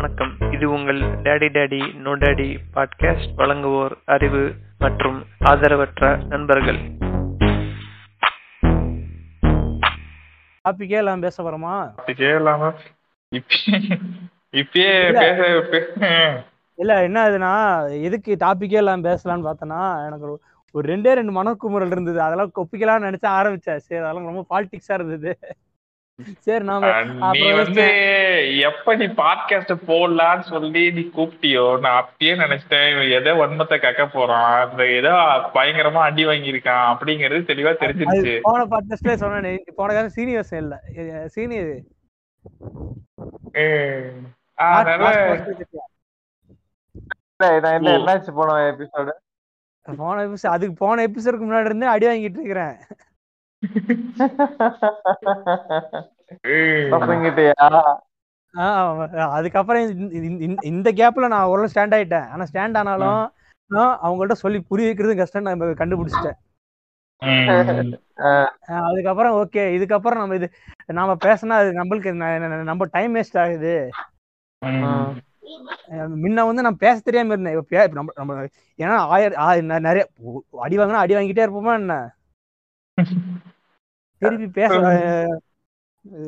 வணக்கம். இது உங்கள் daddy daddy no daddy podcast வழங்குவோர் அறிவு மற்றும் ஆதரவற்ற நண்பர்கள். டாபிக்கே எல்லாம் பேச போறோமா? டாபிக்கே இல்லாம இப்ப- இப்பயே இல்ல. பேச பே- இல்ல என்ன ஆகுதுன்னா எதுக்கு டாபிக்கே எல்லாம் பேசலாம்னு பார்த்தேன்னா எனக்கு ஒரு- ஒரு ரெண்டே ரெண்டு மனக்குமுறல் இருந்தது. அதெல்லாம் கொப்பிக்கலாம்னு நினைச்சு ஆரம்பிச்சேன். சரி அதெல்லாம் ரொம்ப பாலிடிக்ஸா இருந்தது. சரி நாம நீ வந்து எப்ப நீ பாட்காஸ்ட் போடலான்னு சொல்லி நீ கூப்பிட்டியோ நான் அப்பயே நினைச்சிட்டேன் இவன் ஏதோ வன்மத்தை கக்க போறான் அந்த ஏதோ பயங்கரமா அடி வாங்கியிருக்கான் அப்படிங்கிறது தெளிவா தெரிஞ்சிருச்சு. போன பாட்காஸ்ட்ல சொன்னேன் போன காலம் சீனியர்ஸ் இல்ல. சீனியர். அதனால நான் என்ன என்னாச்சு போன எபிசோடு போன எபிசோட் அதுக்கு போன எபிசோடுக்கு முன்னாடி இருந்து அடி வாங்கிட்டு இருக்கிறேன். அதுக்கப்புறம் இந்த- கேப்ல நான் ஓரளவு ஸ்டாண்ட் ஆயிட்டேன். ஆனா ஸ்டாண்ட் ஆனாலும் அவங்கள்ட்ட சொல்லி புரிய வைக்கிறது கஷ்டம். நான் கண்டுபிடிச்சிட்டேன். அதுக்கப்புறம் ஓகே இதுக்கப்புறம் நம்ம இது நாம பேசினா அது நம்மளுக்கு நம்ம டைம் வேஸ்ட் ஆகுது. முன்ன வந்து நான் பேச தெரியாம இருந்தேன். இப்ப நம்ம நம்ம ஏன்னா ஆயிரம் நிறைய அடி வாங்கினா அடி வாங்கிட்டே இருப்போமா என்ன? திருப்பி பேச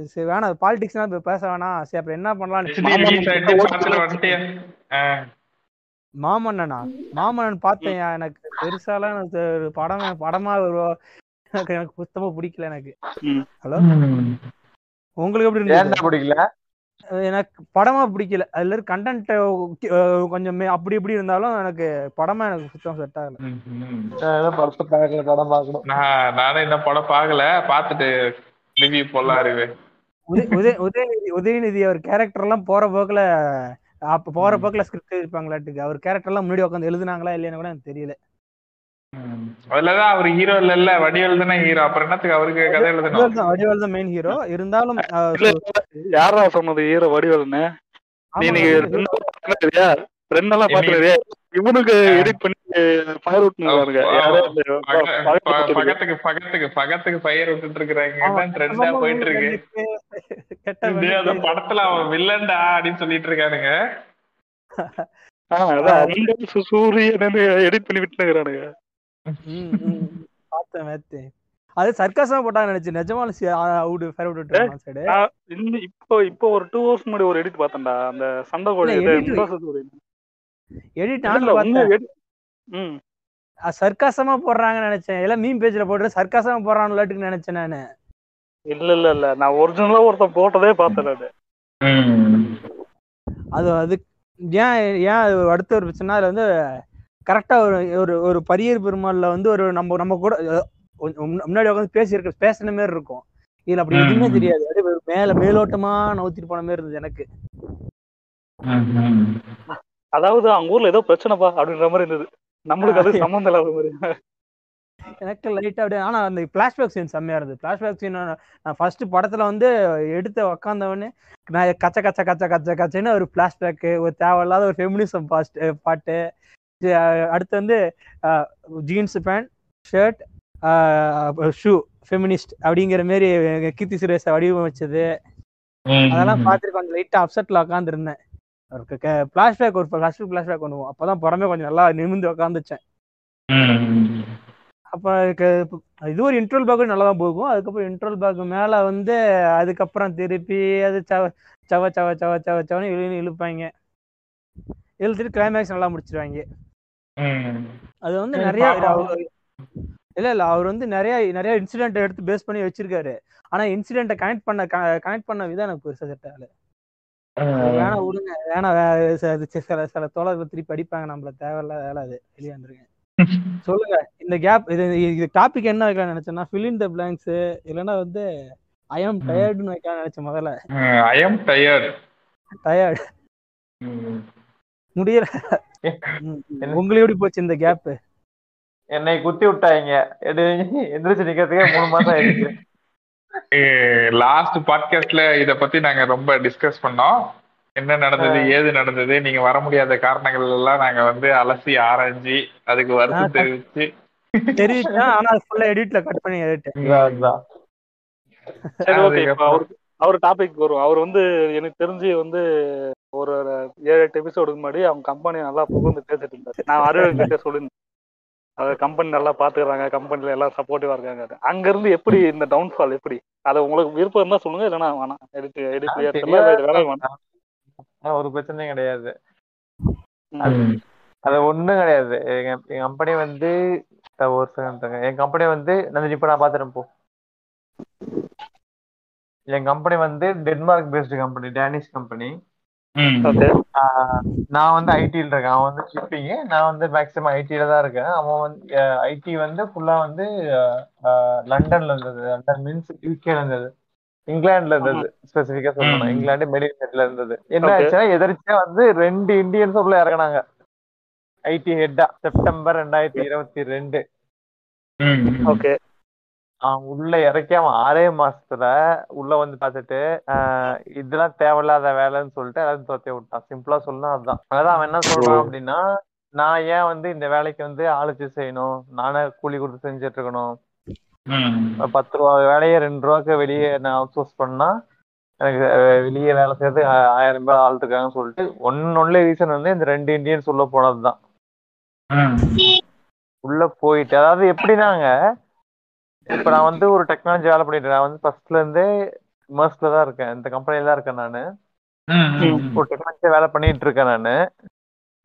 சரி வேணாம் பாலிடிக்ஸ்னா பேச வேணாம். சரி அப்புறம் என்ன பண்ணலாம். மாமன்னனா? மாமன்னன் பார்த்தேன் எனக்கு பெருசாலாம் எனக்கு ஒரு படம் படமா ஒரு எனக்கு எனக்கு சுத்தமா பிடிக்கல எனக்கு. ஹலோ? உங்களுக்கு எப்படி பிடிக்கல? எனக்கு படமா பிடிக்கல. அதுல இருக்க கண்டென்ட் கொஞ்சம் அப்படி இப்படி இருந்தாலும் எனக்கு படமா எனக்கு சுத்தம் செட் ஆகல. நான் படத்தை பார்க்கல படம் பார்க்கணும். நான் நானும் இந்த படம் பார்க்கல. பார்த்துட்டு ரிவ்யூ போடலாம் அறிவு. உதய உதய உதயநிதி உதயநிதி அவர் கேரக்டர் எல்லாம் போற போக்குல அப்ப போற போக்குல ஸ்கிரிப்ட் இருப்பாங்களாட்டுக்கு அவர் கேரக்டர் எல்லாம் முன்னாடி உட்காந்து எழுதுனாங்களா இல்லையான்னு கூட எனக்கு தெரியல. அதுலதான் அவர் ஹீரோ இல்ல இல்ல. வடிவேல் தானே ஹீரோ அப்புறம் என்னத்துக்கு அவருக்கு கதை எழுதணும்? வடிவேல் தான் வடிவேல் தான் மெயின் ஹீரோ இருந்தாலும் யாரா சொன்னது ஈர வடிவல்னு? நீங்க ரெண்டு நாளா பாத்துக்கிறியா? ரெண்டு நாளா பாத்துக்கிறியா? இவனுக்கு எடிட் பண்ணி ஃபயர் பக்கத்து பக்கத்துக்கு பக்கத்துக்கு பக்கத்துக்கு ஃபயர் விட்டுட்டு இருக்காங்க ட்ரெண்டா போயிட்டு இருக்கு. அந்த படத்துல அவன் வில்லன்டா அப்படின்னு சொல்லிட்டு இருக்கானுங்க. சூரியன் எடிட் பண்ணி ம், பார்த்தேன் பார்த்தேன். அது சர்க்காசமா போட்டாங்க நினைச்சு நிஜமான அவுட் ஃபயர் சைடு இப்போ இப்போ ஒரு டூ ஹவர்ஸ் முன்னாடி ஒரு எடிட் பார்த்தேன்டா. அந்த சண்டை கோழி. எடிட் பார்த்தேன். ம். சர்க்காசமா போடுறாங்கன்னு நினைச்சேன். எல்லாம் மீன் பேஜ்ல போட்டு சர்க்காசமா போடுறான்னு நினைச்சேன் நானு. இல்ல இல்ல இல்ல. நான் ஒரிஜினலா ஒருத்தன் போட்டதே பார்த்தேன் அது அது அது ஏன் ஏன் அது அடுத்த ஒரு பிரச்சனை? அதுல வந்து கரெக்டா ஒரு ஒரு ஒரு பரியர் பெருமாள்ல வந்து ஒரு நம்ம நம்ம கூட முன்னாடி உட்காந்து பேசி இருக்க பேசின மாதிரி இருக்கும். இதுல அப்படி எதுவுமே. தெரியாது. அப்படியே மேல மேலோட்டமா நவுத்திட்டு போன மாதிரி இருந்தது எனக்கு. அதாவது அவங்க ஊர்ல ஏதோ பிரச்சனைப்பா அப்படின்ற மாதிரி இருந்தது. நம்மளுக்கு அது சம்மந்தம் இல்லாத மாதிரி எனக்கு லைட்டா அப்படியே ஆனா அந்த பிளாஷ்பேக் சீன் செம்மையா இருந்தது. பிளாஷ்பேக் சீன் நான் ஃபர்ஸ்ட் படத்துல வந்து எடுத்து உக்காந்தவொடனே நான் கச்ச கச்ச கச்ச கச்ச கச்சன்னு ஒரு பிளாஷ்பேக் ஒரு தேவையில்லாத ஒரு ஃபெமினிசம் பாஸ்ட் பாட்டு அடுத்து வந்து jeans pant shirt shoe feminist அப்படிங்கிற மாதிரி கீர்த்தி சுரேஷ வடிவமைச்சது. அதெல்லாம் பார்த்துட்டு கொஞ்சம் லைட்டா அப்செட்ல உட்காந்துருந்தேன் ஒரு பிளாஷ்பேக் ஒரு ஃபர்ஸ்ட் பிளாஷ்பேக் பண்ணுவோம் அப்பதான் புறமே கொஞ்சம் நல்லா நிமிந்து உட்காந்துச்சேன் அப்போ இது ஒரு இன்ட்ரோல் பேக் நல்லா தான் போகும். அதுக்கப்புறம் இன்ட்ரோல் பேக் மேலே வந்து அதுக்கப்புறம் திருப்பி அது சவ சவ சவ சவ சவ சவன்னு இழு இழுப்பாங்க. இழுத்துட்டு கிளைமேக்ஸ் நல்லா முடிச்சிருவாங்க. அது வந்து நிறைய இல்ல இல்ல அவர் வந்து நிறைய நிறைய இன்சிடென்ட் எடுத்து பேஸ் பண்ணி வச்சிருக்காரு. ஆனா இன்சிடென்ட்டை கனெக்ட் பண்ண கனெக்ட் பண்ண விதம் எனக்கு பெருசா செட் ஆகல. வேணா விடுங்க. வேணா சில சில தோழர்கள் திருப்பி அடிப்பாங்க. நம்மள தேவையில்லாத வேலை அது. வெளியே வந்துருங்க சொல்லுங்க. இந்த கேப் இது இது டாபிக் என்ன வைக்கலாம் நினைச்சேன்னா fill in the blanks இல்லைன்னா வந்து ஐ ஆம் டயர்டுன்னு வைக்கலாம் நினைச்சேன் முதல்ல. ஐ எம் டயர்ட் டயர்டு முடியல. உங்களுக்கு எப்படி போச்சு இந்த கேப் என்னை குத்தி விட்டாங்க எந்திரிச்சு நிக்கிறதுக்கே மூணு மாசம் ஆயிடுச்சு. லாஸ்ட் பாட்காஸ்ட்ல இத பத்தி நாங்க ரொம்ப டிஸ்கஸ் பண்ணோம். என்ன நடந்தது ஏது நடந்தது நீங்க வர முடியாத காரணங்கள் எல்லாம் நாங்க வந்து அலசி ஆராய்ஞ்சி அதுக்கு வருத்தம் தெரிவிச்சு. தெரிவிச்சேன் ஆனா ஃபுல்லா எடிட்ல கட் பண்ணி சரி ஓகே இப்போ அதுக்கப்புறம் அவர் அவர் டாபிக் வரும் அவர் வந்து எனக்கு தெரிஞ்சு வந்து ஒரு ஏழு எட்டு எபிசோடுக்கு முன்னாடி அவங்க கம்பெனி நல்லா புகழ்ந்து பேசிட்டு இருந்தாரு. நான் அருள் கிட்ட சொல்லியிருந்தேன் அது கம்பெனி நல்லா பாத்துக்கிறாங்க கம்பெனில எல்லாம் சப்போர்ட்டிவா இருக்காங்க அங்க இருந்து எப்படி இந்த டவுன்ஃபால் எப்படி? அது உங்களுக்கு விருப்பம் இருந்தா சொல்லுங்க இல்லைன்னா வேணாம். Edit edit. வேலை வேணாம் ஒரு பிரச்சனையும் கிடையாது. அது ஒண்ணும் கிடையாது. என் கம்பெனி வந்து ஒரு செகண்ட் என் கம்பெனி வந்து நான் இப்ப நான் பாத்துறேன் போ. என் கம்பெனி வந்து Denmark based company Danish company நான் வந்து ஐடில இருக்கேன். அவன் வந்து ஷிப்பிங் நான் வந்து மேக்ஸிமம் ஐடில தான் இருக்கேன். அவன் வந்து ஐடி வந்து ஃபுல்லா வந்து லண்டன்ல இருந்தது. லண்டன் மீன்ஸ் யூகேல இருந்தது. இங்கிலாந்துல இருந்தது. ஸ்பெசிபிக்கா சொல்லணும். இங்கிலாந்து மெடிக்கல்ல இருந்தது. என்ன. ஆச்சுன்னா எதிர்ச்சியா வந்து ரெண்டு இந்தியன்ஸ் உள்ள இறக்குனாங்க ஐடி ஹெட்டா செப்டம்பர் ரெண்டாயிரத்தி இருபத்தி ரெண்டு. ஓகே அவன் உள்ள இறக்கி அவன் ஆறே மாசத்துல உள்ள வந்து பார்த்துட்டு இதெல்லாம் தேவையில்லாத வேலைன்னு சொல்லிட்டு எல்லாரும் துரத்தி விட்டான். சிம்பிளா சொல்லணும் அதுதான் அதான். அவன் என்ன சொல்றான் அப்படின்னா நான் ஏன் வந்து இந்த வேலைக்கு வந்து ஆளுச்சு செய்யணும்? நானே கூலி கொடுத்து செஞ்சுட்டு இருக்கணும். பத்து ரூபா வேலையை ரெண்டு ரூபாய்க்கு வெளியே நான் அவுட் சோர்ஸ் பண்ணா எனக்கு வெளியே வேலை செய்யறது ஆயிரம் பேர் ஆள் இருக்காங்கன்னு சொல்லிட்டு ஒன்னு ஒன்லே ரீசன் வந்து இந்த ரெண்டு இந்தியன்ஸ் உள்ள போனதுதான். உள்ள போயிட்டு அதாவது எப்படின்னாங்க இப்ப நான் வந்து ஒரு டெக்னாலஜி வேலை பண்ணிட்டு. நான் வந்து ஃபர்ஸ்ட்ல இருந்தே மர்ஸ்ல தான் இருக்கேன். இந்த கம்பெனில தான் இருக்கேன் நானு. ஒரு டெக்னாலஜி வேலை பண்ணிட்டு இருக்கேன் நானு.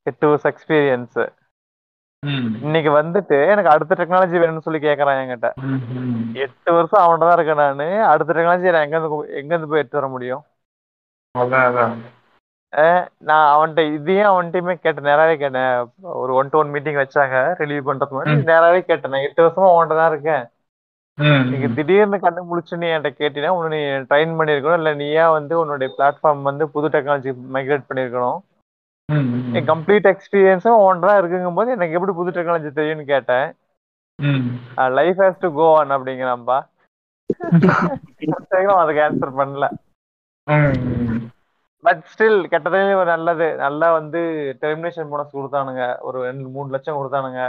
எட்டு வருஷம் எக்ஸ்பீரியன்ஸ் இன்னைக்கு வந்துட்டு எனக்கு அடுத்த டெக்னாலஜி வேணும்னு சொல்லி கேக்குறான் என்கிட்ட. எட்டு வருஷம் அவன்கிட்ட தான் இருக்கேன் நானு. அடுத்த டெக்னாலஜி நான் எங்க இருந்து எங்க இருந்து போய் எடுத்து வர முடியும்? நான் அவன்கிட்ட இதையும் அவன்கிட்டயுமே கேட்டேன். நேராவே கேட்டேன். ஒரு ஒன் டு ஒன் மீட்டிங் வச்சாங்க. ரிலீவ் பண்றது மாதிரி நேராவே கேட்டேன். நான் எட்டு வருஷமா அவன்கிட்ட தான் இருக்கேன். நீங்க திடீர்னு கண்ணு முழிச்சு நீ என்கிட்ட கேட்டீங்கன்னா உன்னை நீ ட்ரைன் பண்ணிருக்கணும் இல்ல நீயா வந்து உன்னுடைய பிளாட்ஃபார்ம் வந்து புது டெக்னாலஜி மைக்ரேட் பண்ணிருக்கணும் என் கம்ப்ளீட் எக்ஸ்பீரியன்ஸும் ஒன்றா இருக்குங்கும் போது எனக்கு எப்படி புது டெக்னாலஜி தெரியும்னு கேட்டேன். Life has to go on அப்படிங்கிறான்பா. அதுக்கு ஆன்சர் பண்ணல. பட் ஸ்டில் கெட்டதுல ஒரு நல்லது. நல்லா வந்து டெர்மினேஷன் போனஸ் கொடுத்தானுங்க. ஒரு ரெண்டு மூணு லட்சம் கொடுத்தானுங்க.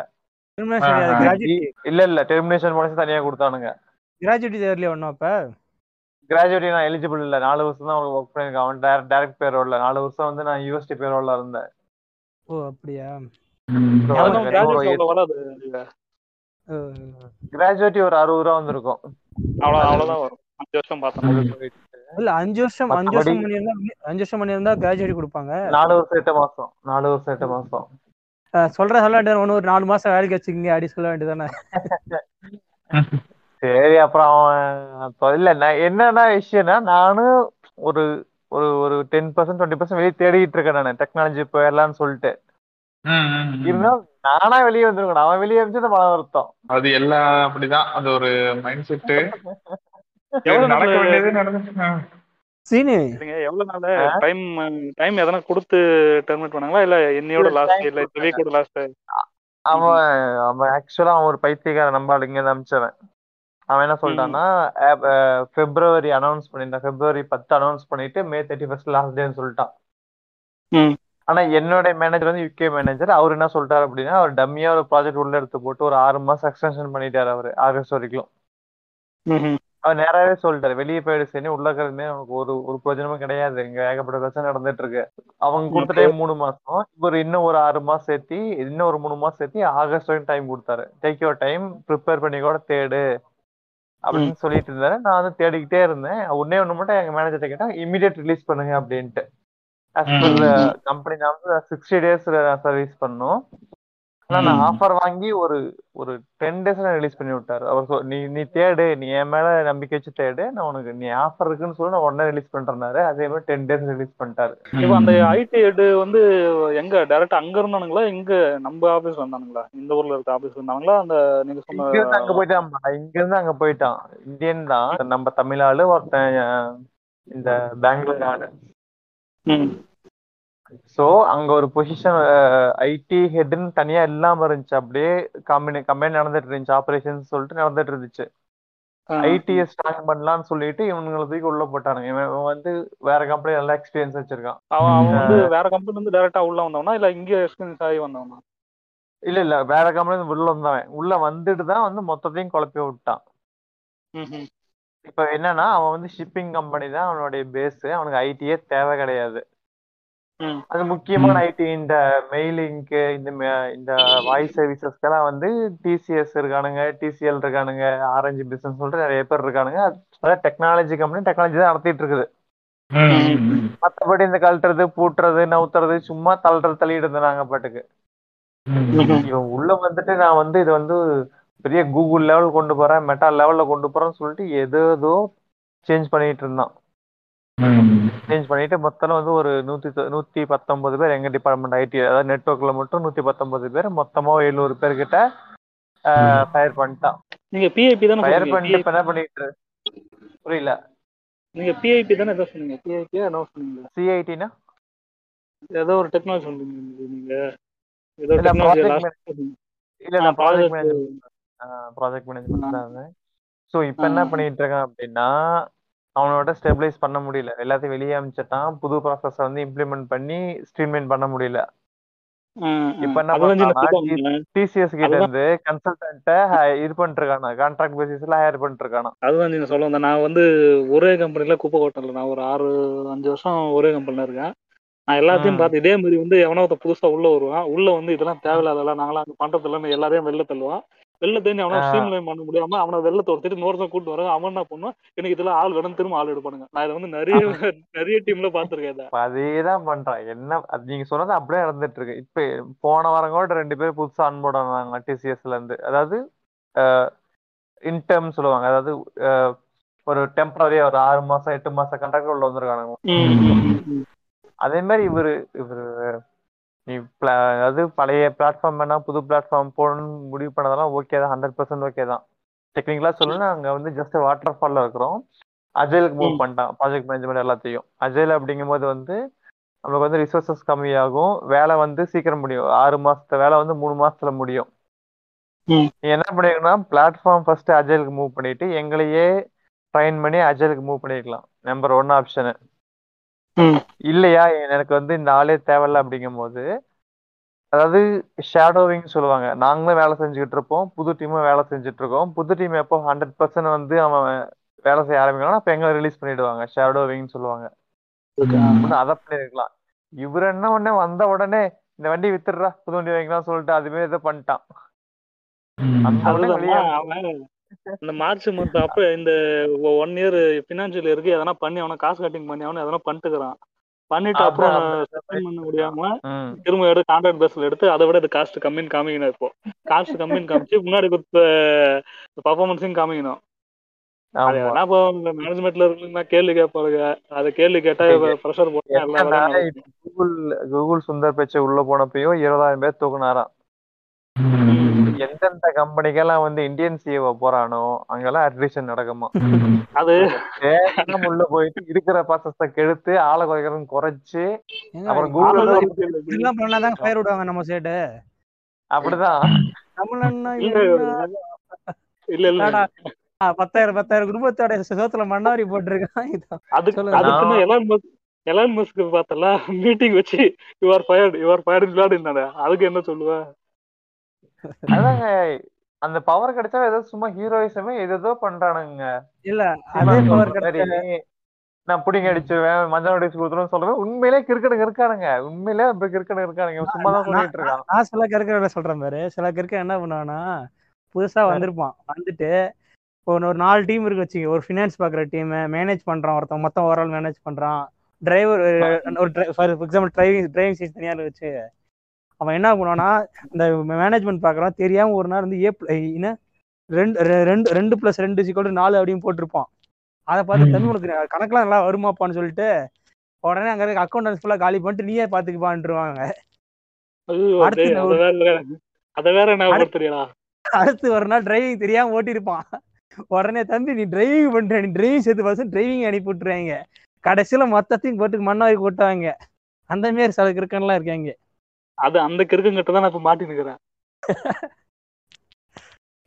இல்ல இல்ல. டெர்மினேஷன் போனஸ் தனியா கொடுத்தானுங்க. கிராஜுவேட் தேர்ல ஒன்றும் அப்ப? கிராஜுவேட் நான் எலிஜிபிள் இல்ல. நாலு வருஷம் தான் ஒர்க் பண்ணிருக்கேன். அவன் டேரக்ட் டேரக்ட் பேரோல்ல நாலு வருஷம் வந்து நான் யூஎஸ்டி பேரோல்ல இருந்தேன். ஓ அப்படியா. கிராஜுவேட்டி ஒரு அறுபது ரூபா வந்திருக்கும். அவ்வளவு அவ்வளவுதான் வரும். அஞ்சு வருஷம் பார்த்தோம் இல்ல அஞ்சு வருஷம் அஞ்சு வருஷம் பண்ணியிருந்தா அஞ்சு வருஷம் பண்ணியிருந்தா கிராஜுவேட் கொடுப்பாங்க. நாலு வருஷம் எட்டு மாசம். நாலு வருஷம் எட்டு மாசம். சொல்ற சொல்ல வேண்டியது ஒன்று ஒரு நாலு மாசம் வேலைக்கு வச்சுக்கீங்க அப்படி சொல்ல வேண்டியதானே சரி அப்புறம் அவன் இல்ல நான் என்னன்னா விஷயம்னா நானும் ஒரு ஒரு ஒரு டென் பர்சன்ட் டுவெண்ட்டி பர்சன்ட் வெளியே தேடிட்டு இருக்கேன் நான். டெக்னாலஜி போயிடலாம்னு சொல்லிட்டு. இருந்தாலும் நானா வெளியே வந்திருக்கணும் அவன் வெளியே இருந்துச்சு மன வருத்தம். அது எல்லாம் அப்படிதான். அது ஒரு மைண்ட் செட்டு நடக்க வேண்டியது நடந்து சீனு. இல்லைங்க எவ்வளவு நாள்? டைம் டைம் எதனா கொடுத்து டெர்மினேட் பண்ணாங்களா? இல்ல லாஸ்ட் இல்ல அவன் அவன் ஆக்சுவலா அவன் ஒரு பைத்தியக்கார நம்பாள் இங்க அனுப்பிச்சவன் அவன் என்ன சொல்லிட்டான்னா பிப்ரவரி அனௌன்ஸ் பண்ணிட்டான் பிப்ரவரி பத்து அனௌன்ஸ் பண்ணிட்டு மே தேர்ட்டி ஃபர்ஸ்ட் லாஸ்ட் டேன்னு சொல்லிட்டான். ஆனா என்னோட மேனேஜர் வந்து யூகே மேனேஜர் அவர் என்ன சொல்லிட்டாரு அப்படின்னா அவர் டம்மியா ஒரு ப்ராஜெக்ட் உள்ள எடுத்து போட்டு ஒரு ஆறு மாசம் எக்ஸ்டென்ஷன் பண்ணிட்டாரு அவரு ஆகஸ்ட் வரைக்கும். அவர் நேராவே சொல்லிட்டாரு. வெளியே போயிடு சரி உள்ள இருக்கிறதுமே அவனுக்கு ஒரு ஒரு பிரயோஜனமும் கிடையாது. இங்க ஏகப்பட்ட பிரச்சனை நடந்துட்டு இருக்கு அவங்க கொடுத்த டைம் மூணு மாசம். இவர் இன்னும் ஒரு ஆறு மாசம் சேர்த்தி இன்னும் ஒரு மூணு மாசம் சேர்த்தி ஆகஸ்ட் வரைக்கும் டைம் கொடுத்தாரு. டேக் யோர் டைம் ப்ரிப்பேர் பண்ணி கூட தேடு. அப்படின்னு சொல்லிட்டு இருந்தாரு. நான் வந்து தேடிக்கிட்டே இருந்தேன். ஒன்னே ஒண்ணு மட்டும் எங்க மேனேஜர் கேட்டா இமீடியட் ரிலீஸ் பண்ணுங்க அப்படின்ட்டு. கம்பெனி நான் வந்து சிக்ஸ்டி டேஸ் சர்வீஸ் பண்ணோம். ஆனா நான் ஆஃபர் வாங்கி ஒரு ஒரு டென் டேஸ்ல ரிலீஸ் பண்ணி விட்டாரு. அவர் நீ நீ தேடு நீ என் மேல நம்பிக்கை வச்சு தேடு நான் உனக்கு நீ ஆஃபர் இருக்குன்னு சொல்லி நான் உடனே ரிலீஸ் பண்றேன்னாரு. அதே மாதிரி டென் டேஸ் ரிலீஸ் பண்ணிட்டாரு. இப்போ அந்த ஐடி ஹெட் வந்து எங்க டைரக்டா அங்க இருந்தானுங்களா? இங்க நம்ம ஆபீஸ் வந்தானுங்களா இந்த ஊர்ல இருக்க ஆபீஸ் வந்தானுங்களா அந்த நீங்க இங்க இருந்து அங்க சொன்ன போயிட்டான் இங்க இருந்து அங்க போயிட்டான். இந்தியன் தான். நம்ம தமிழ் ஆளு ஒருத்தன் இந்த பெங்களூர் ஆளு. ம். சோ அங்க ஒரு பொசிஷன் ஐடி ஹெட்னு தனியா இல்லாம இருந்துச்சு. அப்படியே கம்பெனி கம்பெனி நடந்துட்டு இருந்துச்சு. ஆபரேஷன் சொல்லிட்டு நடந்துட்டு இருந்துச்சு. ஐடியை ஸ்ட்ராங் பண்ணலாம்னு சொல்லிட்டு இவனுங்களை தூக்கி உள்ள போட்டானுங்க. இவன் வந்து வேற கம்பெனி நல்லா எக்ஸ்பீரியன்ஸ் வச்சிருக்கான். அவன் அவன் வந்து வேற கம்பெனி இருந்து டைரக்டா உள்ள வந்தவனா? இல்ல இங்க எக்ஸ்பீரியன்ஸ் ஆகி வந்தவனா? இல்ல இல்ல. வேற கம்பெனி உள்ள வந்தவன். உள்ள வந்துட்டு தான் வந்து மொத்தத்தையும் குழப்பி விட்டான். இப்ப என்னன்னா அவன் வந்து ஷிப்பிங் கம்பெனி தான் அவனுடைய பேஸ் அவனுக்கு ஐடியே தேவை கிடையாது. அது முக்கியமான ஐடி. இந்த மெயிலிங்க்கு இந்த இந்த வாய்ஸ் சர்வீசஸ்க்கெல்லாம் வந்து டிசிஎஸ் இருக்கானுங்க டிசிஎல் இருக்கானுங்க ஆரஞ்சு பிசினஸ் சொல்லிட்டு நிறைய பேர் இருக்கானுங்க. அதாவது டெக்னாலஜி கம்பெனி டெக்னாலஜி தான் நடத்திட்டு இருக்குது மத்தபடி இந்த கழட்டுறது பூட்டுறது நவுத்துறது சும்மா தள்ளுறது தள்ளிட்டு நாங்க பாட்டுக்கு. இவன் உள்ள வந்துட்டு நான் வந்து இது வந்து பெரிய கூகுள் லெவல் கொண்டு போறேன் மெட்டா லெவல்ல கொண்டு போறேன்னு சொல்லிட்டு ஏதோ சேஞ்ச் பண்ணிட்டு இருந்தான். சேஞ்ச் பண்ணிட்டு மொத்தம் வந்து ஒரு நூத்தி தொ- நூத்தி பத்தொன்பது பேர் எங்க டிபார்ட்மெண்ட் ஐடி அதாவது நெட்ஒர்க்ல மட்டும் நூத்தி பத்தொன்பது பேர் மொத்தமா எழுநூறு பேர் கிட்ட ஃபயர் பண்ணிட்டான். நீங்க பிஐபி தானே ஃபயர் பண்ணிட்டு இப்ப என்ன பண்ணிட்டு புரியல. நீங்க பிஐபி தானே ஏதோ சொன்னீங்க? பிஐபி என்ன சொன்னீங்க சிஐடினா ஏதோ ஒரு டெக்னாலஜி சொன்னீங்க நீங்க ஏதோ இல்ல, டெக்னாலஜி இல்ல ஆ, ப்ராஜெக்ட் மேனேஜ்மெண்ட் ப்ராஜெக்ட் மேனேஜ்மெண்ட் தான் அது. ஸோ இப்போ என்ன பண்ணிட்டு இருக்கான் அப்படின்னா அவனோட ஸ்டெபிளைஸ் பண்ண முடியல. எல்லாத்தையும் வெளியே அனுப்பிச்சிட்டான் புது ப்ராசஸ் வந்து இம்ப்ளிமெண்ட் பண்ணி ஸ்ட்ரீம்லைன் பண்ண முடியல. இப்ப என்ன டிசிஎஸ் கிட்ட. இருந்து கன்சல்டன்ட்ட இது பண்ணிட்டு இருக்கானா கான்ட்ராக்ட் பேசிஸ்ல ஹையர் பண்ணிட்டு இருக்கானா அதுதான் நீங்க சொல்ல வந்தேன் நான் வந்து ஒரே கம்பெனில குப்பை கொட்டல. நான் ஒரு ஆறு அஞ்சு வருஷம் ஒரே கம்பெனில இருக்கேன். நான் எல்லாத்தையும். பார்த்து இதே மாதிரி வந்து எவனோ புதுசா உள்ள வருவான். உள்ள வந்து இதெல்லாம் தேவையில்லாதெல்லாம் நாங்களாம் அங்க பண்றது இல்லைன்னு எல்லாரையும் வெளில தள்ளுவான். வெளில தெரிஞ்சு அவனை ஆ. ஸ்ட்ரீம் லைன் பண்ண முடியாம அவனை வெளில துரத்திட்டு இன்னொருத்தன் கூட்டு வராங்க அவன் என்ன பண்ணுவான்? எனக்கு இதெல்லாம் ஆள் வேணும் திரும்ப ஆள் எடுப்பானுங்க. நான் இதை வந்து நிறைய நிறைய டீம்ல பாத்துருக்கேன் அதேதான் பண்றான். என்ன நீங்க சொன்னது அப்படியே நடந்துட்டு இருக்கு. இப்ப போன வாரம் கூட ரெண்டு பேர் புதுசா அன்போட வந்தாங்க டிசிஎஸ்ல இருந்து. அதாவது இன்டர்ம் சொல்லுவாங்க. அதாவது ஒரு டெம்பரரியா ஒரு ஆறு மாசம் எட்டு மாசம் கண்ட்ராக்ட் உள்ள வந்திருக்கானுங்க. அதே மாதிரி இவரு இவரு நீ அதாவது பழைய பிளாட்ஃபார்ம் வேணா புது பிளாட்ஃபார்ம் போகணும்னு முடிவு பண்ணதெல்லாம் ஓகே தான் ஹண்ட்ரட் பர்சன்ட் ஓகே தான். டெக்னிக்கலா சொல்லணும்னா அங்க வந்து ஜஸ்ட் வாட்டர் ஃபால்ல இருக்கிறோம். அஜய்லுக்கு மூவ். பண்ணிட்டான் ப்ராஜெக்ட் மேனேஜ்மெண்ட் எல்லாத்தையும். அஜய்ல அப்படிங்கும்போது வந்து நம்மளுக்கு வந்து ரிசோர்சஸ் கம்மியாகும். வேலை வந்து சீக்கிரம் முடியும். ஆறு மாசத்து வேலை வந்து மூணு மாசத்துல முடியும். நீ என்ன பண்ணிருக்கனா பிளாட்ஃபார்ம் ஃபர்ஸ்ட் அஜய்லுக்கு மூவ் பண்ணிட்டு எங்களையே ட்ரைன் பண்ணி அஜய்லுக்கு மூவ் பண்ணிருக்கலாம். Number one option. இல்லையா? எனக்கு வந்து இந்த ஆளே தேவையில்ல அப்படிங்கும்போது அதாவது ஷேடோவிங் சொல்லுவாங்க. நாங்களும் வேலை செஞ்சுக்கிட்டு இருப்போம். புது டீமும் வேலை செஞ்சுட்டு இருக்கோம். புது டீம் எப்போ ஹண்ட்ரட் பர்சன்ட் வந்து அவன் வேலை செய்ய ஆரம்பிக்கிறான் அப்ப எங்களை ரிலீஸ் பண்ணிடுவாங்க. ஷேடோவிங் சொல்லுவாங்க. அதை பண்ணிருக்கலாம் இவர் என்ன உடனே வந்த உடனே இந்த வண்டி வித்துடுறா புது வண்டி வாங்கிக்கலாம் சொல்லிட்டு அதுவே இதை பண்ணிட்டான். இந்த மார்ச் மந்த் அப்ப இந்த ஒன் இயர் பினான்சியல் இருக்கு எதனா பண்ணி அவனை காசு கட்டிங் பண்ணி அவனை எதனா பண்ணிட்டுக்கிறான். பண்ணிட்டு அப்புறம் சஸ்பெண்ட் பண்ண முடியாம திரும்ப எடுத்து கான்ட்ராக்ட் பேஸ்ல எடுத்து அதை விட இது காஸ்ட் கம்மின்னு காமிக்கணும் இப்போ. காஸ்ட் கம்மின்னு காமிச்சு முன்னாடி கொடுத்த பர்ஃபார்மன்ஸையும் காமிக்கணும். மேனேஜ்மெண்ட்ல இருக்குன்னா கேள்வி கேட்பாருங்க அதை கேள்வி கேட்டா ப்ரெஷர் கூகுள் கூகுள் சுந்தர் பேச்சை உள்ள போனப்பயும் இருபதாயிரம் பேர் தூக்குனாராம். எந்தெந்த கம்பெனிக்கெல்லாம் வந்து இந்தியன் சிஓ போறானோ அங்கெல்லாம் அட்ரிஷன் நடக்குமா? அது உள்ள போயிட்டு இருக்கிற ப்ராசஸ கெடுத்து ஆளை குறைக்கிறதும் குறைச்சு அப்புறம் கூகுள் இப்படிலாம் பண்ணாதான் ஃபயர் விடுவாங்க நம்ம சைடு அப்படிதான். தமிழன்னா இல்ல இல்ல பத்தாயிரம் பத்தாயிரம் குடும்பத்தோட சோத்துல மண்ணாரி போட்டிருக்கான். அதுக்கு எலான் மஸ்க் எலான் மஸ்க் பார்த்தல மீட்டிங் வச்சு யுவர் ஃபயர்டு யுவர் ஃபயர்டு விளையாடு அதுக்கு என்ன சொல்லுவ? அதாங்க அந்த பவர் கிடைச்சா ஏதோ சும்மா ஹீரோயிசமே ஏதோ பண்றானுங்க. இல்ல அதே பவர் கிடைச்ச நான் புடிங்க அடிச்சுவேன் மஞ்சள் அடிச்சு கொடுத்துருவேன் சொல்றேன் உண்மையிலே கிரிக்கெட் இருக்கானுங்க. உண்மையிலே அப்படி கிரிக்கெட் இருக்கானுங்க. சும்மா தான் சொல்லிட்டு இருக்கான். நான் சில கருக்க சொல்றேன் பாரு. சில கருக்க என்ன பண்ணுவானா புதுசா வந்திருப்பான். வந்துட்டு இப்போ ஒரு நாலு டீம் இருக்கு வச்சுக்க. ஒரு ஃபினான்ஸ் பாக்குற டீம் மேனேஜ் பண்றான் ஒருத்தன். மொத்தம் ஓவரால் மேனேஜ் பண்றான். டிரைவர் ஒரு for example driving driving seat தனியாக வச்சு அவன் என்ன பண்ணுவானா இந்த மேனேஜ்மெண்ட் பார்க்குறான் தெரியாம ஒரு நாள் வந்து ஏ என்ன? ரெண்டு ரெண்டு ரெண்டு ப்ளஸ் ரெண்டு சிக்கல் நாலு அப்படின்னு போட்டிருப்பான். அதை பார்த்து தம்பி உனக்கு கணக்கெல்லாம் நல்லா வருமாப்பான்னு சொல்லிட்டு உடனே அங்க இருக்க அக்கௌண்டன்ஸ் ஃபுல்லாக காலி பண்ணிட்டு நீயே பார்த்துக்குப்பான்ட்டுருவாங்க அடுத்து ஒரு நாள் டிரைவிங் தெரியாம ஓட்டியிருப்பான். உடனே தம்பி நீ டிரைவிங் பண்ற நீ டிரைவிங் சேர்த்து பர்சன்ட் டிரைவிங் அனுப்பி விட்டுருவாங்க கடைசியில மொத்தத்தையும் போட்டு மண்ணாரி கொட்டுவாங்க அந்த மாதிரி சில கிறுக்கன்லாம் இருக்காங்க. அது அந்த கிறுக்கங்கிட்ட தான் நான் இப்ப மாட்டி நிக்கிறேன்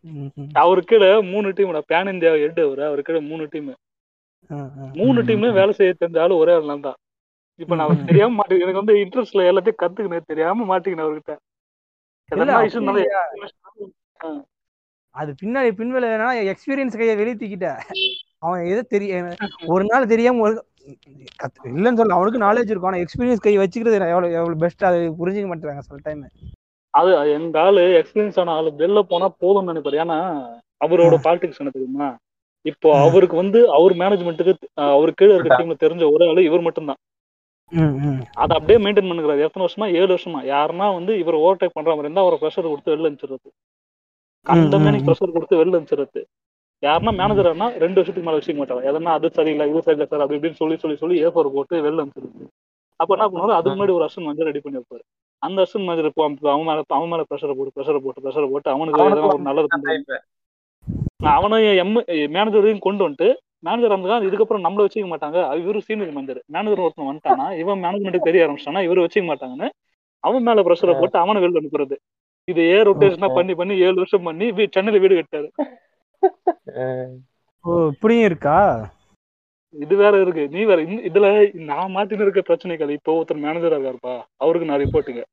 ம்ஹும். அவரு கீழே மூணு டீம் பேன் இந்தியா ஹெட் அவரு அவரு கீழே மூணு டீம். மூணு டீம்லயும் வேலை செய்ய தெரிஞ்ச ஆளு ஒரே ஆள் நான் தான். இப்ப நான். தெரியாம மாட்டேன் எனக்கு வந்து இன்ட்ரெஸ்ட்ல எல்லாத்தையும் கத்துக்கினேன் தெரியாம மாட்டிக்கினேன் அவர்கிட்ட. அது பின்னாடி பின்விளைவுனா எக்ஸ்பீரியன்ஸ் கையை வெளியே தூக்கிட்ட. அவன் எதோ தெரிய ஒரு நாள் தெரியாம ஒரு இல்லைன்னு சொல்ல அவனுக்கு நாலேஜ் இருக்கும். ஆனா எக்ஸ்பீரியன்ஸ் கை வச்சுக்கிறது எவ்வளவு எவ்வளவு பெஸ்ட் அது புரிஞ்சுக்க மாட்டேறாங்க சில டைம் அது எங்க ஆளு எக்ஸ்பீரியன்ஸ் ஆன ஆளு வெளில போனா போதும்னு நினைப்பாரு. ஏன்னா அவரோட பாலிடிக்ஸ் என்ன தெரியுமா? இப்போ. அவருக்கு வந்து அவர் மேனேஜ்மெண்ட்டுக்கு அவரு கீழே இருக்க டீம்ல தெரிஞ்ச ஒரே ஆளு இவர் மட்டும்தான். அதை அப்படியே மெயின்டைன் பண்ணுறாரு எத்தனை வருஷமா? ஏழு வருஷமா. யாருன்னா வந்து இவர் ஓவர் டேக் பண்ற மாதிரி இருந்தா அவரை ப்ரெஷர் கொடுத்து வெளில அனுப்பிச்சிடுறது. கண்டமேனி ம். ப்ரெஷர் கொடுத்து வெளில அனுப்பிச்சிடுறது. யாருன்னா மேனேஜர்னா ரெண்டு வருஷத்துக்கு மேல வச்சுக்க மாட்டாங்க. எதனா அது சரியில்லை இது சரியில்லை சார் அப்படி இப்படின்னு சொல்லி சொல்லி சொல்லி ஏஃபர் போட்டு வெளில அனுப்பிச்சிடுறது அப்ப என்ன பண்ணுவாரு? அதுக்கு முன்னாடி ஒரு அசன் மஞ்சள் ரெடி பண்ணி வைப்பாரு. அந்த அசன் இப்போ அவன் மேல அவன் மேல ப்ரெஷரை போட்டு ப்ரெஷரை போட்டு ப்ரெஷரை போட்டு அவனுக்கு ஏதோ ஒரு நல்லது அவனையும் எம் மேனேஜரையும் கொண்டு வந்துட்டு மேனேஜர் அந்த இதுக்கப்புறம் நம்மள வச்சுக்க மாட்டாங்க. இவரு சீனியர் மேனேஜர் மேனேஜர் ஒருத்தன் வந்துட்டானா இவன் மேனேஜ்மெண்ட்டுக்கு தெரிய ஆரம்பிச்சிட்டானா இவரு வச்சுக்க மாட்டாங்கன்னு அவன் மேல ப்ரெஷரை போட்டு அவனை வெளில அனுப்புறது. இது ஏ ரொட்டேஷனா பண்ணி பண்ணி ஏழு வருஷம் பண்ணி சென்னையில வீடு கட்டாரு ஓ இப்படியும் இருக்கா? இது வேற இருக்கு. நீ வேற இதுல நான் மாட்டின்னு இருக்க பிரச்சனை கிடையாது இப்போ ஒருத்தர் மேனேஜரா இருக்காருப்பா அவருக்கு நான் ரிப்போர்ட்டுங்க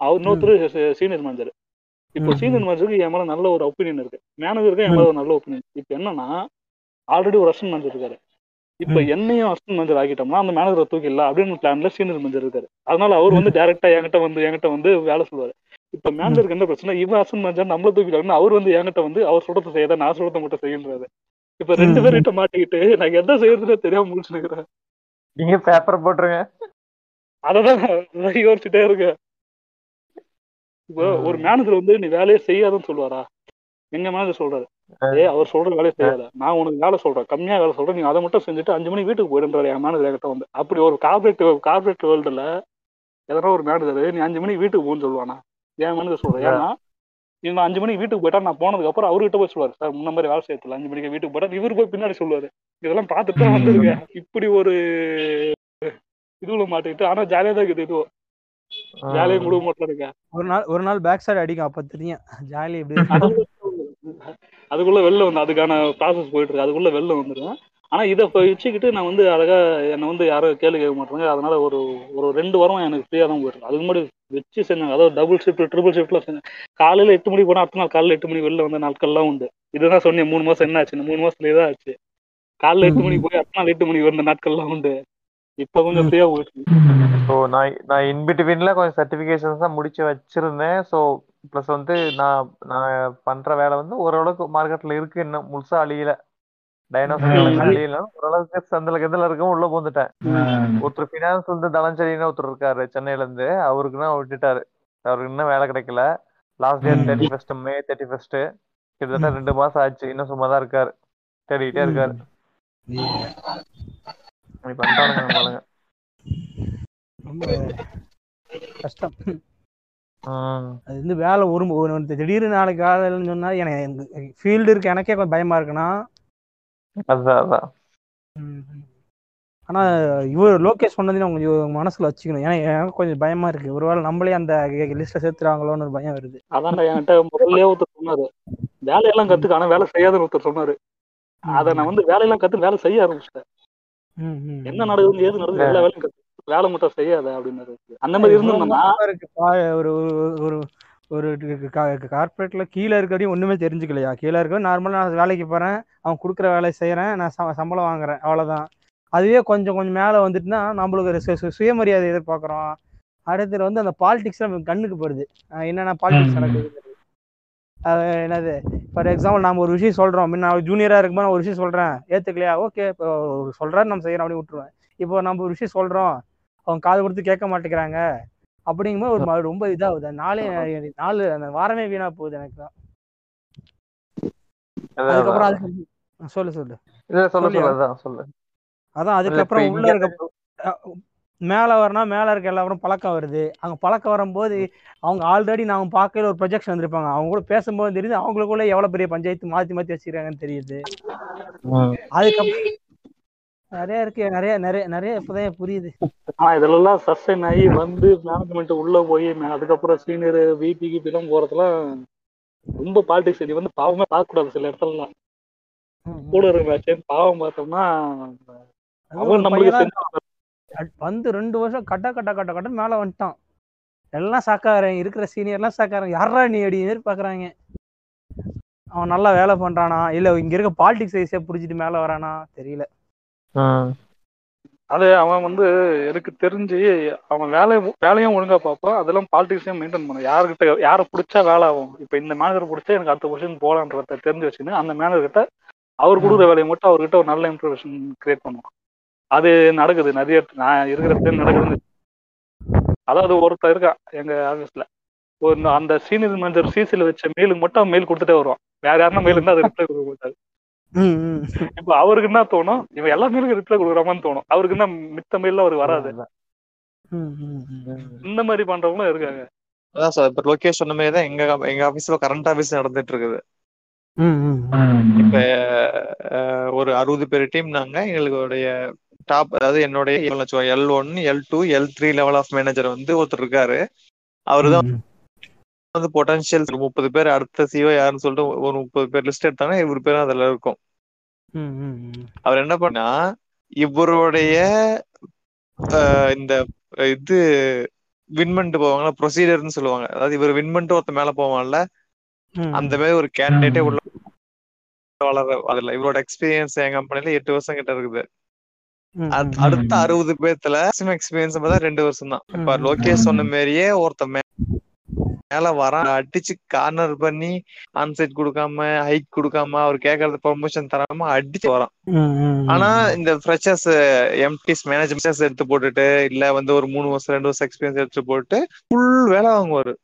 அவர் இன்னொருத்தர் சீனியர் மேனேஜர் இப்போ சீனியர் மேனேஜருக்கு என் மேல நல்ல ஒரு ஒப்பீனியன் இருக்கு. மேனேஜருக்கு என் மேல ஒரு நல்ல ஒப்பீனியன் இப்போ என்னன்னா ஆல்ரெடி ஒரு அசிஸ்டன்ட் மேனேஜர் இருக்காரு. இப்போ. என்னையும் அசிஸ்டன்ட் மேனேஜர் ஆக்கிட்டோம்னா அந்த மேனேஜரை தூக்கிடலாம் அப்படின்னு பிளான்ல சீனியர் மேனேஜர் இருக்காரு. அதனால அவர் வந்து டைரக்டா என்கிட்ட வந்து என்கிட்ட வந்து வேலை சொல்லுவாரு. இப்போ மேனேஜருக்கு என்ன பிரச்சனை இவன் அசிஸ்டன்ட் மேனேஜர் நம்மள தூக்கிட்டாங்கன்னா அவர் வந்து என்கிட்ட வந்து அவர் சொல்றதை செய்யாத நான் சொல்றதை மட்டும் செய்யுன்றாரு. இப்ப ரெண்டு. பேர்கிட்ட மாட்டிக்கிட்டு நான் எதை செய்யறதுனே தெரியாம முடிச்சுக்கிறேன் நீங்க பேப்பர் போட்டுருங்க. அததான் யோசிச்சுட்டே இருக்கேன். இப்போ ஒரு மேனேஜர் வந்து நீ வேலையை செய்யாதுன்னு சொல்லுவாரா? எங்க மேனேஜர் சொல்றாரு. ஏ அவர் சொல்ற வேலையை செய்யாத. நான் உனக்கு வேலை சொல்றேன். கம்மியா வேலை சொல்றேன். நீ அதை மட்டும் செஞ்சுட்டு அஞ்சு மணிக்கு வீட்டுக்கு போயிடுன்றாரு என் மேனேஜர் என்கிட்ட வந்து. அப்படி ஒரு கார்பரேட் கார்பரேட் வேர்ல்டுல எதனா ஒரு மேனேஜர் நீ அஞ்சு மணிக்கு வீட்டுக்கு போன்னு சொல்லுவானா? என் மேனேஜர் சொல்றேன். ஏன்னா இவன் அஞ்சு மணிக்கு வீட்டுக்கு போயிட்டா நான் போனதுக்கு அப்புறம் அவர்கிட்ட போய் சொல்லுவாரு சார் முன்ன மாதிரி வேலை செய்யறதுல அஞ்சு மணிக்கு வீட்டுக்கு போயிட்டா இவரு போய் பின்னாடி சொல்லுவாரு. இதெல்லாம் பார்த்துட்டு தான் வந்திருக்கேன் இப்படி ஒரு இதுல மாட்டிக்கிட்டு ஆனா ஜாலியா தான் இருக்குது இதுவும். ஜாலியா கொடுக்க மாட்டேன் இருக்கேன் ஒரு நாள் ஒரு நாள் பேக் சைடு அடிக்கும் அப்ப தெரியும். ஜாலி எப்படி அதுக்குள்ள அதுக்குள்ள வெளில வந்து அதுக்கான ப்ராசஸ் போயிட்டு இருக்கு. அதுக்குள்ள வெளில வந்துருவேன் ஆனா இதை வச்சுக்கிட்டு நான் வந்து அழகா என்னை வந்து யாரும் கேள்வி கேட்க மாட்டாங்க. அதனால ஒரு ஒரு ரெண்டு வாரம் எனக்கு ஃப்ரீயா தான் போயிட்டு அதுக்கு முன்னாடி வச்சு செஞ்சாங்க அதாவது டபுள் ஷிஃப்ட் ட்ரிபிள் ஷிஃப்ட்ல செஞ்சேன். காலையில எட்டு மணிக்கு போனா அடுத்த நாள் காலையில எட்டு மணிக்கு வெளில வந்த நாட்கள்லாம் உண்டு. இதுதான் சொன்னேன். மூணு மாசம் என்ன ஆச்சு? மூணு மாசத்துல இதான் ஆச்சு. காலைல எட்டு மணிக்கு போய் அடுத்த நாள் எட்டு மணிக்கு வந்த நாட்கள்லாம் உண்டு. இப்ப கொஞ்சம் ஃப்ரீயா போயிட்டு ஸோ நான் நான் இன்பிட்வீன்ல கொஞ்சம் சர்டிஃபிகேஷன்ஸ் தான் முடிச்சு வச்சிருந்தேன். ஸோ ப்ளஸ் வந்து நான் நான் பண்ற வேலை வந்து ஓரளவுக்கு மார்க்கெட்ல இருக்கு. இன்னும் முழுசா அழியல. டைனோசர் அழியல ஓரளவுக்கு சந்தில கதில இருக்கும் உள்ள போந்துட்டேன் ஒருத்தர் ஃபினான்ஸ் வந்து தனஞ்சலின்னு ஒருத்தர் இருக்காரு சென்னையில இருந்து அவருக்கு தான் விட்டுட்டாரு. அவருக்கு இன்னும் வேலை கிடைக்கல. Last date thirty first May thirty first கிட்டத்தட்ட ரெண்டு மாசம் ஆச்சு. இன்னும் சும்மா தான் இருக்காரு. தேடிக்கிட்டே இருக்காரு. பண்ணிட்டானுங்க ரொம்ப கஷ்டம். அது வந்து வேலை ஒரு திடீர்னு நாளைக்கு காலையிலன்னு சொன்னா எனக்கு ஃபீல்டு இருக்கு. எனக்கே கொஞ்சம் பயமா இருக்குன்னா அதான் அதான். ஆனா இவர் லோகேஷ் சொன்னதையும் உங்க மனசுல வச்சுக்கணும். ஏன்னா எனக்கு கொஞ்சம் பயமா இருக்கு. ஒருவேளை நம்மளே அந்த லிஸ்ட்ல சேர்த்துறாங்களோன்னு ஒரு பயம் வருது. அதான்டா என்கிட்ட முதல்லயே ஒருத்தர் சொன்னாரு. வேலையெல்லாம் கத்துக்க ஆனா வேலை செய்யாதுன்னு ஒருத்தர் சொன்னாரு. அத நான் வந்து வேலையெல்லாம் கத்து வேலை செய்ய ஆரம்பிச்சிட்டேன். என்ன நடக்குது ஏது நடக்குது எல்லா வேலையும் கத்து. வேலை மட்டும் செய்யாத அப்படின்னாரு. அந்த மாதிரி பா- ஒரு ஒரு- ஒரு கார்பரேட்ல கீழே இருக்கடியும் ஒண்ணுமே தெரிஞ்சுக்கலையா? கீழே இருக்க நார்மலா நான் வேலைக்கு போறேன் அவன் கொடுக்குற வேலையை செய்யறேன் நான் சம்பளம் வாங்குறேன் அவ்வளவுதான். அதுவே கொஞ்சம் கொஞ்சம் மேல வந்துட்டுனா நம்மளுக்கு ஒரு சுயமரியாதை எதிர்பார்க்கறோம். அடுத்தது வந்து அந்த பாலிடிக்ஸ் நம்ம கண்ணுக்கு படுது என்னென்ன பாலிடிக்ஸ் நடக்குது அது என்னது? ஃபார் எக்ஸாம்பிள் நாம ஒரு விஷயம் சொல்றோம். முன்ன நான் ஜூனியரா இருக்கும்போது நான் ஒரு விஷயம் சொல்றேன். ஏத்துக்கலையா? ஓகே இப்போ ஒரு சொல்றாரு நம்ம செய்யறோம் அப்படின்னு விட்டுருவேன். இப்போ நம்ம ஒரு விஷயம் சொல்றோம். அவங்க காது கொடுத்து கேட்க மாட்டேங்கிறாங்க. அப்படிங்கும்போது ஒரு ரொம்ப இதாகுது. நாளே நாலு அந்த வாரமே வீணா போகுது எனக்கு தான். அதுக்கப்புறம் சொல்லு சொல்லு. சொல்ல அதான் அதுக்கப்புறம் உள்ள இருக்க மேல வரனா மேல இருக்க எல்லாரும் பழக்கம் வருது. அங்க பழக்கம் வரும்போது அவங்க ஆல்ரெடி நாம பார்க்கல ஒரு ப்ரொஜெக்ஷன் வந்திருப்பாங்க. அவங்க கூட பேசும்போது தெரியுது அவங்களுக்குள்ள எவ்வளவு பெரிய பஞ்சாயத்து மாத்தி மாத்தி வச்சிருக்காங்கன்னு தெரியுது. அதுக்கப்புறம் நிறைய இருக்கு நிறைய நிறைய நிறைய இப்பதான் புரியுது. ஆனா இதுல சஸ்டைன் ஆகி வந்து மேனேஜ்மெண்ட் உள்ள போய் அதுக்கப்புறம் சீனியர் விபி கிபிலாம் போறதுலாம் ரொம்ப பாலிடிக்ஸ் இது வந்து பாவமே பார்க்க கூடாது சில இடத்துலலாம். கூட இருக்கிற பாவம் பார்த்தோம்னா அவன் நம்மளுக்கு வந்து ரெண்டு வருஷம் கட்ட கட்ட கட்ட கட்ட மேல வந்துட்டான். எல்லாம் சாக்காரன் இருக்கிற சீனியர்லாம் சாக்காரன். யாரா நீ அடி எதிர்பார்க்கறாங்க? அவன் நல்லா வேலை பண்றானா? இல்ல இங்க இருக்க பாலிடிக்ஸ் ஐஸே புடிச்சிட்டு மேல வரானா? தெரியல. அது அவன் வந்து எனக்கு தெரிஞ்சு அவன் வேலை வேலையும் ஒழுங்கா பார்ப்பான் அதெல்லாம் பாலிடிக்ஸையும் மெயின்டைன் பண்ண யாருக்கிட்ட யாரை பிடிச்சா வேலை ஆகும்? இப்போ இந்த மேனேஜர் பிடிச்சா எனக்கு அடுத்த பொசிஷன் போகலான்றத தெரிஞ்சு வச்சுன்னு அந்த மேனேஜர் கிட்ட அவர் கொடுக்குற வேலையை மட்டும் அவர்கிட்ட ஒரு நல்ல இன்ஃபர்மேஷன் கிரியேட் பண்ணுவான். அது நடக்குது. நிறைய நான் இருக்கிற இடத்துல நடக்குதுன்னு அதாவது ஒருத்தர் இருக்கான் எங்க ஆஃபீஸ்ல ஒரு அந்த சீனியர் மேனேஜர் சிசில வச்ச மெயிலுக்கு மட்டும் மெயில் கொடுத்துட்டே வருவான். வேற யாருன்னா மெயில் இருந்தா அதை ரிப்ளை கொடுக்க மாட்டாரு. இப்போ அவருக்கு என்ன தோணும்? இவன் எல்லா மெயிலுக்கும் ரிப்ளை கொடுக்குறாமான்னு தோணும். அவருக்கு என்ன மித்த மெயில அவருக்கு வராது. ம். இந்த மாதிரி பண்றவங்களும் இருக்காங்க. அதான் சார் இப்ப லோகேஷ் சொன்ன மாதிரி தான் எங்க எங்க ஆபீஸ்ல கரண்ட் ஆபீஸ் நடந்துட்டு இருக்குது. இப்ப ஒரு அறுபது பேர் டீம் நாங்க. எங்களுடைய டாப் அதாவது என்னுடைய L one L two L three level of manager வந்து ஒருத்தர் இருக்காரு. அவருதான் வந்து பொட்டன்ஷியல் முப்பது பேர் அடுத்த சிஓ யாருன்னு சொல்லிட்டு ஒரு முப்பது பேர் லிஸ்ட் எடுத்தாங்கன்னா இவர் பேரும் அதுல இருக்கும். ம், ம், ம். அவர் என்ன பண்ணா இவருடைய இந்த இது வின் பண்ணிட்டு போவாங்கல்ல ப்ரொசீஜர்னு சொல்லுவாங்க. அதாவது இவர் வின் பண்ணிட்டு ஒருத்த மேல போவான்ல அந்த மாதிரி ஒரு கேண்டிடேட்டே உள்ள வளர அதுல இவரோட எக்ஸ்பீரியன்ஸ் என் கம்பெனில எட்டு வருஷம் கிட்ட இருக்குது. அடுத்த அறுபது பேர்த்துல மேக்ஸிமம் எக்ஸ்பீரியன்ஸ் பார்த்தா ரெண்டு வருஷம் தான் இப்ப. லோகேஷ் சொன்ன மாதிரியே ஒருத்த மே- மேல வரான் அடிச்சு கார்னர் பண்ணி ஆன்சைட் கொடுக்காம ஹைக் கொடுக்காம அவர் கேட்கறது ப்ரொமோஷன் தராம அடிச்சு வரான். ஆனா இந்த ஃப்ரெஷர்ஸ் எம்டிஸ் மேனேஜ்மெண்ட்ஸ் எடுத்து போட்டுட்டு இல்ல வந்து ஒரு மூணு வருஷம் ரெண்டு வருஷம் எக்ஸ்பீரியன்ஸ் எடுத்து போட்டு ஃபுல் வேலை வாங்குவாரு.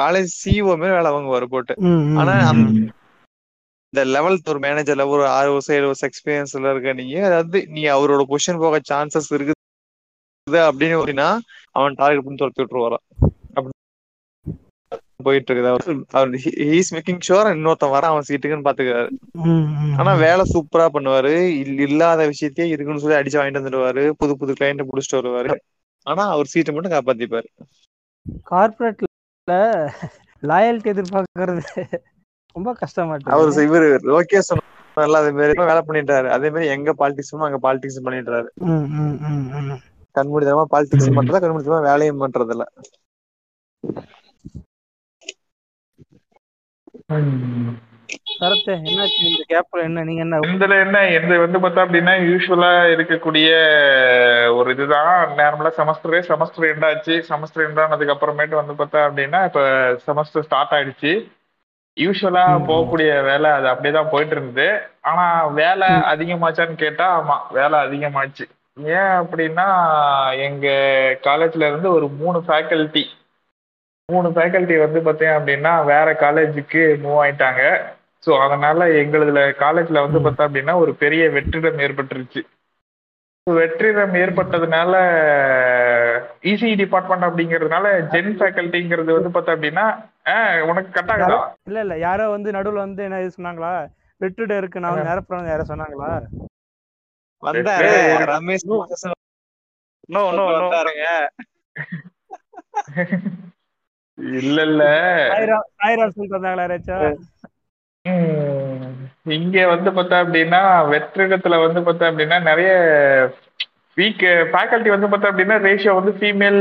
காலேஜ் சிஓ மாதிரி வேலை வாங்குவாரு போட்டு. ஆனா இந்த லெவல்த் ஒரு மேனேஜர்ல ஒரு ஆறு வருஷம் ஏழு வருஷம் எக்ஸ்பீரியன்ஸ்ல இருக்க நீங்க அதாவது நீ அவரோட பொசிஷன் போக சான்சஸ் இருக்குது அப்படின்னு அப்படின்னா அவன் டார்கெட் பண்ணி துரத்தி விட்டுருவாராம். அப்படி போயிட்டு இருக்குது ஹீஸ் மேக்கிங் ஷுவர் இன்னொருத்தன் வர அவன் சீட்டுக்குன்னு பாத்துக்கிறாரு. ஆனா வேலை சூப்பரா பண்ணுவாரு. இல்- இல்லாத விஷயத்தையே இருக்குன்னு சொல்லி அடிச்சு வாங்கிட்டு வந்துடுவாரு. புது புது கிளைண்ட் புடிச்சிட்டு வருவாரு. ஆனா அவர் சீட்டை மட்டும் காப்பாத்திப்பாரு. கார்ப்பரேட்ல லாயல்ட்டி எதிர்பார்க்கறது ரொம்ப கஷ்டமாட்டு அவர் இவரு லோகேஷ் சொன்னார்ல அதே மாதிரி வேலை பண்ணிட்டாரு. அதே மாதிரி எங்க பாலிடிக்ஸ் அங்க பாலிடிக்ஸ் பண்ணிட்டாரு ம், ம், ம், ம். கண்மூடித்தனமா பாலிடிக்ஸ் பண்றதா கண்மூடித்தனமா வேலையும் பண்றது இல்ல சரத் என்னாச்சு? இந்த கேப்ல என்ன? நீங்க என்ன? இதுல என்ன? இது வந்து பார்த்தா அப்படின்னா யூஸ்வலா இருக்கக்கூடிய ஒரு இதுதான். நார்மலா செமஸ்டரே செமஸ்டர் எண்ட் ஆச்சு. செமஸ்டர் எண்ட் ஆனதுக்கு அப்புறமேட்டு வந்து பார்த்தா அப்படின்னா இப்ப செமஸ்டர் ஸ்டார்ட் ஆயிடுச்சு. யூஸ்வலா. போகக்கூடிய வேலை அது அப்படியே தான் போயிட்டு இருந்தது. ஆனா வேலை அதிகமாச்சான்னு கேட்டா ஆமா வேலை அதிகமாச்சு. ஏன் அப்படின்னா எங்க காலேஜ்ல இருந்து ஒரு மூணு ஃபேக்கல்ட்டி மூணு ஃபேக்கல்ட்டி வந்து பார்த்தீங்க அப்படின்னா வேற காலேஜுக்கு மூவ் ஆயிட்டாங்க. ஸோ அதனால எங்களுதுல காலேஜ்ல வந்து. பார்த்தா அப்படின்னா ஒரு பெரிய வெற்றிடம் ஏற்பட்டுருச்சு. So, வெற்றிடம் ஏற்பட்டதுனால இசி டிபார்ட்மெண்ட் அப்படிங்கிறதுனால ஜென் ஃபேக்கல்ட்டிங்கிறது வந்து பார்த்தா அப்படின்னா ஆஹ் உனக்கு கட் ஆகுதா இல்ல இல்ல யாரோ வந்து நடுவுல வந்து என்ன இது சொன்னாங்களா? வெட்டுட இருக்கு நான் வந்து நிரப்புறேன் யாரோ சொன்னாங்களா? வந்தாரு ஏய், ரமேஷ் இல்ல இல்ல இங்க வந்து பார்த்தா அப்படின்னா வெற்றிடத்துல வந்து பார்த்தா அப்படின்னா நிறைய வீக் ஃபேக்கல்ட்டி வந்து பார்த்தா அப்படின்னா ரேஷியோ வந்து ஃபீமேல்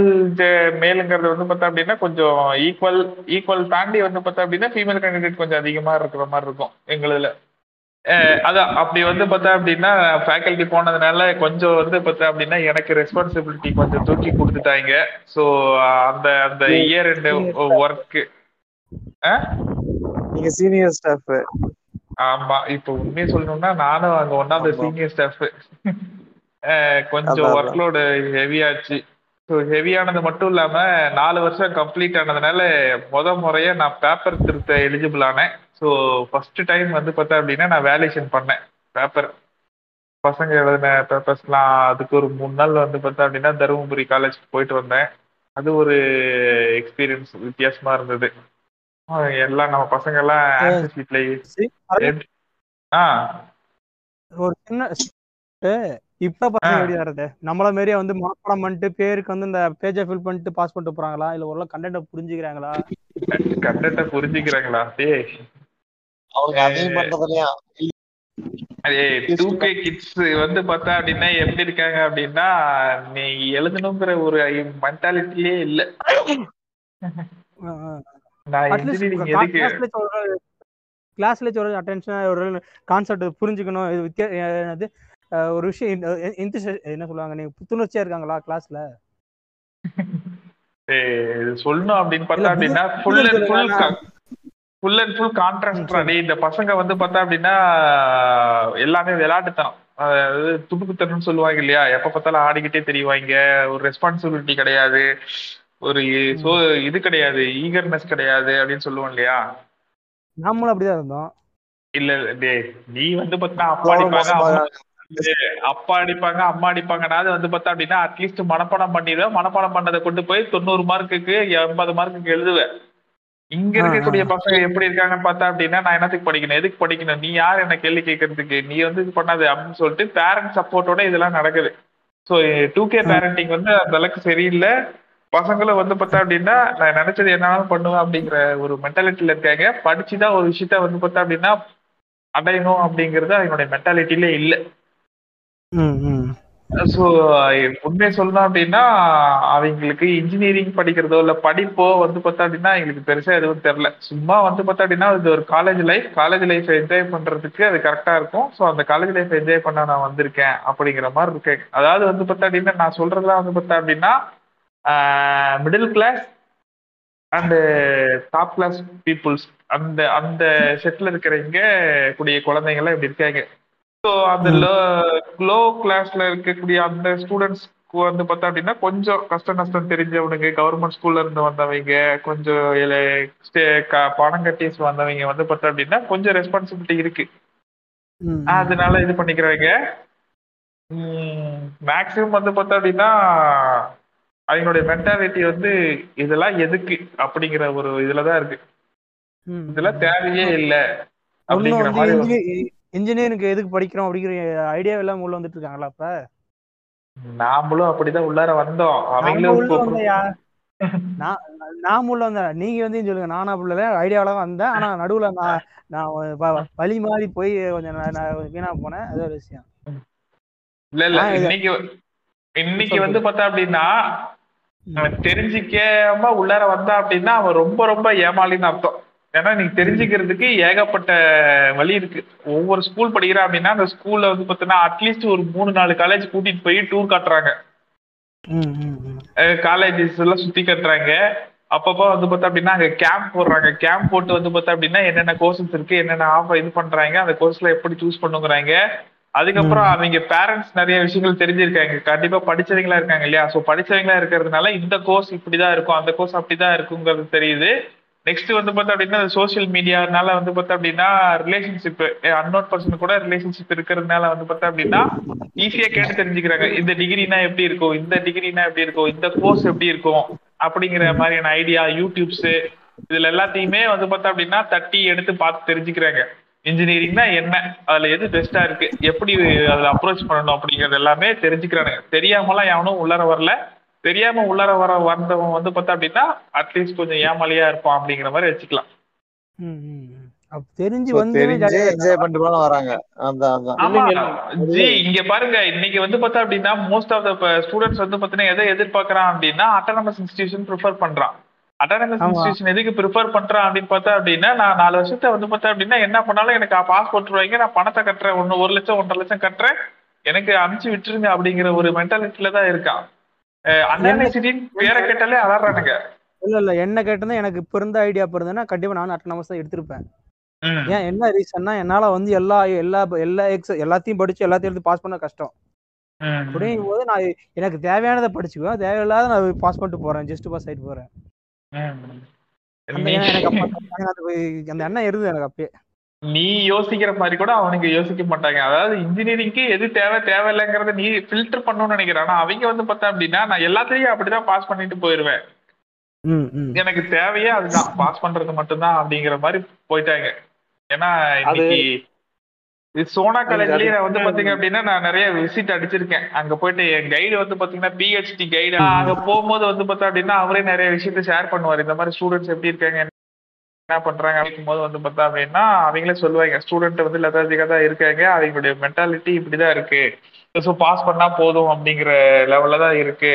மேலுங்கிறது வந்து பார்த்தா அப்படின்னா கொஞ்சம் ஈக்குவல் ஈக்குவல் தாண்டி வந்து பார்த்தா அப்படின்னா ஃபீமேல் கேண்டிடேட் கொஞ்சம் அதிகமா இருக்கிற மாதிரி இருக்கும் எங்களுதுல. அதான் அப்படி வந்து பார்த்தா அப்படின்னா ஃபேக்கல்ட்டி போனதுனால கொஞ்சம் வந்து பார்த்தா அப்படின்னா எனக்கு ரெஸ்பான்சிபிலிட்டி கொஞ்சம் தூக்கி கொடுத்துட்டாங்க. ஸோ அந்த அந்த இயர் ரெண்டு ஒர்க்கு நீங்க சீனியர் ஸ்டாஃப் ஆமா இப்ப உண்மையை சொல்லணும்னா நானும் அங்க ஒன் ஆஃப் த ஆமா. சீனியர் ஸ்டாஃப் கொஞ்சம் ஒர்க் லோடு ஹெவியாச்சு ஸோ ஹெவியானது மட்டும் இல்லாம நாலு வருஷம் கம்ப்ளீட் ஆனதுனால முத முறையா நான் பேப்பர் திருத்த எலிஜிபிள் ஆனேன். ஸோ ஃபர்ஸ்ட் டைம் வந்து பார்த்தா அப்படின்னா நான் வேலேஷன் பண்ணேன் பேப்பர் பசங்க எழுதின பேப்பர்ஸ்லாம் அதுக்கு ஒரு மூணு நாள் வந்து பார்த்தா அப்படின்னா தருமபுரி காலேஜ்க்கு போயிட்டு வந்தேன். அது ஒரு எக்ஸ்பீரியன்ஸ் வித்தியாசமா இருந்தது. எல்லாம் நம்ம பசங்க எல்லாம் ஆன்சர் ஷீட்ல ஆ. ஒரு சின்ன இப்ப பசங்க. எப்படி வர்றது? நம்மள மாரியே வந்து மனப்பாடம் பண்ணிட்டு பேருக்கு வந்து இந்த பேஜை ஃபில் பண்ணிட்டு பாஸ் பண்ணிட்டு போறாங்களா? இல்ல ஒரு கண்டென்ட் புரிஞ்சுக்கிறாங்களா? கண்டென்ட்டை புரிஞ்சுக்கிறாங்களா? டேய். அவங்க அதையும் பண்றது இல்லையா ஏய் டூ கே கிட்ஸ் வந்து பார்த்தா அப்படின்னா எப்படி இருக்காங்க அப்படின்னா நீ எழுதணுங்கிற ஒரு மென்டாலிட்டிலே இல்ல. நான் கிளாஸ்ல ஒரு அட்டென்ஷன் ஒரு கான்செப்ட் புரிஞ்சுக்கணும். இது ஒரு விஷயம் என்ன சொல்லுவாங்க நீங்க புத்துணர்ச்சியா இருக்காங்களா கிளாஸ்ல சொல்லணும் அப்படின்னு பார்த்தா அப்படின்னா full and full. Full and full contrast அடி இந்த பசங்க வந்து பார்த்தா அப்படின்னா எல்லாமே விளையாட்டுத்தனம் அதாவது துடுக்குத்தனம்னு சொல்லுவாங்க இல்லையா? எப்ப பார்த்தாலும் ஆடிக்கிட்டே தெரிவாங்க. ஒரு ரெஸ்பான்சிபிலிட்டி கிடையாது. ஒரு சோ இது கிடையாது. ஈகர்னஸ் கிடையாது அப்படின்னு சொல்லுவோம் இல்லையா? நாமளும் அப்படிதான் இருந்தோம். இல்ல டேய் நீ வந்து பார்த்தா அப்பா அடிப்பாங்க அப்பா அடிப்பாங்க அம்மா அடிப்பாங்கன்னா வந்து பார்த்தா அப்படின்னா அட்லீஸ்ட் மனப்பாடம் பண்ணிடுவேன் மனப்பாடம் பண்ணதை கொண்டு போய் தொண்ணூறு மார்க்குக்கு எண்பது மார்க்குக்கு எழுதுவேன் இங்க இருக்கக்கூடிய. பசங்க எப்படி இருக்காங்கன்னு பார்த்தா அப்படின்னா நான் என்னத்துக்கு படிக்கணும்? எதுக்கு படிக்கணும்? நீ யார் என்ன கேள்வி கேட்கறதுக்கு? நீ வந்து இது பண்ணாது அப்படின்னு சொல்லிட்டு பேரண்ட் சப்போர்ட்டோட இதெல்லாம் நடக்குது. ஸோ டூ கே பேரண்டிங் வந்து அந்த அளவுக்கு சரியில்லை. பசங்களும் வந்து பார்த்தா அப்படின்னா நான் நினைச்சது என்னாலும் பண்ணுவேன் அப்படிங்கிற ஒரு மென்டாலிட்டியில இருக்காங்க. படிச்சுதான் ஒரு விஷயத்த வந்து பார்த்தா அப்படின்னா அடையணும் அப்படிங்கிறது அவங்களுடைய மென்டாலிட்டியிலே இல்லை. ஸோ உண்மையை சொல்லணும் அப்படின்னா அவங்களுக்கு இன்ஜினியரிங் படிக்கிறதோ இல்லை படிப்போ வந்து பார்த்தா அப்படின்னா எங்களுக்கு பெருசா எதுவும் தெரில. சும்மா வந்து பார்த்தா அப்படின்னா இது ஒரு college life college life enjoy பண்றதுக்கு அது கரெக்டா இருக்கும். ஸோ அந்த காலேஜ் லைஃப் என்ஜாய் பண்ண நான் வந்திருக்கேன் அப்படிங்கிற மாதிரி இருக்கேன் அதாவது வந்து பார்த்தா அப்படின்னா நான் சொல்றதுலாம் வந்து பார்த்தா அப்படின்னா middle class and top class peoples அந்த அந்த செட்டில் இருக்கிறவங்க கூடிய குழந்தைங்கள்லாம் இப்படி இருக்காங்க. ஸோ அந்த லோ கிளாஸ்ல இருக்கக்கூடிய அந்த ஸ்டூடெண்ட்ஸ்க்கு வந்து பார்த்தா அப்படின்னா கொஞ்சம் கஷ்ட நஷ்டம் தெரிஞ்சவனுங்க கவர்மெண்ட் ஸ்கூல்ல இருந்து வந்தவங்க கொஞ்சம் பணம் கட்டி வந்தவங்க வந்து பார்த்தா அப்படின்னா கொஞ்சம் ரெஸ்பான்சிபிலிட்டி இருக்கு. அதனால இது பண்ணிக்கிறவங்க. மேக்ஸிமம் வந்து பார்த்தா அப்படின்னா அவங்களுடைய மென்டாலிட்டி வந்து இதெல்லாம் எதுக்கு அப்படிங்கிற ஒரு இதுலதான் இருக்கு. ம். இதெல்லாம் தேவையே இல்ல. அப்படிங்கிற மாதிரி இன்ஜினியரிங்க்கு எதுக்கு படிக்கிறோம் அப்படிங்கிற ஐடியா எல்லாம் உள்ள வந்துட்டு இருக்காங்களா அப்ப? நாமளும் அப்படிதான் உள்ளார வந்தோம். அவங்களும் நான் நான் உள்ள வந்தேன் நீங்க வந்து சொல்லுங்க. நானா உள்ள ஐடியாவில தான் வந்தேன். ஆனா நடுவுல நான் நான் வழி மாறி போய் கொஞ்சம் வீணா போனேன். அது ஒரு விஷயம். இல்ல இல்ல. இன்னைக்கு இன்னைக்கு வந்து பார்த்தா அப்படின்னா தெரிஞ்சிக்காம உள்ளார வந்தா அப்படின்னா அவன் ரொம்ப ரொம்ப ஏமாளின்னு அர்த்தம். ஏன்னா நீங்க தெரிஞ்சுக்கிறதுக்கு ஏகப்பட்ட வழி இருக்கு. ஒவ்வொரு ஸ்கூல் படிக்கிறா அப்படின்னா அந்த ஸ்கூல்ல வந்து பார்த்தீங்கன்னா அட்லீஸ்ட் ஒரு மூணு நாலு காலேஜ் கூட்டிட்டு போய் டூர் காட்டுறாங்க. காலேஜஸ் எல்லாம் சுத்தி கட்டுறாங்க. அப்பப்போ வந்து பார்த்தா அப்படின்னா அங்க கேம்ப் போடுறாங்க. கேம்ப் போட்டு வந்து பார்த்தா அப்படின்னா என்னென்ன கோர்சஸ் இருக்கு என்னென்ன ஆஃபர் இது பண்றாங்க அந்த கோர்ஸ்ல எப்படி சூஸ் பண்ணுங்கிறாங்க. அதுக்கப்புறம் அவங்க பேரண்ட்ஸ் நிறைய விஷயங்கள் தெரிஞ்சிருக்காங்க. கண்டிப்பா படிச்சவங்களா இருக்காங்க இல்லையா? ஸோ படிச்சவங்களா இருக்கிறதுனால இந்த கோர்ஸ் இப்படிதான் இருக்கும் அந்த கோர்ஸ் அப்படிதான் இருக்குங்கிறது தெரியுது. நெக்ஸ்ட் வந்து பார்த்தா அப்படின்னா சோஷியல் மீடியானால வந்து பார்த்தா அப்படின்னா ரிலேஷன்ஷிப் அன்னோன் பர்சன் கூட ரிலேஷன்ஷிப் இருக்கிறதுனால வந்து பார்த்தா அப்படின்னா ஈஸியா கேட்டு தெரிஞ்சுக்கிறாங்க. இந்த டிகிரினா எப்படி இருக்கும்? இந்த டிகிரினா எப்படி இருக்கும்? இந்த கோர்ஸ் எப்படி இருக்கும்? அப்படிங்கிற மாதிரியான ஐடியா யூடியூப்ஸ் இதுல எல்லாத்தையுமே வந்து பார்த்தா அப்படின்னா தட்டி எடுத்து பார்த்து தெரிஞ்சுக்கிறாங்க. இன்ஜினியரிங்னா என்ன? அதுல எது பெஸ்டா இருக்கு? எப்படி அதுல அப்ரோச் பண்ணணும் அப்படிங்கறது எல்லாமே தெரிஞ்சுக்கிறானுங்க. தெரியாமலாம் எவனும் உள்ளார வரல. தெரியாம உள்ளார வர வந்தவன் வந்து பார்த்தா அப்படின்னா அட்லீஸ்ட் கொஞ்சம் ஏமாலியா இருப்பான் அப்படிங்கிற மாதிரி வச்சுக்கலாம். தெரிஞ்சு வந்து என்ஜாய் பண்ணிட்டு வராங்க. ஜி இங்க பாருங்க. இன்னைக்கு வந்து பார்த்தா அப்படின்னா மோஸ்ட் ஆஃப் த ஸ்டூடெண்ட்ஸ் வந்து பாத்தீங்கன்னா எதை எதிர்பார்க்கறான் அப்படின்னா அட்டானமஸ் இன்ஸ்டிடியூஷன் ப்ரிஃபர் பண்றான். அட்டானமஸ். இன்ஸ்டிடியூஷன் எதுக்கு ப்ரிஃபர் பண்றான் அப்படின்னு பார்த்தா அப்படின்னா நான் நாலு வருஷத்தை வந்து பார்த்தா அப்படின்னா என்ன பண்ணாலும் எனக்கு பாஸ்போர்ட் ரூபாய்க்கு நான் பணத்தை கட்டுறேன். ஒன்னு ஒரு லட்சம் ஒன்றரை லட்சம் கட்டுறேன். எனக்கு அனுப்பிச்சு விட்டுருங்க அப்படிங்கிற ஒரு மென்டாலிட்டியில தான் இருக்கான். இல்ல இல்ல என்ன கேட்டதும் எனக்கு இப்ப இருந்த ஐடியா இப்ப இருந்ததுன்னா கண்டிப்பா நானும் அட்டனமஸ் தான் எடுத்திருப்பேன். ஏன் என்ன ரீசன்னா என்னால வந்து எல்லா எல்லா எல்லா எக்ஸ் எல்லாத்தையும் படிச்சு எல்லாத்தையும் எடுத்து பாஸ் பண்ண கஷ்டம். அப்படிங்கும் போது நான் எனக்கு தேவையானதை படிச்சுக்குவேன். தேவையில்லாத நான் பாஸ் பண்ணிட்டு போறேன். ஜஸ்ட் பாஸ் ஆயிட்டு போறேன். அந்த எண்ணம் இருந்தது எனக்கு அப்பயே. நீ யோசிக்கிற மாதிரி கூட அவனுக்கு யோசிக்க மாட்டாங்க. அதாவது இன்ஜினியரிங்க்கு எது தேவை தேவையில்லைங்கிறத நீ ஃபில்டர் பண்ணணும்னு நினைக்கிறேன். ஆனா அவங்க வந்து பார்த்தா அப்படின்னா நான் எல்லாத்துலயும் அப்படிதான் பாஸ் பண்ணிட்டு போயிருவேன். எனக்கு தேவையே அதுதான். பாஸ் பண்றது மட்டும்தான் அப்படிங்கிற மாதிரி போயிட்டாங்க. ஏன்னா இன்னைக்கு சோனா காலேஜ்லயே நான் வந்து பாத்தீங்க அப்படின்னா நான் நிறைய விசிட் அடிச்சிருக்கேன். அங்க போயிட்டு என் கைடு வந்து பாத்தீங்கன்னா பிஹெச்டி கைடு அங்க போகும்போது வந்து பார்த்தா அப்படின்னா அவரே நிறைய விஷயத்த ஷேர் பண்ணுவார். இந்த மாதிரி ஸ்டூடெண்ட்ஸ் எப்படி இருக்காங்க என்ன பண்றாங்க அப்படிங்கும்போது வந்து பார்த்தா அப்படின்னா அவங்களே சொல்லுவாங்க ஸ்டூடெண்ட் வந்து லதாஜிக்கா தான் இருக்காங்க. அவங்களுடைய மென்டாலிட்டி இப்படிதான் இருக்கு. ஸோ பாஸ் பண்ணா போதும் அப்படிங்கிற லெவல்ல தான் இருக்கு.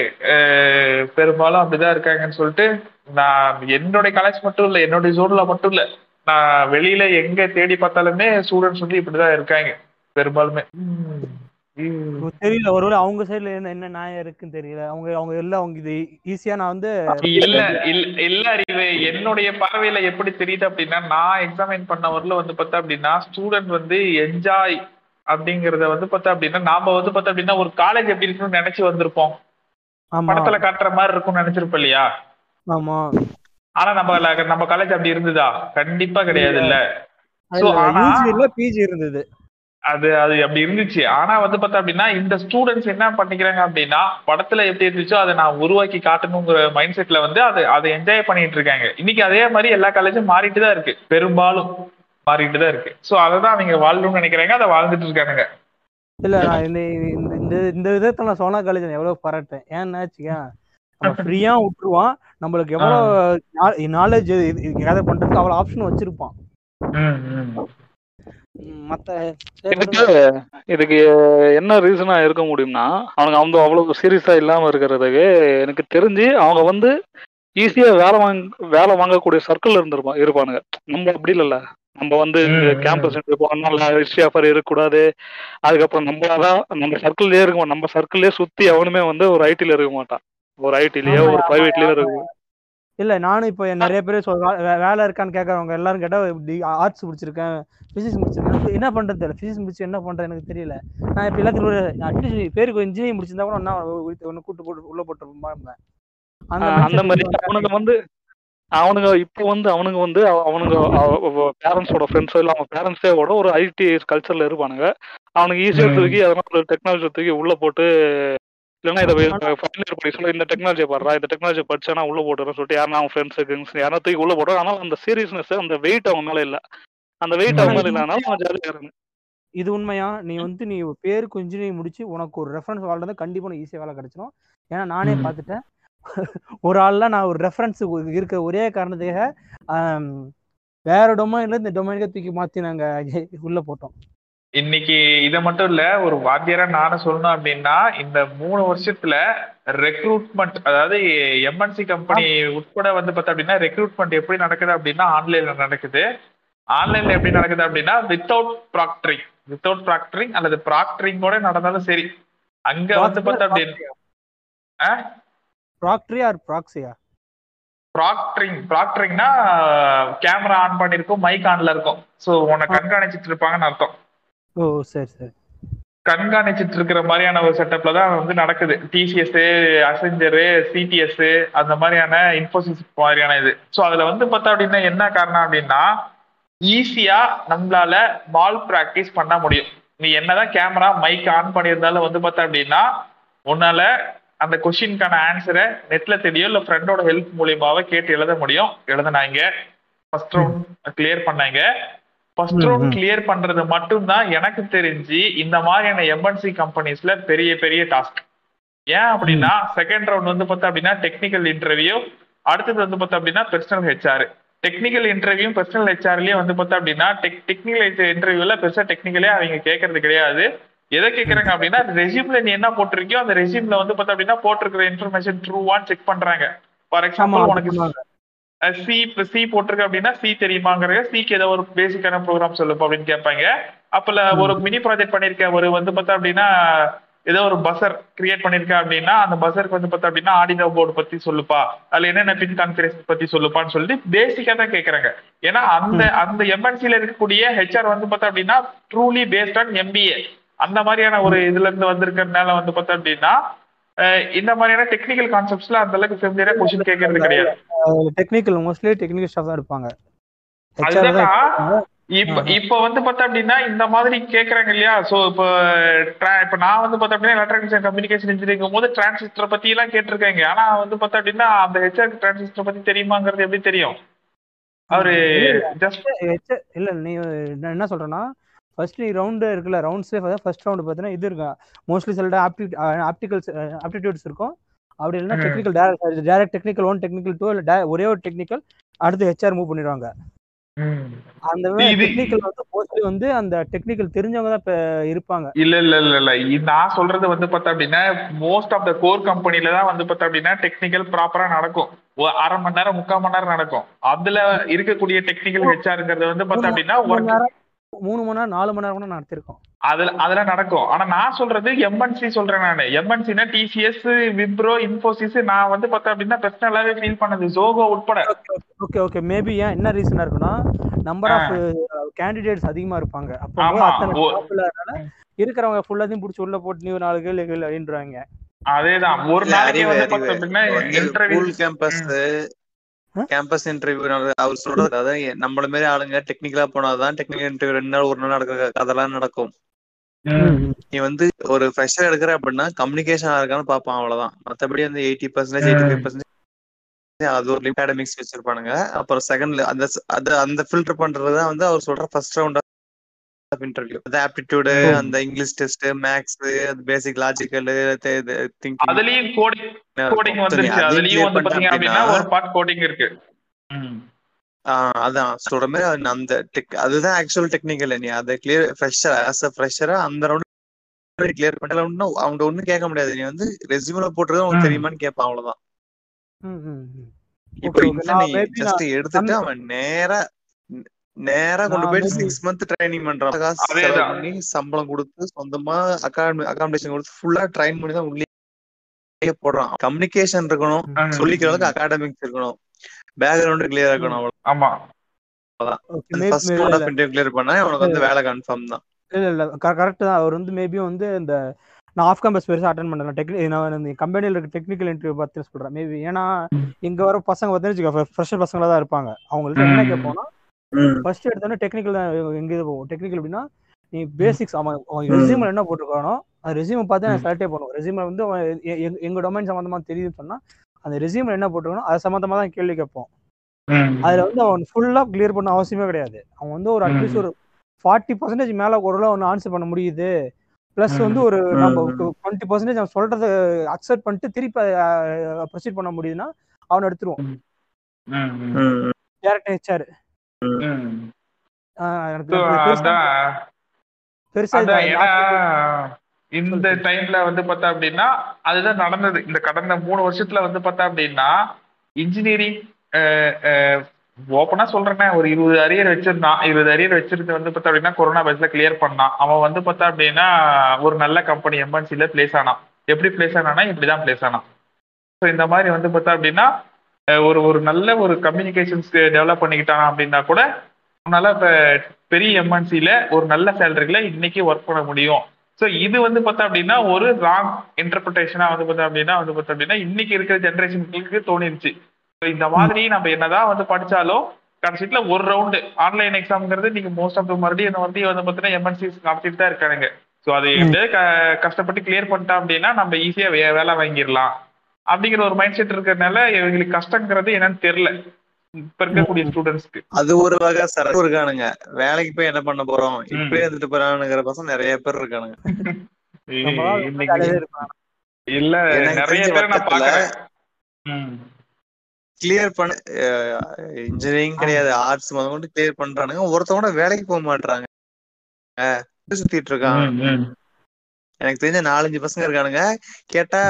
பெரும்பாலும் அப்படிதான் இருக்காங்கன்னு சொல்லிட்டு நான் என்னுடைய காலேஜ் மட்டும் இல்லை என்னுடைய ஜோன்ல மட்டும் இல்லை நான் வெளியில எங்க தேடி பார்த்தாலுமே ஸ்டூடெண்ட்ஸ் வந்து இப்படிதான் இருக்காங்க பெரும்பாலுமே. தெரியல ஒருவேளை அவங்க சைடுல என்ன என்ன நியாயம் இருக்குன்னு தெரியல. அவங்க அவங்க எல்லாம் அவங்க இது ஈஸியா நான் வந்து இல்ல இல்ல அறிவு. என்னுடைய பார்வையில எப்படி தெரியுது அப்படின்னா நான் எக்ஸாமின் பண்ண வரல வந்து பார்த்தா அப்படின்னா ஸ்டூடெண்ட் வந்து என்ஜாய் அப்படிங்கறத வந்து பார்த்தா அப்படின்னா நாம வந்து பார்த்தா அப்படின்னா ஒரு காலேஜ் எப்படி இருக்குன்னு நினைச்சு வந்திருப்போம். படத்துல காட்டுற மாதிரி இருக்கும்னு நினைச்சிருப்போம் இல்லையா? ஆமா. ஆனா நம்ம நம்ம காலேஜ் அப்படி இருந்ததா? கண்டிப்பா கிடையாது இல்ல. பிஜி இருந்தது. அது அது அப்படி இருந்துச்சு. ஆனா வந்து பார்த்தா அப்படின்னா இந்த ஸ்டூடெண்ட்ஸ் என்ன பண்ணிக்கிறாங்க அப்படின்னா படத்துல எப்படி இருந்துச்சோ அதை நான் உருவாக்கி காட்டணுங்கிற மைண்ட் செட்ல வந்து அதை அதை என்ஜாய் பண்ணிட்டு இருக்காங்க. இன்னைக்கு அதே மாதிரி எல்லா காலேஜும் மாறிட்டு தான் இருக்கு. பெரும்பாலும் மாறிட்டு தான் இருக்கு. சோ அதை தான் அவங்க வாழணும்னு நினைக்கிறாங்க. அதை வாழ்ந்துட்டு இருக்கானுங்க. இல்ல நான் இந்த இந்த இந்த விதத்துல நான் சோனா காலேஜ் எவ்வளவு பாராட்டேன். ஏன்னா வச்சுக்கேன் நம்ம ஃப்ரீயா விட்டுருவான் நம்மளுக்கு எவ்வளவு நாலேஜ் கேதர் பண்றதுக்கு அவ்வளவு ஆப்ஷன் வச்சிருப்பான். மத்த இதுக்கு இதுக்கு என்ன ரீசனா இருக்க முடியும்னா அவங்க அவங்க அவ்வளவு சீரியஸா இல்லாம இருக்கிறதுக்கு எனக்கு தெரிஞ்சு அவங்க வந்து ஈஸியா வேலை வாங்க வேலை வாங்கக்கூடிய சர்க்கிள் இருந்திருப்பா இருப்பானுங்க. நம்ம அப்படி இல்லைல்ல. நம்ம வந்து. கேம்பஸ் ஹிஸ்டரி ஆஃபர் இருக்கக்கூடாது. அதுக்கப்புறம் நம்மளாதான் நம்ம சர்க்கிள்லயே இருக்க நம்ம சர்க்கிள்லயே சுத்தி எவனுமே வந்து ஒரு ஐடில இருக்க மாட்டான். ஒரு ஐடிலயோ ஒரு பிரைவேட்லயோ இருக்கும் இல்ல நானும் இப்போ நிறைய பேர் வேலை இருக்கான்னு கேட்கறவங்க எல்லாரும் கேட்டா இப்படி ஆர்ட்ஸ் முடிச்சிருக்கேன் பிசிக்ஸ் முடிச்சிருக்கேன். என்ன பண்றது தெரியல. பிசிக்ஸ் முடிச்சு என்ன பண்றது எனக்கு தெரியல. நான் இப்போ எல்லாத்துக்கும் ஒரு அட்லீஸ்ட் பேருக்கு இன்ஜினியரிங் முடிச்சிருந்தா கூட ஒன்று கூட்டு போட்டு உள்ள ஆஹ் அந்த மாதிரி அவனுங்க வந்து அவனுங்க இப்போ வந்து அவனுங்க வந்து அவ- அவனுங்க பேரண்ட்ஸோட ஃப்ரெண்ட்ஸோ இல்லை அவங்க பேரண்ட்ஸே கூட ஒரு ஐடி கல்ச்சர்ல இருப்பானுங்க. அவனுக்கு ஈஸியாக. தூக்கி அதனால ஒரு டெக்னாலஜி தூக்கி உள்ள போட்டு இல்லைன்னா இதை ஃபைனல் இயர் படி சொல்ல இந்த டெக்னாலஜி பாடுறா இந்த டெக்னாலஜி படிச்சா நான் உள்ள போட்டுறேன் சொல்லிட்டு யாரா அவன் ஃப்ரெண்ட்ஸுக்கு யாரா தூக்கி உள்ள போடுறோம் ஆனால் அந்த சீரியஸ்னஸ் அந்த வெயிட் அவங்க மேல இல்ல. அந்த வெயிட் அவங்க மேல இல்லைனால அவன் ஜாலியாக இருக்காங்க இது உண்மையா? நீ வந்து நீ பேருக்கு இன்ஜினியரிங் முடிச்சு உனக்கு ஒரு ரெஃபரன்ஸ் வாழ்றது கண்டிப்பா உனக்கு ஈஸியாக வேலை கிடைச்சிடும் ஏன்னா நானே. பார்த்துட்டேன். ஒரு ஆள்ல நான் ஒரு ரெஃபரன்ஸ் இருக்க ஒரே காரணத்துக்காக வேற டொமைன்ல இந்த டொமைனுக்கு தூக்கி மாத்தி நாங்க உள்ள போட்டோம். இன்னைக்கு இதை மட்டும் இல்ல ஒரு வாத்தியாரா நானும் சொல்லணும் அப்படின்னா இந்த மூணு வருஷத்துல ரெக்ரூட்மெண்ட் அதாவது எம்என்சி கம்பெனி உட்பட வந்து பார்த்தா அப்படின்னா ரெக்ரூட்மெண்ட் எப்படி நடக்குது அப்படின்னா ஆன்லைன்ல நடக்குது. ஆன்லைன்ல எப்படி நடக்குது அப்படின்னா வித்தவுட் ப்ராக்டரிங் வித்தவுட் ப்ராக்டரிங் அல்லது ப்ராக்டரிங்கோட நடந்தாலும் சரி. அங்க வந்து பார்த்தா அப்படின்னா ப்ராக்டரியா ஆர் ப்ராக்ஸியா ப்ராக்டரிங் ப்ராக்டரிங்னா கேமரா ஆன் பண்ணிருக்கும் மைக் ஆன்ல இருக்கும். ஸோ உன்னை கண்காணிச்சிட்டு இருப்பாங்கன்னு அர்த்தம். ஓ சரி சரி. கண்காணிச்சிட்டு இருக்கிற மாதிரியான ஒரு செட்டப்ல தான் வந்து நடக்குது. டிசிஎஸ் அசெஞ்சரு சிடிஎஸ் அந்த மாதிரியான இன்ஃபோசிஸ் மாதிரியான இது. ஸோ அதுல வந்து பார்த்தா அப்படின்னா என்ன காரணம் அப்படின்னா ஈஸியா நம்மளால மால் பிராக்டிஸ் பண்ண முடியும். நீ என்னதான் கேமரா மைக் ஆன் பண்ணியிருந்தாலும் வந்து பார்த்தா அப்படின்னா உன்னால அந்த கொஷினுக்கான ஆன்சரை நெட்ல தெரியும் இல்ல ஃப்ரெண்டோட ஹெல்ப் மூலியமாவே கேட்டு எழுத முடியும். எழுதினாங்க. ஃபர்ஸ்ட் ரவுண்ட் கிளியர் பண்ணாங்க. First round. கிளியர் பண்றது மட்டும்தான் எனக்கு தெரிஞ்சு இந்த மாதிரியான எம்என்சி கம்பெனிஸ்ல பெரிய பெரிய டாஸ்க் ஏன் அப்படின்னா செகண்ட் ரவுண்ட் வந்து பார்த்தா அப்படின்னா டெக்னிக்கல் இன்டர்வியூ அடுத்தது வந்து பார்த்தா அப்படின்னா personal HR technical interview personal ஹெச்ஆர்லயே வந்து பார்த்தா அப்படின்னா டெக் டெக்னிக்கல் இன்டர்வியூல பெருசா டெக்னிக்கலே அவங்க கேட்கறது கிடையாது. எதை கேட்கறாங்க அப்படின்னா ரெசியூம்ல நீ என்ன போட்டிருக்கியோ அந்த ரெசியூம்ல வந்து பார்த்தா அப்படின்னா போட்டிருக்கிற இன்ஃபர்மேஷன் ட்ரூவான்னு செக் பண்றாங்க. ஃபார் எக்ஸாம்பிள் உனக்கு. சி இப்போ சி போட்டிருக்கு அப்படின்னா சி தெரியுமாங்கிற சிக்கு ஏதோ ஒரு பேசிக்கான ப்ரோக்ராம் சொல்லுப்பா அப்படின்னு கேட்பாங்க. அப்பல ஒரு மினி ப்ராஜெக்ட் பண்ணிருக்கேன் ஒரு வந்து பார்த்தா அப்படின்னா ஏதோ ஒரு பசர் கிரியேட் பண்ணிருக்கேன் அப்படின்னா அந்த பசருக்கு வந்து பார்த்தா அப்படின்னா ஆடினோ போர்டு பத்தி சொல்லுப்பா. அதுல என்னென்ன பின் கான்ஃபரன்ஸ் பத்தி சொல்லுப்பான்னு சொல்லிட்டு பேசிக்கா தான் கேட்கறாங்க ஏன்னா அந்த அந்த எம்என்சில இருக்கக்கூடிய ஹெச்ஆர் வந்து பார்த்தா அப்படின்னா ட்ரூலி பேஸ்ட் ஆன் எம்பிஏ அந்த மாதிரியான ஒரு இதுல இருந்து வந்திருக்கிறதுனால வந்து பார்த்தா அப்படின்னா இந்த மாதிரியான டெக்னிக்கல் கான்செப்ட்ஸ்ல அந்த அளவுக்கு ஃபெமிலியரா கொஸ்டின் கேட்கறது கிடையாது. டெக்னிக்கல் மோஸ்ட்லி டெக்னிக்கல் ஸ்டாஃப் தான் இருப்பாங்க. இப்ப இப்ப வந்து பார்த்தா அப்படின்னா இந்த மாதிரி கேக்குறாங்க இல்லையா? சோ இப்ப இப்ப நான் வந்து பார்த்தா அப்படின்னா எலக்ட்ரானிக்ஸ் கம்யூனிகேஷன் இன்ஜினியரிங் போது டிரான்சிஸ்டர் பத்தி எல்லாம் கேட்டிருக்காங்க. ஆனா வந்து பார்த்தா அப்படின்னா அந்த ஹெச்ஆர் டிரான்சிஸ்டர் பத்தி தெரியுமாங்கிறது எப்படி தெரியும்? அவரு ஜஸ்ட் இல்ல நீ என்ன சொல்றேன்னா ஃபர்ஸ்ட் நீ ரவுண்டு இருக்குல்ல ரவுண்ட்ஸ்லேயே ஃபர்ஸ்ட் ரவுண்டு பார்த்தீங்கன்னா இது இருக்கும். மோஸ்ட்லி சில ஆப்டி ஆப்டிகல்ஸ் ஆப்டிடியூட்ஸ் இருக்கும். அப்படி இல்லைன்னா. Technical direct technical one technical two இல்லை ஒரே ஒரு டெக்னிக்கல் அடுத்து ஹெச்ஆர் மூவ் பண்ணிடுவாங்க. அந்த டெக்னிக்கல் வந்து மோஸ்ட்லி வந்து அந்த டெக்னிக்கல் தெரிஞ்சவங்க தான் இப்ப இருப்பாங்க. இல்ல இல்ல இல்ல இல்ல. நான் சொல்றது வந்து பார்த்தா அப்படின்னா மோஸ்ட் ஆஃப் த கோர் கம்பெனில தான் வந்து பார்த்தா அப்படின்னா டெக்னிக்கல் ப்ராப்பரா நடக்கும். அரை மணி நேரம் முக்கால் மணி நேரம் நடக்கும். அதுல இருக்கக்கூடிய டெக்னிக்கல் ஹெச்ஆர்ங்கிறது வந்து பார்த்தா அப்படின்னா மூணு மணி நேரம் நாலு மணி நேரம் கூட நடத்திருக்கோம். அதுல அதெல்லாம் நடக்கும். ஆனா நான் சொல்றது எம்என்சி சொல்றேன் நானு. எம்என்சினா டிசிஎஸ் விப்ரோ இன்ஃபோசிஸ் நான் வந்து பார்த்தேன் அப்படின்னா பர்சனலாவே ஃபீல் பண்ணது. ஜோகோ உட்பட. ஓகே ஓகே மேபி ஏன் என்ன ரீசனா இருக்குன்னா நம்பர் ஆஃப் கேண்டிடேட்ஸ் அதிகமா இருப்பாங்க. அப்போ அத்தனை இருக்கிறவங்க ஃபுல்லாத்தையும் பிடிச்சி உள்ள போட்டு நீ நாலு கேள்வி அப்படின்றாங்க. அதேதான். ஒரு நாளைக்கு வந்து. பார்த்தோம் அப்படின்னா இன்டர்வியூ கேம்பஸ்? கேம்பஸ் இன்டர்வியூ அவர் சொல்றது அதான் நம்மள மாதிரி ஆளுங்க டெக்னிக்கலா போனாதான் டெக்னிக்கல் இன்டர்வியூ ரெண்டு நாள் ஒரு நாள் நடக்கிற அதெல்லாம் நடக்கும். நீ வந்து ஒரு ஃப்ரெஷர் எடுக்கிற அப்படின்னா கம்யூனிகேஷன் இருக்கான்னு பார்ப்பான் அவ்வளவுதான். மத்தபடி வந்து eighty percentage eighty five percentage அது ஒரு அகாடமிக்ஸ் வச்சிருப்பானுங்க. அப்புறம் செகண்ட்ல அந்த அந்த ஃபில்டர் பண்றது தான் வந்து அவர் சொல்ற ஃபர்ஸ்ட் ரவுண்ட் ஆஃப் இன்டர்வியூ அந்த ஆப்டிடியூடு அந்த English test maths basic logical thinking அதுலயும் கோடிங் கோடிங் வந்துருச்சு. அதுலயும் வந்து பாத்தீங்க அப்படின்னா ஒரு பார்ட் கோடிங் இருக்கு. அதான். சொல்ற மாதிரி அந்த டெக் அதுதான் ஆக்சுவல் டெக்னிக்கல் நீ அதை கிளியர் ஃப்ரெஷர் ஆஸ் அ ஃப்ரெஷரா அந்த ரவுண்ட் கிளியர் பண்ணல ஒன்னும் அவங்க ஒண்ணும் கேட்க முடியாது. நீ வந்து ரெஸ்யூம்ல போட்டுருக்க உனக்கு. தெரியுமான்னு கேட்பான் அவ்வளவுதான். ம், ம், ம். இப்போ நீ ஜஸ்ட் எடுத்துட்டு அவன் நேரா நேரா கொண்டு போயிட்டு சிக்ஸ் மந்த் ட்ரைனிங் பண்றான். பண்ணி சம்பளம் கொடுத்து சொந்தமா அகாடமி அகாமடேஷன் கொடுத்து ஃபுல்லா ட்ரைன் பண்ணி தான் உள்ளே போடுறான். கம்யூனிகேஷன் இருக்கணும். சொல்லிக்கிற அளவுக்கு அகாடமிக்ஸ் இருக்கணும். பேக்ரவுண்ட் கிளியர் இருக்கணும் அவ்வளவு ஆமா. கிளியர் பண்ணா உனக்கு வந்து வேலை கன்ஃபார்ம் தான். இல்ல இல்ல கரெக்ட் தான். அவர் வந்து மேபி வந்து இந்த நான் ஆஃப் கேம்பஸ் பெருசாக அட்டன் பண்ணல. டெக்னி நான் கம்பெனியில் இருக்க டெக்னிக்கல் இன்டர்வியூ சொல்கிறேன் மேபி ஏன்னா இங்கே வர பசங்க பார்த்தீங்கன்னா ஃப்ரெஷர் பசங்களாக தான் இருப்பாங்க. அவங்கள்ட்ட என்ன. கேட்போம்னா ஃபர்ஸ்ட் எடுத்தோன்னே டெக்னிக்கல் தான் எங்க இது போவோம் டெக்னிக்கல் அப்படின்னா நீ பேசிக்ஸ் அவன் அவன் ரெசியூமில் என்ன போட்டிருக்கானோ அந்த ரெசியூமை பார்த்து நான் செலக்டே பண்ணுவோம் ரெசியூமில் வந்து அவன் எங்க டொமைன் சம்மந்தமா தெரியுதுன்னு சொன்னா அந்த ரெசியூமில் என்ன போட்டிருக்கானோ அது சம்மந்தமா தான் கேள்வி கேட்போம். அதுல வந்து அவன் ஃபுல்லா கிளியர் பண்ண அவசியமே கிடையாது. அவன் வந்து ஒரு அட்லீஸ்ட் ஒரு ஃபார்ட்டி பர்சன்டேஜ் மேல ஓரளவு அவன் ஆன்சர் பண்ண முடியுது. ப்ளஸ் வந்து ஒரு நம்ம டுவெண்ட்டி பர்சன்டேஜ் அவன் சொல்றத அக்செப்ட் பண்ணிட்டு திருப்பி ப்ரொசீட் பண்ண முடியுதுன்னா அவனை எடுத்துருவோம். டேரக்ட் ஹெச்ஆர் இந்த டைம்ல வந்து பார்த்தா அப்படின்னா அதுதான் நடந்தது. இந்த கடந்த மூணு வருஷத்துல வந்து பார்த்தா அப்படின்னா இன்ஜினியரிங் ஓப்பனா சொல்றேனே ஒரு இருபது அரியர் வச்சிருந்தான். இருபது அரியர் வச்சிருந்து வந்து பார்த்தா அப்படின்னா கொரோனா பேஸ்ல கிளியர் பண்ணான். அவன் வந்து பார்த்தா அப்படின்னா ஒரு நல்ல கம்பெனி எம்என்சில பிளேஸ் ஆனான். எப்படி பிளேஸ் ஆனானா இப்படிதான் பிளேஸ் ஆனான். ஸோ இந்த மாதிரி வந்து பார்த்தா அப்படின்னா ஒரு ஒரு நல்ல ஒரு கம்யூனிகேஷன்ஸ் டெவலப் பண்ணிக்கிட்டான் அப்படின்னா கூட அவனால இப்ப பெரிய எம்என்சில ஒரு நல்ல சேலரிகளை இன்னைக்கு ஒர்க் பண்ண முடியும். ஸோ இது வந்து பார்த்தா அப்படின்னா ஒரு ராங் இன்டர்பிரிட்டேஷனா வந்து பார்த்தா அப்படின்னா வந்து பார்த்தா அப்படின்னா இன்னைக்கு இருக்கிற ஜென்ரேஷனுக்கு தோணிருச்சு. ஸோ இந்த மாதிரி நம்ம என்னதான் வந்து படிச்சாலும் கடைசியில ஒரு ரவுண்டு ஆன்லைன் எக்ஸாம்ங்கிறது நீங்க மோஸ்ட் ஆஃப் த மறுபடியும் இந்த வந்து பார்த்தீங்கன்னா எம்என்சிஸ் நடத்திட்டு தான் இருக்கானுங்க. ஸோ அதை எப்படியாவது கஷ்டப்பட்டு கிளியர் பண்ணிட்டோம் அப்படின்னா நம்ம ஈஸியா வே வேலை வாங்கிடலாம். அப்படிங்கிற ஒரு மைண்ட் செட் இருக்கிறதுனால இவங்களுக்கு கஷ்டங்கிறது என்னன்னு தெரியல. இப்ப இருக்கக்கூடிய ஸ்டூடெண்ட்ஸ்க்கு அது ஒரு வகை சரக்கு இருக்கானுங்க. வேலைக்கு போய் என்ன பண்ண போறோம்? இப்படியே இருந்துட்டு போறானுங்கிற பசங்க நிறைய பேர் இருக்கானுங்க. இல்ல நிறைய பேரை நான் பாக்குறேன். கிளியர் பண்ண இன்ஜினியரிங் கிடையாது ஆர்ட்ஸ் முதல் கொண்டு கிளியர் பண்றானுங்க. ஒருத்தவங்க வேலைக்கு போக மாட்டாங்க சுத்திட்டு இருக்கான். எனக்கு தெரிஞ்ச நாலஞ்சு பசங்க இருக்கானுங்க. கேட்டா.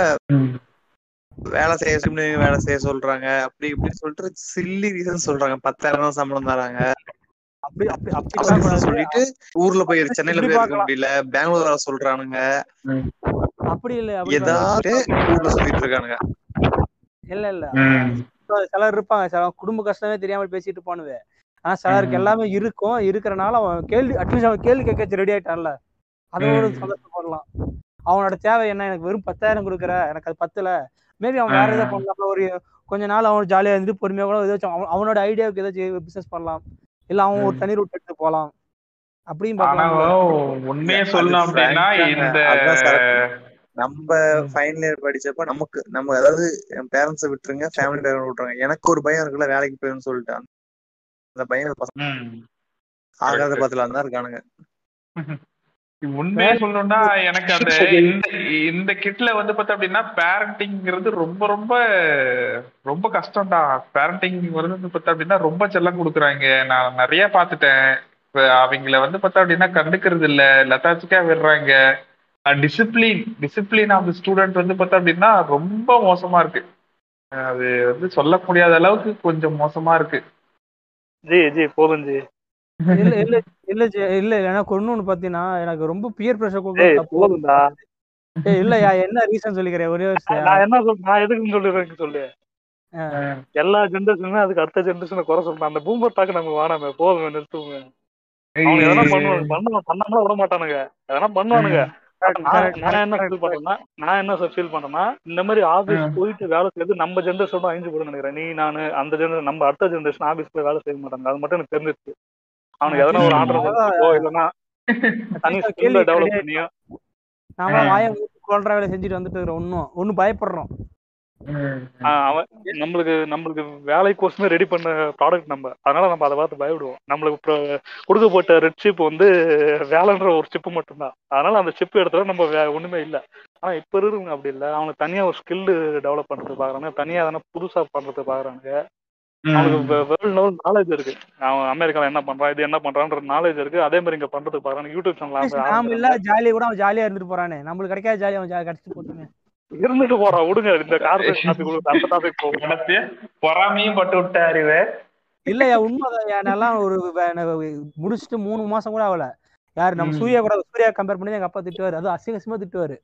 வேலை செய்ய engineering வேலை செய்ய சொல்றாங்க. அப்படி இப்படின்னு சொல்லிட்டு சில்லி ரீசன் சொல்றாங்க. பத்தாயிரம் தான் சம்பளம் தராங்க. அப்படி அப்படி அப்படி. சொல்லிட்டு ஊர்ல போய் சென்னையில இப்படி போய் இருக்க. முடியல. பெங்களூர் வர சொல்றானுங்க. அப்படி இல்ல அப்படி ஏதாவது ஊர்ல சொல்லிட்டு இருக்கானுங்க. இல்ல இல்ல. சிலர் இருப்பாங்க. சில குடும்ப கஷ்டமே தெரியாம பேசிட்டு போனுவே ஆனா சிலருக்கு. எல்லாமே இருக்கும். இருக்கிறனால அவன் கேள்வி அட்லீஸ்ட் அவன் கேள்வி கேட்க ரெடி ஆயிட்டான்ல. அதோட. சந்தோஷப்படலாம். அவனோட தேவை என்ன? எனக்கு வெறும் பத்தாயிரம் கொடுக்குற. எனக்கு அது பத்தல. மேபி அவன் வேற. ஏதாவது பண்ணலாம் ஒரு கொஞ்ச நாள் அவன் ஜாலியா இருந்துட்டு பொறுமையா கூட ஏதாச்சும் அவன் அவனோட ஐடியாவுக்கு ஏதாச்சும் பிசினஸ் பண்ணலாம் இல்ல அவன் ஒரு. தனி ரூட் எடுத்து போலாம் பார்க்கலாம் உண்மையை சொல்லணும் அப்படின்னா இந்த. நம்ம ஃபைனல் இயர் படிச்சப்ப நமக்கு நம்ம அதாவது என் பேரண்ட்ஸை விட்டுருங்க ஃபேமிலி பேரண்ட் விட்டுருங்க எனக்கு ஒரு பையன் இருக்குல்ல வேலைக்கு போயிருந்து சொல்லிட்டு அந்த பையன் பசங்க. ஆகாத. பத்துல தான் இருக்கானுங்க உண்மையை சொல்லணும்னா எனக்கு அந்த இந்த இந்த கிட்ல வந்து பார்த்தா அப்படின்னா பேரண்டிங்கிறது ரொம்ப ரொம்ப ரொம்ப கஷ்டம்டா. பேரண்டிங் வந்து பார்த்தா அப்படின்னா ரொம்ப செல்லம் கொடுக்குறாங்க. நான் நிறைய பார்த்துட்டேன். இப்ப அவங்கள வந்து பார்த்தா அப்படின்னா கண்டுக்கிறது இல்ல. லத்தாச்சிக்கா விடுறாங்க. டிசிப்ளின் டிசிப்ளின் ஆஃப் ஸ்டூடெண்ட் வந்து பார்த்தா அப்படின்னா ரொம்ப மோசமா இருக்கு. அது வந்து சொல்ல முடியாத அளவுக்கு கொஞ்சம் மோசமா இருக்கு. ஜி ஜி போதும் ஜி. இல்ல இல்ல இல்ல இல்ல எனக்கு ஒண்ணு பாத்தீங்கன்னா எனக்கு ரொம்ப பியர் பிரஷர் ஏய் கொடுக்க தப்பு போதும்டா. ஏய், இல்லையா? என்ன ரீசன் சொல்லிக்கிறேன் ஒரே வருஷம் நான் என்ன சொல் நான் எதுக்குன்னு சொல்லிடுறேன் சொல்லு. எல்லா ஜென்ரேஷனுமே அதுக்கு அடுத்த ஜென்ரேஷனை குறை சொல்றேன். அந்த பூம்பர் டாக்கு நமக்கு வேணாமே போதுங்க நிறுத்துவோங்க அவங்க எதனா பண்ணுவாங்க. பண்ண விட மாட்டானுங்க. எதனா பண்ணுவானுங்க. நான் நான் என்ன ஃபீல் பண்றேன்னா நான் என்ன ஃபீல் பண்றேன்னா இந்த மாதிரி ஆபீஸ் போயிட்டு வேலை செய்யறது நம்ம ஜென்ரேஷன் அழிஞ்சு போட நினைக்கிறேன். நீ நான் அந்த ஜென்ரேஷன் நம்ம அடுத்த ஜென்ரேஷன் ஆபீஸ் போய் வேலை செய்ய மாட்டாங்க அது மட்டும் எனக்கு தெரிஞ்சிருச்சு. அவனுக்கு எதனா ஒரு ஆர்டர் போ தனி ஸ்கில்ல டெவலப் பண்ணியோ. நாம வாய கொள்ற வேலை செஞ்சுட்டு வந்துட்டு இருக்கிறோம். ஒன்னும் ஒன்னும் பயப்படுறோம். ஆஹ் அவன் நம்மளுக்கு நம்மளுக்கு வேலைக்கோசமே ரெடி பண்ண ப்ராடக்ட் நம்ம. அதனால நம்ம அதை பார்த்து பயப்படுவோம். நம்மளுக்கு இப்போ கொடுக்கப்பட்ட ரெட் சிப் வந்து வேலைன்ற ஒரு சிப்பு மட்டும்தான். அதனால அந்த சிப் எடுத்தா நம்ம வே ஒண்ணுமே இல்லை. ஆனா இப்ப இருக்கிறவங்க அப்படி இல்லை. அவனுக்கு தனியா ஒரு ஸ்கில் டெவலப் பண்றது பாக்குறாங்க தனியா எதனா புதுசா பண்றது பாக்குறாங்க அவனுக்கு வேர்ல்டு லெவல் நாலேஜ் இருக்கு. அவன் அமெரிக்கால என்ன பண்றான் இது என்ன பண்றான்ற நாலேஜ் இருக்கு. அதே மாதிரி இங்க பண்றதுக்கு பாக்குறாங்க யூடியூப் நாம சேனல் இல்ல ஜாலியா கூட அவன் ஜாலியா இருந்துட்டு போறானே. நம்மளுக்கு கிடைக்காத ஜாலியா அவன் ஜா- கிடைச்சிட்டு போட்டுமே. இருந்துட்டு போறான் விடுங்க. இந்த கார்பரேட் டாபிக் கொடுத்து அந்த டாபிக் போகும் பொறாமையும் பட்டு விட்டாரு இவன். இல்லையா உண்மைதான். எல்லாம் ஒரு முடிச்சுட்டு மூணு மாசம் கூட ஆகல. யாரு நம்ம. சூர்யா கூட சூர்யா கம்பேர் பண்ணி எங்க அப்பா திட்டுவாரு. அது அசிங்க அசிங்கமா திட்டுவாரு.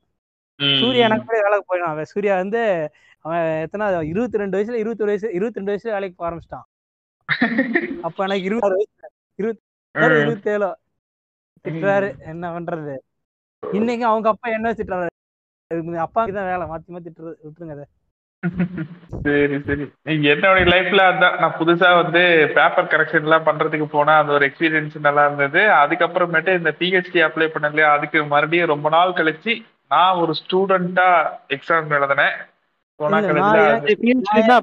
சூர்யா எனக்கு கூட வேலைக்கு போயிடும் அவன் சூர்யா வந்து அவன் எத்தனை இருபத்தி ரெண்டு வயசுல இருபத்தி வயசு இருபத்தி ரெண்டு வயசுல வேலைக்கு ஆரம்பிச்சிட்டான். அப்ப எனக்கு இருபத்தாறு வயசு இருபத்தாறு ம். இருபத்தேழு. திட்டுறாரு என்ன பண்றது? இன்னைக்கு அவங்க அப்பா என்ன திட்டுறாரு? அப்பாவுக்கு தான் வேலை மாத்தி மாத்தி விட்டுருங்க அதை. சரி சரி. என்னோட லைஃப்ல அதான் நான் புதுசா வந்து பேப்பர் கரெக்ஷன் எல்லாம் பண்றதுக்கு போனா அந்த ஒரு எக்ஸ்பீரியன்ஸ் நல்லா இருந்தது. அதுக்கப்புறமேட்டு இந்த பிஹெச்டி அப்ளை பண்ணலையா அதுக்கு மறுபடியும் ரொம்ப நாள் கழிச்சு நான் ஒரு ஸ்டூடெண்டா எக்ஸாம் எழுதினேன்.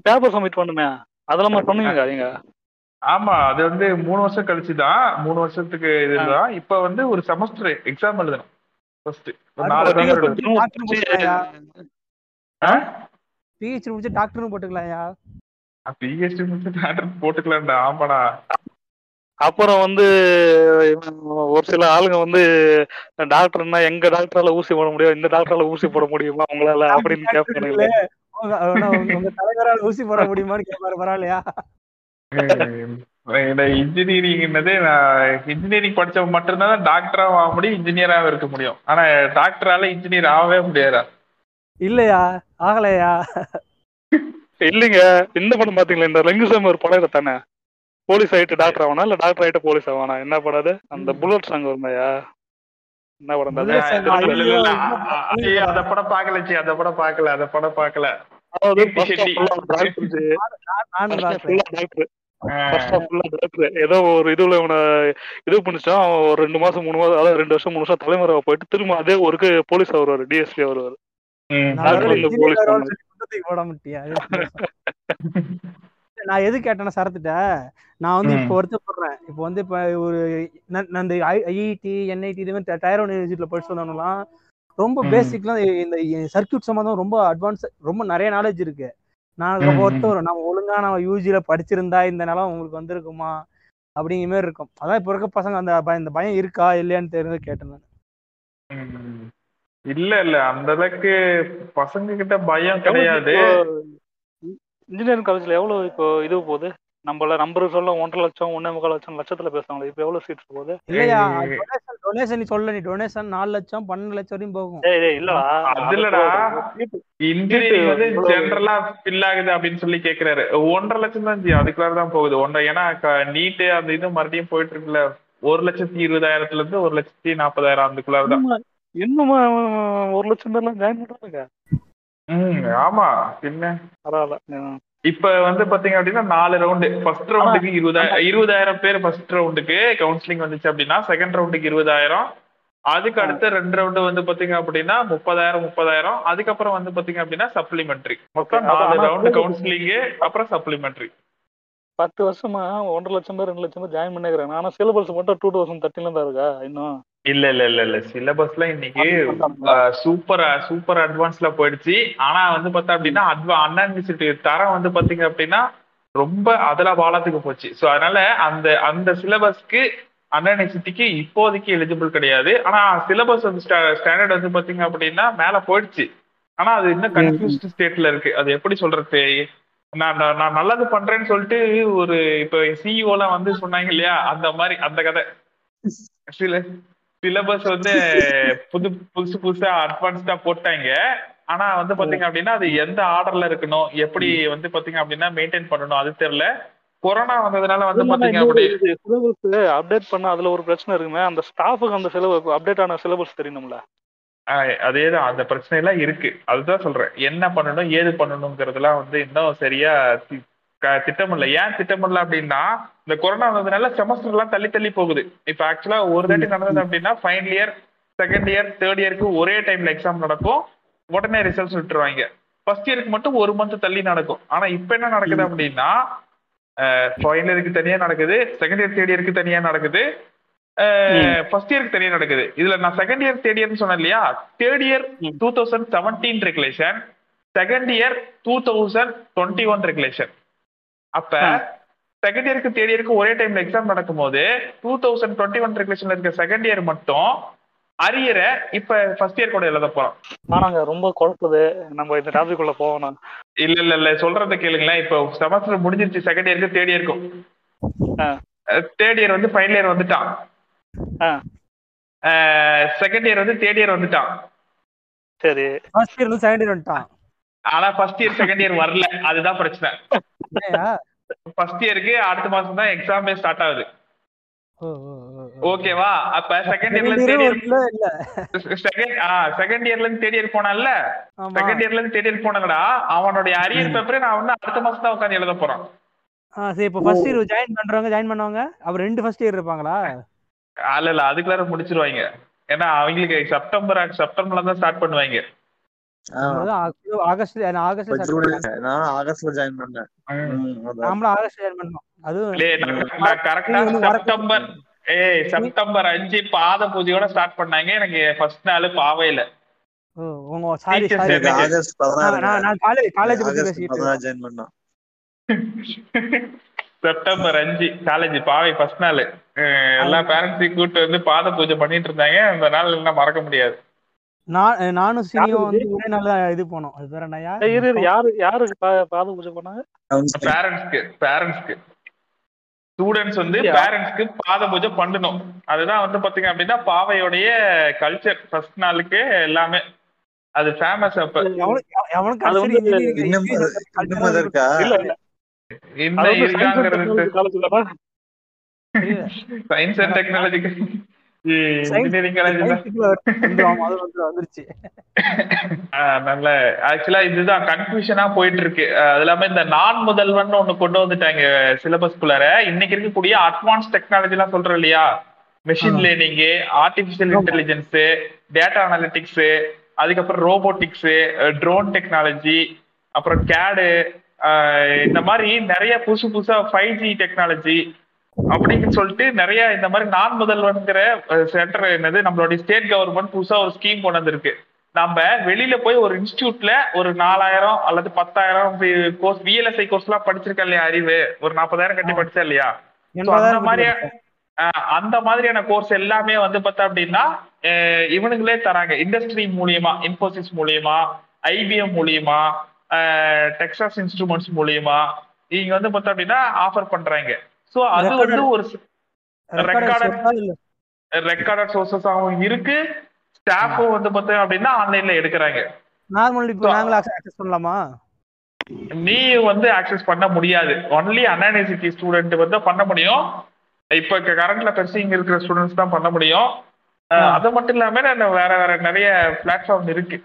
பேப்பர் சப்மிட் பண்ணுமே. அதெல்லாம் பண்ணுவீங்க நீங்க ஆமா அது வந்து மூணு வருஷம் கழிச்சு தான் மூணு வருஷத்துக்கு இதுதான் இப்ப வந்து ஒரு செமஸ்டர் எக்ஸாம் எழுதணும் ஃபர்ஸ்ட்? பிஹெச்டி முடிச்சு டாக்டர்னு போட்டுக்கலாம்யா. பிஹெச்டி முடிச்சு டாக்டர் போட்டுக்கலாம்டா ஆமாடா. அப்புறம் வந்து ஒரு சில ஆளுங்க வந்து டாக்டர்னா எங்க டாக்டரால ஊசி போட முடியும் இந்த டாக்டரால ஊசி போட முடியுமா? அவங்களால அப்படின்னு கேட்பானுங்களே உங்க தலைவரால் ஊசி போட முடியுமான்னு கேட்பாரு பரவாயில்லையா? இன்ஜினியரிங்னது நான் இன்ஜினியரிங் படிச்சவங்க மட்டும்தான் டாக்டரா ஆக முடியும் இன்ஜினியராக இருக்க முடியும். ஆனா டாக்டரால இன்ஜினியர் ஆகவே முடியாதா? இல்லையா? ஆகலையா? இல்லைங்க. இந்த படம் பாத்தீங்களா? இந்த லிங்குசாமி ஒரு படம் தானே போலீஸ் ஆயிட்டு டாக்டர் ஆவானா? இல்ல டாக்டர் ஆயிட்டு போலீஸ் ஆவானா? என்ன படம் அது? அந்த புல்லட் சாங் வருமையா என்ன படம் அது? படம் பாக்கலச்சு அந்த படம் பாக்கல அந்த படம் பாக்கல. ஏதோ ஒரு இதுல இவனை இது பண்ணிச்சான் அவன் ஒரு ரெண்டு மாசம் மூணு மாசம் அதாவது ரெண்டு வருஷம் மூணு வருஷம் தலைமுறை போயிட்டு திரும்ப அதே ஒருக்கு போலீஸ் வருவாரு டிஎஸ்பி வருவாரு. ம். நான் எது கேட்டேன்னா சரத்துட்ட நான் வந்து இப்போ. வருத்தப்படுறேன் இப்போ வந்து இப்போ ஒரு இந்த ஐஐடி என்ஐடி இது மாதிரி டயர் ஒன் யூனிவர்சிட்டியில் படிச்சு வந்தவங்கலாம் ரொம்ப. பேசிக்லாம் இந்த சர்க்கியூட் சம்மந்தம் ரொம்ப அட்வான்ஸ் ரொம்ப நிறைய நாலேஜ் இருக்கு நான் ம். ஒருத்தர் நம்ம ஒழுங்கா நம்ம யூஜியில் படிச்சிருந்தா இந்த நிலம் உங்களுக்கு வந்திருக்குமா அப்படிங்கிற மாதிரி இருக்கும் அதான் இப்போ இருக்க பசங்க அந்த பயம் இந்த பயம் இருக்கா இல்லையான்னு தெரிஞ்சு கேட்டேன் நான். இல்ல இல்ல அந்த அளவுக்கு பசங்க கிட்ட பயம் கிடையாது இன்ஜினியரிங் காலேஜ்ல எவ்வளவு இப்போ இது போகுது? நம்மள நம்பர் சொல்ல ஒன்றரை லட்சம் ஒன்னே முக்கால் லட்சம் லட்சத்துல பேசுவாங்க இப்போ எவ்வளவு சீட் போகுது? இல்லையா. டொனேஷன் டொனேஷன் நீ சொல்ல நீ டொனேஷன் நாலு லட்சம் பன்னெண்டு லட்சம் வரையும் போகும். இல்லடா. அதுலடா இன்ஜினியரிங் வந்து ஜென்ரலா ஃபில் ஆகுது அப்படின்னு சொல்லி கேக்குறாரு. ஒன்றரை லட்சம் தான் ஜி அதுக்குள்ளார தான் போகுது. ஒன்றரை ஏன்னா நீட்டு அந்த இது மறுபடியும் போயிட்டு இருக்குல்ல. ஒரு லட்சத்தி இருபதாயிரத்துல இருந்து ஒரு லட்சத்தி நாற்பதாயிரம் அதுக்குள்ளார தான் இன்னுமா- ஒரு லட்சம் பேர்லாம் ஜாயின் பண்றாங்க ம் ஆமா. என்ன பரவாயில்ல. இப்ப வந்து பாத்தீங்க அப்படின்னா நாலு ரவுண்டு ஃபர்ஸ்ட் ரவுண்டுக்கு இருபதாயிரம் இருபதாயிரம் பேர் ஃபர்ஸ்ட் ரவுண்டுக்கு கவுன்சிலிங் வந்துச்சு அப்படின்னா செகண்ட் ரவுண்டுக்கு இருபதாயிரம். அதுக்கு அடுத்த ரெண்டு ரவுண்டு வந்து பாத்தீங்க அப்படின்னா முப்பதாயிரம் முப்பதாயிரம். அதுக்கப்புறம் வந்து பாத்தீங்க அப்படின்னா சப்ளிமெண்ட்ரி மொத்தம் நாலு ரவுண்டு ஆனா கவுன்சிலிங் அப்புறம் சப்ளிமெண்ட்ரி பத்து வருஷமா ஒன்றரை லட்சம் பேர் ரெண்டு லட்சம் பேர் ஜாயின் பண்ணிக்கிறாங்க ஆனா சிலபஸ் மட்டும் டூ தௌசண்ட் தேர்ட்டில தான் இருக்கா இன்னும்? இல்ல இல்ல இல்ல இல்ல. சிலபஸ்ல இன்னைக்கு சூப்பர் சூப்பர் அட்வான்ஸ்ல போயிடுச்சு. ஆனா வந்து பார்த்தா அப்படின்னா அட்வா அண்ணா யூனிவர்சிட்டி தரம் வந்து பாத்தீங்க அப்படின்னா ரொம்ப அதுல பாலத்துக்கு போச்சு. சோ அதனால அந்த அந்த சிலபஸ்க்கு அண்ணா யூனிவர்சிட்டிக்கு இப்போதைக்கு எலிஜிபிள் கிடையாது. ஆனா சிலபஸ் வந்து ஸ்டாண்டர்ட் வந்து பாத்தீங்க அப்படின்னா மேல போயிடுச்சு. ஆனா அது இன்னும் கன்ஃபியூஸ்ட் ஸ்டேட்ல இருக்கு. அது எப்படி சொல்றது? நான் நான் நல்லது பண்றேன்னு சொல்லிட்டு ஒரு இப்ப சிஇஓ எல்லாம் வந்து சொன்னாங்க இல்லையா? அந்த மாதிரி அந்த கதை. சில சிலபஸ் வந்து புது புதுசு புதுசா அட்வான்ஸ்டா போட்டாங்க. ஆனா வந்து பாத்தீங்க அப்படின்னா அது எந்த ஆர்டர்ல இருக்கணும் எப்படி வந்து பாத்தீங்க அப்படின்னா மெயின்டைன் பண்ணணும் அது தெரியல. கொரோனா வந்ததுனால வந்து பாத்தீங்க அப்படி சிலபஸ் அப்டேட் பண்ண அதுல ஒரு பிரச்சனை இருக்குமே அந்த ஸ்டாஃபுக்கு அந்த சிலபஸ் அப்டேட் ஆன சிலபஸ் தெரியணும்ல? அதேதான் அந்த பிரச்சனை எல்லாம் இருக்கு. அதுதான் சொல்றேன். என்ன பண்ணணும் ஏது பண்ணணுங்கிறதுலாம் வந்து இன்னும் சரியா திட்டமிடல. ஏன் திட்டமிடல அப்படின்னா இந்த கொரோனா வந்ததுனால செமஸ்டர் எல்லாம் தள்ளி தள்ளி போகுது. இப்ப ஆக்சுவலா ஒரு தாட்டி நடந்தது அப்படின்னா final year second year third இயருக்கு ஒரே டைம்ல எக்ஸாம் நடக்கும். உடனே ரிசல்ட்ஸ் விட்டுருவாங்க. ஃபர்ஸ்ட் இயருக்கு மட்டும் ஒரு மந்த் தள்ளி நடக்கும். ஆனா இப்ப என்ன நடக்குது அப்படின்னா ஃபைனல் இயருக்கு தனியா நடக்குது. செகண்ட் இயர் தேர்ட் இயருக்கு தனியா நடக்குது. ஃபர்ஸ்ட் இயருக்கு தனியா நடக்குது. இதுல நான் செகண்ட் இயர் தேர்ட் இயர்னு சொன்னேன் இல்லையா? Third year. Two thousand seventeen regulation second year two thousand twenty one regulation அப்ப செகண்ட் இயருக்கு தேர்ட் இயருக்கு ஒரே டைம்ல எக்ஸாம் நடக்கும்போது டூ தௌசண்ட் டுவெண்ட்டி ஒன் ரெகுலேஷன்ல இருக்க செகண்ட் இயர் மட்டும் அரியரை இப்ப ஃபர்ஸ்ட் இயர் கூட எழுத போறோம். ஆனாங்க ரொம்ப குழப்புது. நம்ம இந்த டாபிக் உள்ள போகணும். இல்ல இல்ல இல்ல. சொல்றத கேளுங்களேன். இப்போ செமஸ்டர் முடிஞ்சிருச்சு செகண்ட் இயருக்கு தேர்ட் இயருக்கும் ஆ. தேர்ட் இயர் வந்து ஃபைனல் இயர் வந்துட்டான். ஆ. செகண்ட் இயர் வந்து தேர்ட் இயர் வந்துட்டான். சரி. ஃபர்ஸ்ட் இயர் இருந்து செகண்ட் இயர் வந்துட்டான். ஆனா ஃபர்ஸ்ட் இயர் செகண்ட் இயர் வரல. அதுதான் பிரச்சனை? ஃபர்ஸ்ட் இயருக்கு அடுத்த மாசம் தான் எக்ஸாமே ஸ்டார்ட் ஆகுது. ஓகேவா அப்ப செகண்ட் இயர்ல இயர் செகண்ட் செகண்ட் இயர்ல இருந்து தேர்ட் இயர் போனான்ல? செகண்ட் இயர்ல இருந்து தேர்ட் இயர் போனாங்கடா. அவனுடைய அரியர் பேப்பரே நான் வந்து அடுத்த மாசம் தான் உட்காந்து எழுத போறேன். ஆ சரி இப்போ ஃபர்ஸ்ட் இயர் ஜாயின் பண்றவங்க ஜாயின் பண்ணுவாங்க? அப்ப ரெண்டு ஃபர்ஸ்ட் இயர் இருப்பாங்களா? இல்ல இல்ல அதுக்குள்ளார முடிச்சிருவாங்க. ஏன்னா அவங்களுக்கு செப்டம்பர் செப்டம்பர்ல தான் ஸ்டார்ட் பண்ணுவாங்க. செப்டம்பர் ஏய் செப்டம்பர் அஞ்சு பாத பூஜையோட ஸ்டார்ட் பண்ணாங்க. எனக்கு ஃபர்ஸ்ட் நாள் பாவையில செப்டம்பர் அஞ்சு காலேஜ் பாவை ஃபர்ஸ்ட் நாள். எல்லா பேரண்ட்ஸையும் கூட்டு வந்து பாத பூஜை பண்ணிட்டு இருந்தாங்க. அந்த நாள் எல்லாம் மறக்க முடியாது. நானும் சினியும் வந்து ஒரே நாள் தான் இது போனோம் அது பேர் என்னயா இரு இரு, யாரு யாருக்கு பா- பாத பூஜை பண்ணாங்க பேரண்ட்ஸ்க்கு பேரண்ட்ஸ்க்கு ஸ்டூடெண்ட்ஸ் வந்து? பேரண்ட்ஸ்க்கு பாத பூஜை பண்ணணும். அதுதான் வந்து பாத்தீங்க அப்படின்னா பாவையோடைய கல்ச்சர் ஃபர்ஸ்ட் நாளுக்கு எல்லாமே. அது ஃபேமஸ் அப்ப. சயின்ஸ் அண்ட் டெக்னாலஜி நல்ல ஆக்சுவலா இதுதான் கன்ஃபியூஷனா போயிட்டு இருக்கு அது இல்லாம இந்த நான் முதல்வன் ஒண்ணு கொண்டு வந்துட்டாங்க சிலபஸ்குள்ளார இன்னைக்கு இருக்கக்கூடிய அட்வான்ஸ் டெக்னாலஜி எல்லாம் சொல்றோம் இல்லையா? Machine. Learning artificial. Intelligence data analytics அதுக்கப்புறம் ரோபோட்டிக்ஸ் ட்ரோன் டெக்னாலஜி அப்புறம் கேடு இந்த மாதிரி நிறைய புதுசு புதுசா ஃபைவ் ஜி டெக்னாலஜி அப்படின்னு சொல்லிட்டு நிறைய இந்த மாதிரி நான் முதல்வன்கிற சென்டர் என்னது நம்மளுடைய ஸ்டேட் கவர்மெண்ட் புதுசா ஒரு ஸ்கீம் கொண்டு வந்திருக்கு. நம்ம வெளியில போய் ஒரு இன்ஸ்டியூட்ல ஒரு நாலாயிரம் அல்லது பத்தாயிரம் கோர்ஸ் விஎல்எஸ்ஐ கோர்ஸ் எல்லாம் படிச்சிருக்கேன் இல்லையா அறிவு? ஒரு நாற்பதாயிரம் கட்டி படிச்சா இல்லையா? அந்த மாதிரி அந்த மாதிரியான கோர்ஸ் எல்லாமே வந்து பார்த்தா அப்படின்னா இவனுங்களே தராங்க. இண்டஸ்ட்ரி மூலியமா இன்போசிஸ் மூலியமா ஐபிஎம் மூலியமா டெக்ஸாஸ் இன்ஸ்ட்ருமெண்ட்ஸ் மூலியமா இங்க வந்து பார்த்தா அப்படின்னா ஆஃபர் பண்றாங்க. சோ அது வந்து ஒரு ரெக்கார்டட் சோர்சஸாகவும் இருக்கு. ஸ்டாஃபும் வந்து பார்த்தோம் அப்படின்னா ஆன்லைன்ல எடுக்கிறாங்க. நார்மல் இப்போ ஆக்சஸ் பண்ணலாமா? நீ வந்து ஆக்சஸ் பண்ண முடியாது. ஒன்லி அன்யூனிவர்சிட்டி ஸ்டூடெண்ட் வந்து பண்ண முடியும். இப்ப கரண்ட்ல பெருசிங் இருக்கிற ஸ்டூடெண்ட்ஸ் தான் பண்ண முடியும். அது மட்டும் இல்லாம வேற வேற நிறைய பிளாட்ஃபார்ம் இருக்கு.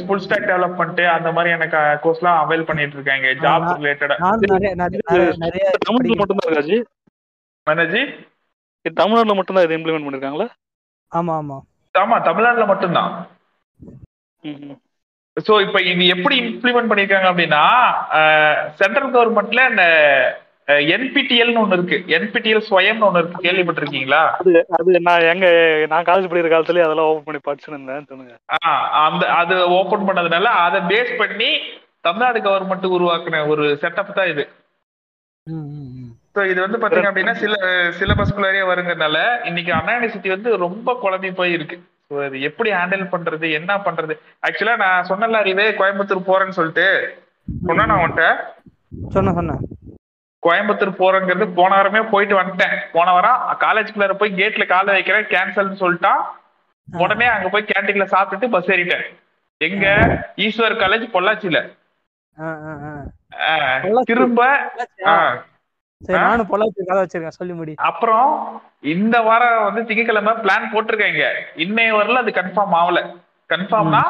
ஃபுல் ஸ்டாக் டெவலப்மெண்ட் அந்த மாதிரியான கோர்ஸ்லாம் அவைல் பண்ணிட்டு இருக்காங்க ஜாப் ரிலேட்டடா தமிழ்நாட்டுல படிக்கிறேன். மட்டும்தான் இருக்காஜி மேனேஜி தமிழ்நாட்டுல மட்டும்தான் இது இம்ப்ளிமெண்ட் பண்ணிருக்காங்களா? ஆமா ஆமா. ஆமா தமிழ்நாட்டுல மட்டும்தான். ம் சோ இப்ப இது எப்படி இம்ப்ளிமெண்ட் பண்ணிருக்காங்க அப்படின்னா சென்ட்ரல் கவர்மெண்ட்ல இந்த என்பிடிஎல்னு ஒண்ணு இருக்கு. என்பிடிஎல் ஸ்வயம்னு ஒண்ணு இருக்கு. கேள்விப்பட்டிருக்கீங்களா? அது அது நான் எங்க நான் காலேஜ் படிக்கிற காலத்துலயே அதெல்லாம் ஓபன் பண்ணி படிச்சுன்னு சொல்லுங்க. ஆஹ் அந்த அது ஓபன் பண்ணதுனால அதை பேஸ் பண்ணி தமிழ்நாடு கவர்மெண்ட் உருவாக்குன ஒரு செட்டப் தான் இது. ஸோ இது வந்து பாத்தீங்க அப்படின்னா சில சிலபஸ்குள்ளாரே வருங்கறனால இன்னைக்கு அண்ணா யூனிவர்சிட்டி வந்து ரொம்ப குழம்பி போய் இருக்கு ஸோ அது எப்படி ஹேண்டில் பண்றது என்ன பண்றது? ஆக்சுவலா நான் சொன்னல அறிவே கோயம்புத்தூர் போறேன்னு சொல்லிட்டு. சொன்னா நான் உன்கிட்ட சொன்ன சொன்னேன். கோயம்புத்தூர் போறங்கிறது போன வாரமே போயிட்டு வந்துட்டேன். போன வாரம் காலேஜ்குள்ளார போய் கேட்ல காலை வைக்கிறேன் கேன்சல்னு சொல்லிட்டா உடனே அங்க போய் கேண்டீன்ல சாப்பிட்டுட்டு பஸ் ஏறிட்டேன். எங்க ஈஸ்வர் காலேஜ் பொள்ளாச்சியில. திரும்ப? நானும் பொள்ளாச்சி கதை வச்சிருக்கேன். சொல்லி முடி. அப்புறம் இந்த வாரம் வந்து திங்கக்கிழமை பிளான் போட்டிருக்காங்க இன்னைய வரல அது கன்ஃபார்ம் ஆகல. கன்ஃபார்ம்னா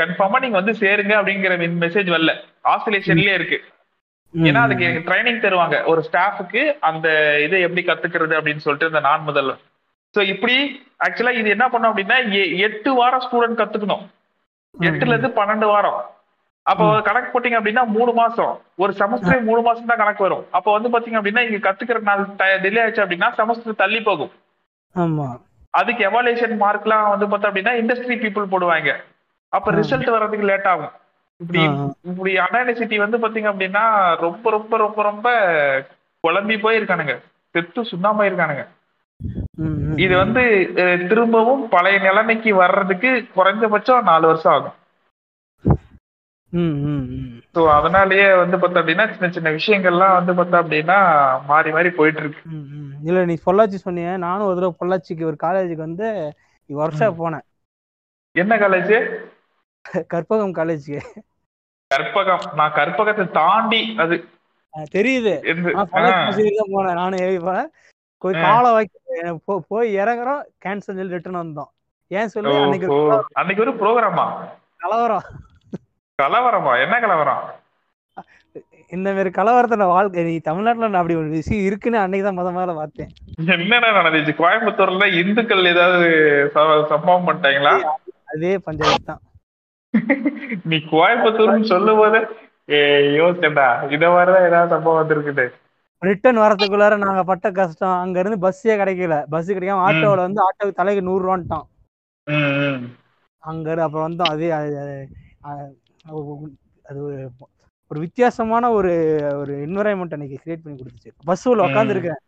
கன்ஃபார்மா நீங்க வந்து சேருங்க அப்படிங்கிற மெசேஜ் வரல. ஆசிலேஷன்லயே இருக்கு. ஏன்னா அதுக்கு ட்ரைனிங் தருவாங்க. ஒரு ஸ்டாஃபுக்கு அந்த இதை எப்படி கத்துக்கிறது அப்படின்னு சொல்லிட்டு இந்த நான் முதல்ல. சோ இப்படி ஆக்சுவலா இது என்ன பண்ணும் அப்படின்னா எட்டு வாரம் ஸ்டூடெண்ட் கத்துக்கணும். எட்டுல இருந்து பன்னெண்டு வாரம். அப்போ கணக்கு போட்டீங்க அப்படின்னா மூணு மாசம். ஒரு செமஸ்டரே மூணு மாசம் தான் கணக்கு வரும். அப்போ வந்து பாத்தீங்க அப்படின்னா இங்க கத்துக்கிற நாள் டிலே ஆச்சு அப்படின்னா செமஸ்டர் தள்ளி போகும். ஆமா. அதுக்கு எவாலுவேஷன் மார்க்லாம் வந்து பார்த்தா அப்படின்னா இண்டஸ்ட்ரி பீப்புள் போடுவாங்க. அப்ப. ரிசல்ட் வர்றதுக்கு லேட் ஆகும். இப்படி. இப்படி அனாலிசிட்டி வந்து பாத்தீங்க அப்படின்னா ரொம்ப ரொம்ப ரொம்ப ரொம்ப குழம்பி போயிருக்கானுங்க. செத்து சுண்ணாமாயிருக்கானுங்க இது வந்து திரும்பவும் பழைய நிலைமைக்கு வர்றதுக்கு குறைஞ்சபட்சம் நாலு வருஷம் ஆகும். ஸோ அதனாலயே வந்து பார்த்தா அப்படின்னா சின்ன சின்ன விஷயங்கள்லாம் வந்து பார்த்தா அப்படின்னா மாறி மாறி போயிட்டு இருக்கு. இல்ல நீ பொள்ளாச்சி சொன்னீங்க நானும் ஒரு தடவை பொள்ளாச்சிக்கு ஒரு காலேஜுக்கு வந்து வருஷம் போனேன். என்ன காலேஜ் கற்பகம் காலேஜுக்கு கற்பகம். நான் கற்பகத்தை தாண்டி அது தெரியுது. போனேன் நானும் ஏறி போனேன் போய் ஆ. காலை வைக்க போய் இறங்குறோம் கேன்சல் சொல்லி ரிட்டர்ன் வந்தோம். ஏன் சொல்லு அன்னைக்கு அன்னைக்கு ஒரு ப்ரோக்ராமா கலவரம். கலவரமா? என்ன கலவரம்? இந்த மாதிரி கலவரத்தை நான் வாழ்க்கை நீ தமிழ்நாட்டுல நான் அப்படி ஒரு விஷயம் இருக்குன்னு அன்னைக்கு தான் முத முதல்ல பார்த்தேன். என்னடா நடந்துச்சு? கோயம்புத்தூர்ல இந்துக்கள் ஏதாவது சம்பவம் பண்ணிட்டாங்களா? அதே பஞ்சாயத்து தான். நீ கோயம்புத்தூர்னு சொல்லும் போது யோசிச்சேன்டா. இத மாதிரிதான் ஏதாவது சம்பவம் வந்திருக்குது. ரிட்டர்ன் வரதுக்குள்ளார நாங்க பட்ட கஷ்டம். அங்க இருந்து பஸ்ஸே கிடைக்கல. பஸ் கிடைக்காம ஆட்டோவில் வந்து ஆட்டோவுக்கு தலைக்கு நூறு ரூபான்ட்டான். அங்க அப்புறம் வந்தோம் அதே அது ஒரு வித்தியாசமான ஒரு ஒரு என்வரான்மெண்ட் அன்னைக்கு கிரியேட் பண்ணி கொடுத்துச்சு. பஸ் உள்ள உட்காந்து இருக்கேன்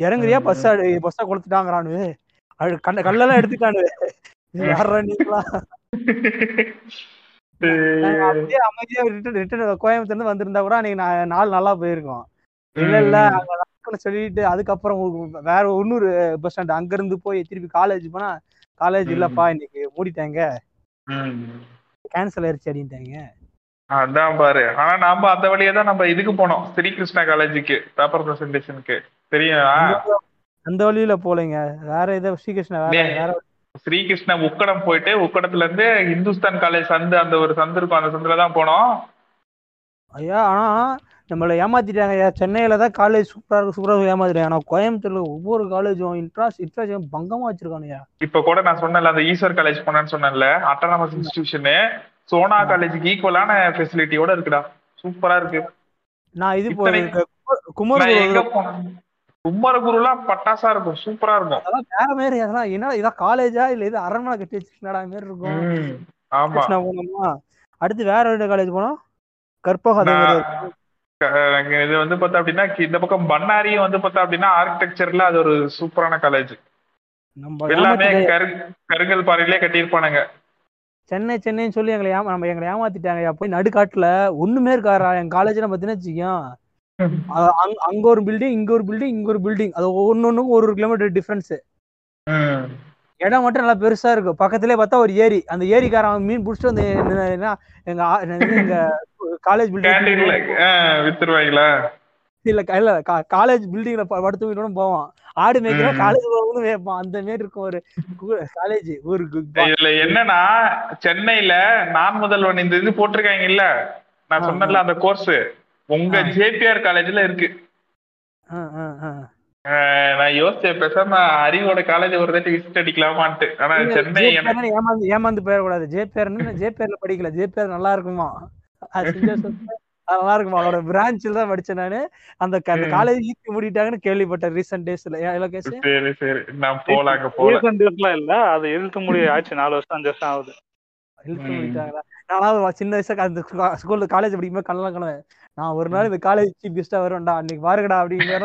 இறங்குறியா. பஸ் பஸ்ஸை கொடுத்துட்டாங்கிறானு அது கண்ண கல்லெல்லாம் எடுத்துட்டானு யாரா நீங்களா அமைதியா ரிட்டர்ன் கோயம்புத்தூர்ல இருந்து வந்திருந்தா கூட அன்னைக்கு நாள் நல்லா போயிருக்கும். இல்ல இல்ல அங்க சொல்லிட்டு அதுக்கப்புறம் வேற இன்னொரு பஸ் ஸ்டாண்ட் அங்க இருந்து போய் திருப்பி காலேஜ் போனா காலேஜ். இல்லப்பா இன்னைக்கு மூடிட்டாங்க. கேன்சல் ஆயிருச்சு அப்படின்ட்டாங்க. அதான் பாரு. ஆனா நாம அந்த வழியா தான் நம்ம இதுக்கு போனோம். ஸ்ரீகிருஷ்ணா காலேஜுக்கு பேப்பர் பிரசன்டேஷனுக்கு தெரியும்? அந்த வழியில போலங்க வேற ஏதோ ஸ்ரீகிருஷ்ணா வேற. வேற ஸ்ரீகிருஷ்ணா உக்கடம் போயிட்டு உக்கடத்துல இருந்து இந்துஸ்தான் காலேஜ் சந்து அந்த ஒரு சந்து இருக்கும் அந்த சந்துல தான் போனோம். ஐயா ஆனா நம்மள ஏமாத்திட்டாங்க ஐயா. சென்னையில தான் காலேஜ் சூப்பரா இருக்கு சூப்பரா ஏமாத்திட்டாங்க ஆனா கோயம்புத்தூர்ல ஒவ்வொரு காலேஜும் இன்ட்ராஸ் இன்ட்ராஸ் பங்கமா வச்சிருக்கானுயா இப்ப கூட நான் சொன்னேன்ல அந்த ஈஸ்வர் காலேஜ் போனேன்னு சொன்னேன்ல அட்டானமஸ் இன்ஸ்டிடியூஷனு சோனா காலேஜுக்கு ஈக்குவலான ஃபெசிலிட்டியோட இருக்குடா. சூப்பரா இருக்கு. நான் இது போய் குமர் எங்க போனேன்? குமரகுருலாம் பட்டாசா இருக்கும் சூப்பரா இருக்கும். அதெல்லாம் வேற மாதிரி அதெல்லாம் என்ன இதான் காலேஜா இல்ல இது அரண்மனை கட்டி வச்சிருக்கா மாதிரி இருக்கும். ஆமா. போனோமா அடுத்து வேற ஒரு காலேஜ் போனோம் கற்பகம் அதே மாதிரி நான் க- இது வந்து பார்த்தா அப்படின்னா இந்த பக்கம் பண்ணாரியும் வந்து பார்த்தா அப்படின்னா ஆர்கிடெக்சர்ல அது ஒரு சூப்பரான காலேஜ் நம்ம எல்லாமே கருங்கல் பாறையிலே கட்டியிருப்பானுங்க. சென்னை சென்னைன்னு சொல்லி எங்களை ஏமா நம்ம எங்களை ஏமாத்திட்டாங்க போய் நடுக்காட்டுல ஒண்ணுமே இருக்காரா என் காலேஜ்ல பாத்தீங்கன்னா வச்சுக்கோங்க அ- அங்க ஒரு பில்டிங் இங்க ஒரு பில்டிங் இங்க ஒரு பில்டிங் அது ஒன்னொன்னுக்கும் ஒரு ஒரு கிலோமீட்டர் டிஃபரன்ஸ். இடம் மட்டும் நல்லா பெருசா இருக்கும். பக்கத்துலயே பார்த்தா ஒரு ஏரி. அந்த ஏரிக்காரன் மீன் பிடிச்சிட்டு வந்து எங்க எங்க காலேஜ் பில்டிங் வித்துருவாங்களா? இல்ல இல்ல காலேஜ் பில்டிங்ல படுத்து வீட்டோட போவான். ஆடு மேய்க்கிறோம் ம். காலேஜ் போகணும் வைப்பான் அந்த மாரி இருக்கும் ஒரு காலேஜ் ஒரு கு- இதுல என்னன்னா சென்னையில நான் முதல்வன் இந்த இது போட்டிருக்காங்க இல்ல நான் ஆ, சொன்னல அந்த கோர்ஸ் உங்க. ஜேபிஆர் காலேஜ்ல இருக்கு. நான் யோசிச்சேன் பேசாம அறிவோட காலேஜ் ஒரு தாட்டி விசிட் அடிக்கலாமான்ட்டு. ஆனா சென்னை ஏமாந்து ஏமாந்து போயிடக்கூடாது. ஜே பேர்னு ஜே பேர்ல படிக்கல. ஜே பேர் நல்லா இருக்குமா? நல்லா இருக்குமா? அவரோட பிரான்ச்ல தான் படிச்சேன் நானு. அந்த. காலேஜ் ஈக்கி மூடிட்டாங்கன்னு கேள்விப்பட்டேன் ரீசெண்ட் டேஸ்ல இலகேஷ் சரி சரி. நான் போல அங்க போல ரீசன்ட் டேஸ்லாம் இல்ல. அது எழுத்து முடி ஆச்சு. நாலு வருஷம் அஞ்சு வருஷம் ஆகுது. இழுத்து ம். மூடிட்டாங்களா? நானும் ஒரு சின்ன வயசுல அந்த ஸ்கூல்ல காலேஜ் படிக்கும்போது கண்ணெல்லாம் கனவேன் நான் ஒரு நாள் இந்த காலேஜ் சீஃப் கெஸ்டா வருவேன்டா அன்னைக்கு பாருங்கடா கடைசியா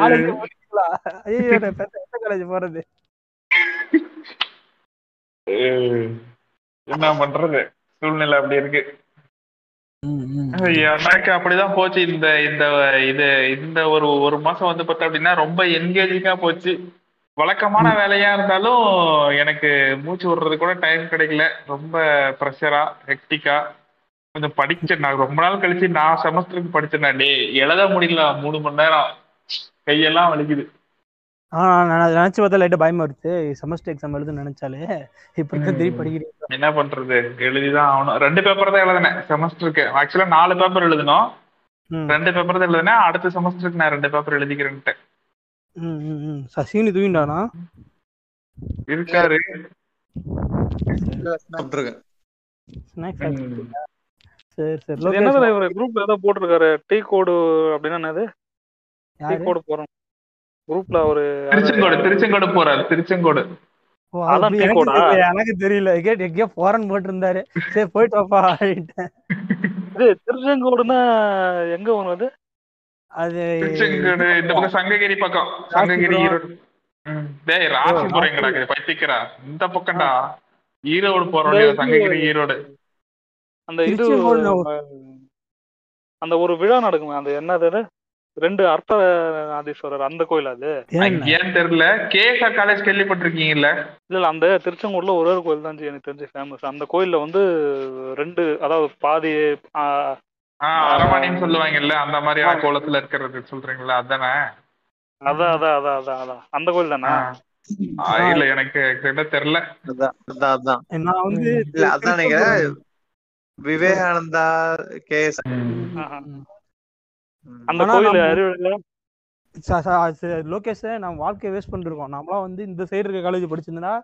காலேஜ் ஐயோ காலேஜ் போறது. என்ன பண்றது? சூழ்நிலை அப்படி இருக்கு. எனக்கு அப்படிதான் போச்சு. இந்த இந்த இது இந்த ஒரு ஒரு மாசம் வந்து பார்த்தா அப்படின்னா ரொம்ப என்கேஜிங்கா போச்சு. வழக்கமான வேலையா இருந்தாலும் எனக்கு மூச்சு விடுறது கூட டைம் கிடைக்கல. ரொம்ப ப்ரெஷரா ஹெக்டிக்கா கொஞ்சம் படிச்சேன். நான் ரொம்ப நாள் கழிச்சு நான் செமஸ்டருக்கு படிச்சேன் டே எழுத முடியல. மூணு மணி நேரம். கையெல்லாம் வலிக்குது. ஆ நான் அதை நினைச்சு பார்த்தா லைட்டா பயமா இருக்கு செமஸ்டர் எக்ஸாம் எழுத நினைச்சாலே. இப்படி தான் திருப்பி படிக்கிறீங்க என்ன பண்றது? எழுதிதான் ஆகணும். ரெண்டு பேப்பர் தான் எழுதினேன் செமஸ்டருக்கு ஆக்சுவலா நாலு பேப்பர் எழுதணும். ரெண்டு பேப்பர் தான் எழுதினேன். அடுத்த செமஸ்டருக்கு நான் ரெண்டு பேப்பர் எழுதிக்கிறேன்ட்டு சசினி தூங்கிட்டானா? இருக்காரு. சரி சரி. லோகேஷ் இவர் குரூப்ல ஏதோ போட்டிருக்காரு? டீ கோடு அப்படின்னா என்னது? டீ கோடு போறோம். குரூப்ல ஒரு திருச்செங்கோடு திருச்செங்கோடு போறாரு திருச்செங்கோடு. எனக்கு கோடா? தெரியல, எனக்கு தெரியல. கேட் எங்கேயோ போறன் போட்டிருந்தாரு. சரி போயிட்டு வாப்பா இது திருச்செங்கோடுன்னா எங்க வருது அது? திருச்செங்கோடு இந்த பக்கம் சங்ககிரி பக்கம். சங்ககிரி ஈரோடு. ம். டேய் ராசிபுரம் எங்கடா இருக்குது பைத்திக்கிறா இந்த பக்கம்டா. ஈரோடு போற இந்த வழியா இது- சங்ககிரி ஈரோடு. அந்த இது அந்த ஒரு விழா நடக்குமே அந்த என்னது? ரெண்டு அர்த்த ஆதீஸ்வரர் அந்த கோயில் அது? ஏன்? ஏன்னு தெரியல. கேஎஸ்ஆர் காலேஜ் கேள்விப்பட்டிருக்கீங்கல்ல? இல்ல இல்ல அந்த திருச்செங்கோடுல ஒரே ஒரு கோயில் தான் எனக்கு தெரிஞ்சு ஃபேமஸ் அந்த கோயில்ல வந்து ரெண்டு அதாவது பாதி அரவாணின்னு சொல்லுவாங்கல்ல அந்த மாதிரியான கோலத்துல இருக்கிறது சொல்றீங்களா? அதானே? அதான் அதான் அதான் அதான் அதான் அந்த கோயில் தானே? இல்ல எனக்கு தெரியல. அதான் அதான் அதான். நான் வந்து இல்ல அதான் நினைக்கிறேன் விவேகானந்தா. ம். அந்த கோயில் லோகேஷ் நம்ம வாழ்க்கையை வேஸ்ட் பண்ணிருக்கோம். நம்மளாம் வந்து இந்த சைடு இருக்க காலேஜ் படிச்சிருந்தா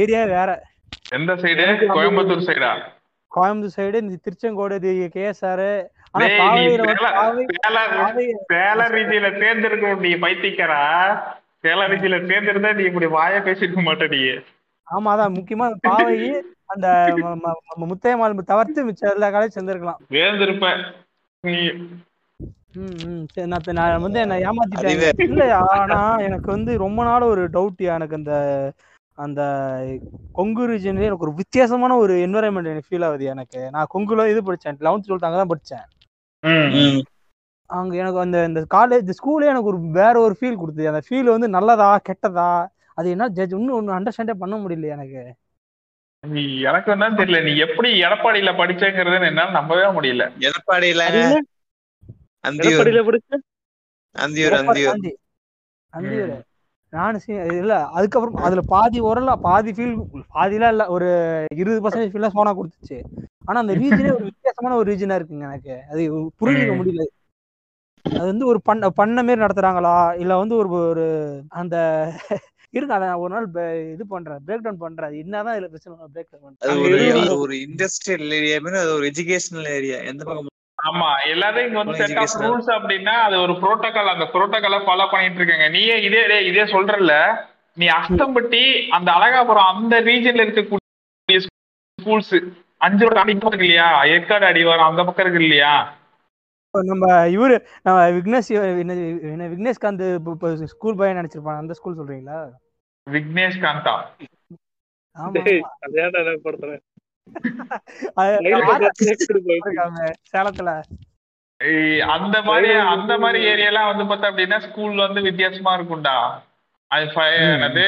ஏரியா வேற. எந்த சைடு கோயம்புத்தூர் சைடா கோயம்புத்தூர் சைடு இந்த திருச்செங்கோடு கேஎஸ்ஆர். ஆனா காவேரியில தேர்ந்தெடுக்க நீ பைத்தியக்காரா? சேலம் ரீதியில தேர்ந்தெடுத்தா நீ இப்படி வாய பேசிருக்க மாட்ட நீ. ஆமா அதான் முக்கியமா அந்த பாவை அந்த முத்தையம்மாள் தவிர்த்து மிச்சம் எல்லா காலேஜ் சேர்ந்திருக்கலாம். சரி, நான் இப்ப நான் வந்து என்ன. ஏமாத்திட்டேன். இல்ல ஆனா எனக்கு வந்து ரொம்ப நாள் ஒரு டவுட் எனக்கு அந்த அந்த கொங்கு ரீஜன்ல எனக்கு ஒரு வித்தியாசமான ஒரு என்வரன்மெண்ட் எனக்கு ஃபீல் ஆகுது எனக்கு. நான் கொங்குல இது படிச்சேன். லெவன்த் டுவெல்த் அங்கே தான் படிச்சேன். அங்க எனக்கு அந்த இந்த காலேஜ் ஸ்கூலே எனக்கு ஒரு வேற ஒரு ஃபீல் கொடுத்தது. அந்த ஃபீல் வந்து நல்லதா கெட்டதா அது என்ன ஜட்ஜ் இன்னும் ஒன்று அண்டர்ஸ்டாண்டே பண்ண முடியல எனக்கு. எனக்கு என்ன தெரியல. நீ எப்படி எடப்பாடியில படிச்சேங்கிறத என்னால நம்பவே முடியல. எடப்பாடியில எடப்பாடியில படிச்ச அந்தியூர் இல்ல. அதுக்கப்புறம் அதுல பாதி ஓரல பாதி ஃபீல் பாதிலாம் இல்ல. ஒரு இருபது பர்சன்டேஜ் ஃபீல் சோனா கொடுத்துச்சு. ஆனா அந்த ரீஜனே ஒரு வித்தியாசமான ஒரு ரீஜனா இருக்குங்க எனக்கு. அது புரிஞ்சுக்க. முடியல. அது வந்து ஒரு பண்ண பண்ண மாரி நடத்துறாங்களா? இல்ல வந்து ஒரு ஒரு அந்த இருங்க அதை ஒரு நாள் இது பண்றேன் பிரேக் டவுன் பண்றேன். அது என்னதான் இதுல பிரச்சனை பிரேக் டவுன் அது அங்க ஒரு. அது ஒரு இண்டஸ்ட்ரியல் ஏரியா மாதிரி அது ஒரு எஜுகேஷனல் ஏரியா எந்த பக்கம் ஆமா எல்லாத்தையும் இங்க வந்து செட் ஆஃப். ரூல்ஸ் அப்படின்னா அது ஒரு புரோட்டோகால் அந்த புரோட்டோகாலை ஃபாலோ பண்ணிட்டு இருக்காங்க. நீயே இதே இதே சொல்றல நீ அஸ்தம்பட்டி அந்த அழகாபுரம் அந்த ரீஜன்ல இருக்கக்கூடிய ஸ்கூல்ஸ் அஞ்சு ரோடு இருக்கு இல்லையா? ஏற்காடு அடிவாரம் அந்த பக்கம் இருக்கு இல்லையா? நம்ம இவரு நம்ம விக்னேஷ் விக்னேஷ்காந்த் ஸ்கூல் பையன் நினைச்சிருப்பான். அந்த ஸ்கூல் சொல்றீங்களா? விக்னேஷ் காந்தா. சேலத்துல? ஏய், அந்த மாதிரி அந்த மாதிரி ஏரியாலாம் வந்து பார்த்தா அப்படின்னா ஸ்கூல் வந்து வித்தியாசமா இருக்கும்டா. அது என்னது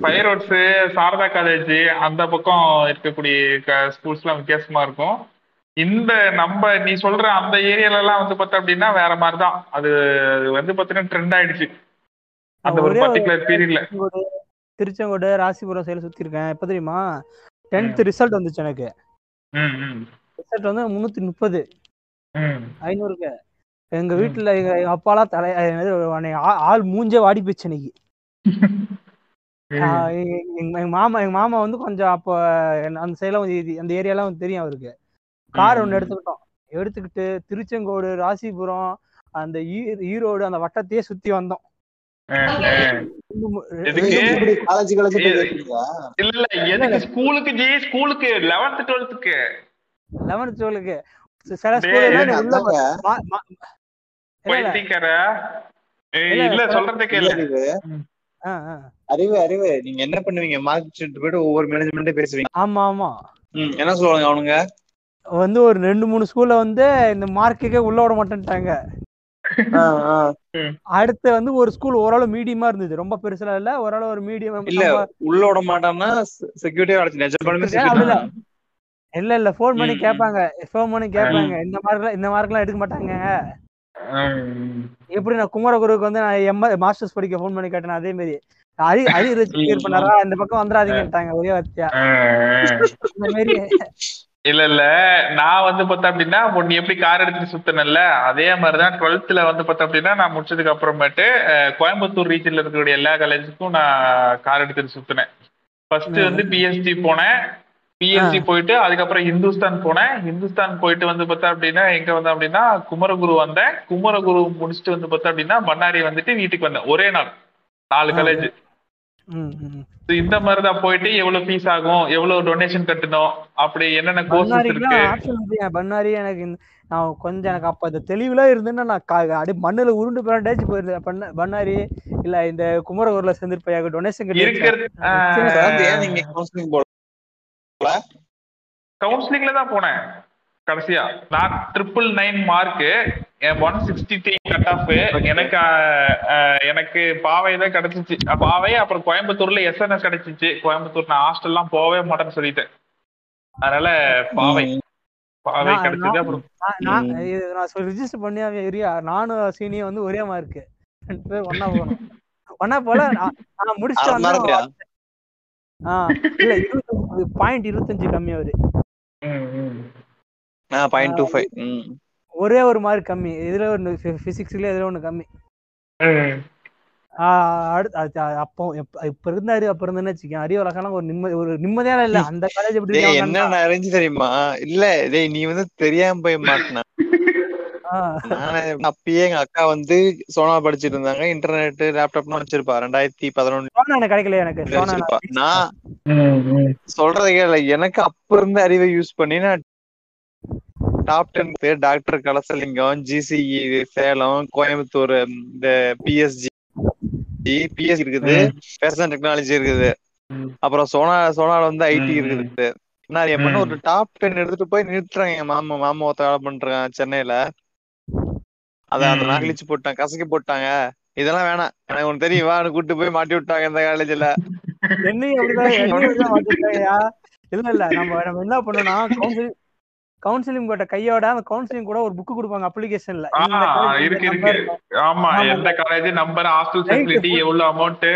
ஃபயர் ரோட்ஸ் சாரதா காலேஜ் அந்த பக்கம் இருக்கக்கூடிய ஸ்கூல்ஸ்லாம் வித்தியாசமா இருக்கும். இந்த நம்ம நீ சொல்ற அந்த ஏரியால எல்லாம் வந்து பார்த்தா அப்படின்னா வேற மாதிரி தான் அது அது வந்து பார்த்தீங்கன்னா ட்ரெண்ட் ஆயிடுச்சு. அந்த ஒரு பர்டிகுலர் பீரியட்ல திருச்செங்கோடு ராசிபுரம் சைடு சுத்தி இருக்கேன் எப்ப தெரியுமா? டென்த் ரிசல்ட் வந்துச்சு எனக்கு. ரிசல்ட் வந்து முன்னூத்தி முப்பது. ம். ஐநூறுக்கு. எங்க ம். வீட்டுல எங்க எங்க அப்பாலாம் தலை ஆள் மூஞ்சே வாடி போச்சு இன்னைக்கு எங்க மாமா எங்க மாமா வந்து கொஞ்சம் அப்போ அந்த சைட்லாம் கொஞ்சம் அந்த ஏரியாலாம் தெரியும் அவருக்கு. கார் ஒன்று எடுத்துக்கிட்டோம். எடுத்துக்கிட்டு திருச்செங்கோடு ராசிபுரம் அந்த ஈரோடு அந்த வட்டத்தையே சுத்தி வந்தோம் எதுக்கு காலேஜ் காலேஜ் ஏ- இல்ல இல்ல. எதுக்கு ஸ்கூலுக்கு ஜி ஸ்கூலுக்கு லெவன்த் டுவெல்த்துக்கு லெவன்த் டுவெல்க்கு சில இல்ல, சொல்றத கேளு. இது ஆ, ஆ. அறிவு அறிவு. நீங்க என்ன பண்ணுவீங்க? மார்க் ஷீட் போயிட்டு ஒவ்வொரு மேனேஜ்மெண்ட்டே பேசுவீங்க. ஆமா ஆமா. ம், என்ன சொல்லுவாங்க அவனுங்க? வந்து ஒரு ரெண்டு மூணு ஸ்கூல்ல வந்து இந்த மார்க்குக்கே உள்ள விட மாட்டேன்ட்டாங்க. அடுத்து வந்து ஒரு ஸ்கூல் ஓரளவு மீடியமா இருந்தது. ரொம்ப பெருசுல இல்ல. ஓரளவு ஒரு மீடியம் இல்ல உள்ள விட மாட்டான்னா செக்யூரிட்டியா அதுல- இல்ல இல்ல ஃபோன் பண்ணி. கேட்பாங்க ஃபோன் பண்ணி கேட்பாங்க இந்த மார்க்லாம் இந்த மார்க்லாம் எடுக்க மாட்டாங்க. எப்படி நான் குமரகுருவுக்கு வந்து நான் எம் மாஸ்டர்ஸ் படிக்க ஃபோன் பண்ணி கேட்டேன் அதே மாதிரி அரி அரி பண்ணாரா? இந்த பக்கம் வந்துடாதீங்கட்டாங்க ஒரே வார்த்தையா. இந்த மாதிரி இல்ல இல்ல. நான் வந்து பார்த்தா அப்படின்னா நீ எப்படி கார் எடுத்துட்டு சுத்தினல்ல அதே மாதிரிதான் டுவெல்த்ல வந்து பார்த்தா அப்படின்னா நான் முடிச்சதுக்கு அப்புறமேட்டு கோயம்புத்தூர் ரீஜன்ல இருக்கக்கூடிய எல்லா காலேஜுக்கும் நான் கார் எடுத்துட்டு சுத்தினேன். ஃபர்ஸ்ட் வந்து பிஎஸ்டி போனேன். பிஎஸ்டி போயிட்டு அதுக்கப்புறம் இந்துஸ்தான் போனேன். இந்துஸ்தான் போயிட்டு வந்து பார்த்தா அப்படின்னா எங்க வந்தேன் அப்படின்னா குமரகுரு வந்தேன். குமரகுரு முடிச்சுட்டு வந்து பார்த்தா அப்படின்னா பண்ணாரி வந்துட்டு வீட்டுக்கு வந்தேன் ஒரே நாள். நாலு காலேஜ். இந்த மாதிரி தான் போயிட்டு எவ்வளவு ஃபீஸ் ஆகும் எவ்வளவு டொனேஷன் கட்டணும் அப்படி என்னென்ன கோர்சஸ் இருக்கு? பண்ணாரி எனக்கு நான் கொஞ்சம் எனக்கு அப்ப அந்த தெளிவுல இருந்தேன்னா நான் அப்படியே மண்ணுல உருண்டு பிராண்டேஜ் போயிருந்தேன் பண்ண பண்ணாரி இல்ல இந்த குமரகுருல சேர்ந்துருப்பையாக டொனேஷன் போல? கவுன்சிலிங்ல தான் போனேன். கடைசியா. நான் triple nine mark one sixty three cut off எனக்கு எனக்கு பாவை தான் கிடைச்சிச்சு பாவை அப்புறம் கோயம்புத்தூர்ல எஸ்என்எஸ் கிடைச்சிச்சு. கோயம்புத்தூர் நான் ஹாஸ்டல்லாம் போகவே மாட்டேன்னு சொல்லிட்டேன். அதனால பாவை. பாவை கிடைச்சது நான்- அப்புறம் ரிஜிஸ்டர் பண்ணி ஏரியா நானும் சீனியும் வந்து ஒரே மார்க்கு ஒண்ணா போகணும். ஒண்ணா போல நான் முடிச்சுட்டு அரை மணி நேரத்துலயா? வந்தேன் ஆ இல்ல இருபத்தஞ்சு பாயிண்ட் இருபத்தஞ்சு கம்மி அவரு. ம், ம். ஆ பாயிண்ட் டூ ஃபைவ் ஒரே ஒரு மார்க் கம்மி. இதுல ஒன்று பிசிக்ஸ்ல இதுல ஒண்ணு கம்மி. அடுத்து அப்போ இப்ப இருந்தாரு அப்ப இருந்தேன்னு வச்சுக்கேன். அறிவழகெல்லாம் ஒரு நிம்மதி ஒரு நிம்மதியான இல்ல. அந்த காலேஜ் எப்படி என்ன அறிஞ்சு தெரியுமா? இல்ல டேய் நீ வந்து தெரியாம போய் மாட்டின நானே அப்பயே எங்க அக்கா வந்து சோனா படிச்சிட்டு இருந்தாங்க. இன்டர்நெட் லேப்டாப்லாம் வச்சிருப்பா. ரெண்டாயிரத்தி பதினொன்னு சோனா எனக்கு? கிடைக்கல எனக்கு நான். சொல்றதை கேள. எனக்கு அப்ப இருந்த அறிவை யூஸ் பண்ணி நான் டாப் டென் பேர் டாக்டர் கலசலிங்கம் ஜிசிஇ சேலம் கோயம்புத்தூர் இந்த பிஎஸ்ஜி பிஎஸ்சி இருக்குது. ஃபேஷன் டெக்னாலஜி இருக்குது. அப்புறம் சோனா சோனால வந்து ஐடி இருக்குது. நான் என் பண்ண. ஒரு டாப் டென் எடுத்துட்டு போய் நிறுத்துறாங்க. என் மாமா மாமா ஒருத்த வேலை பண்றான் சென்னையில. அத அந்த ம். நகலிச்சு போட்டாங்க கசக்கி போட்டாங்க. இதெல்லாம் வேணாம். எனக்கு உனக்கு தெரியும். வா கூட்டு போய் மாட்டி விட்டாங்க இந்த காலேஜ்ல மாத்திட்டாங்கயா. இல்ல இல்ல. நம்ம நம்ம என்ன பண்ணோம்னா கவுன்சிலிங் கவுன்சிலிங் போட்ட கையோட அந்த கவுன்சிலிங் கூட ஒரு புக் கொடுப்பாங்க அப்ளிகேஷன்ல ஆ, இருக்கு இருக்கு. ஆமா. எந்த college number hostel Night facility full- எவ்வளவு அமௌண்ட்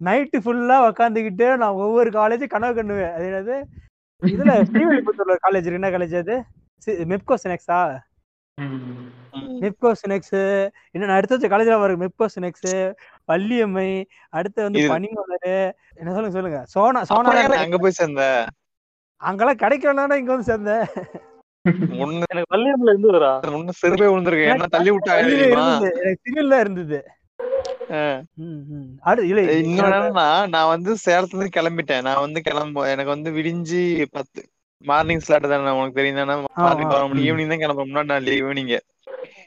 நைட்டு ஃபுல்லா உக்காந்துக்கிட்டு நான் ஒவ்வொரு காலேஜ் கனவு கண்ணுவேன் அது என்னது? இதுல ஸ்ரீவில்லிபுத்தூர்ல காலேஜ் என்ன காலேஜ் அது? மெப்கோ சினெக்ஸா? மெப்கோ சினெக்ஸ். இன்னும் நான் எடுத்து வச்ச காலேஜ்ல வரும் மெப்கோ சினெக்ஸ் வள்ளியம்மை அடுத்து வந்து பனிமலர். என்ன சொல்லுங்க சொல்லுங்க. சோனா சோனா அங்க போய் சேர்ந்த அங்கெல்லாம் கிடைக்கலன்னா இங்க வந்து சேர்ந்தேன் எனக்கு வள்ளியம்ல இருந்துதுடா ஒண்ணு செருப்பே விழுந்திருக்கேன். என்ன தள்ளி இருந்தது. எனக்கு சிவில்ல இருந்தது. என்னன்னா நான் வந்து சேலத்துல இருந்து கிளம்பிட்டேன். நான் வந்து கிளம்ப எனக்கு வந்து விடிஞ்சு பத்து மார்னிங் ஸ்லாட் தானே உனக்கு தெரியும் தானே? மார்னிங். பதினொரு மணி ஈவினிங் தான் கிளம்ப முன்னாடி நாள் ஈவினிங்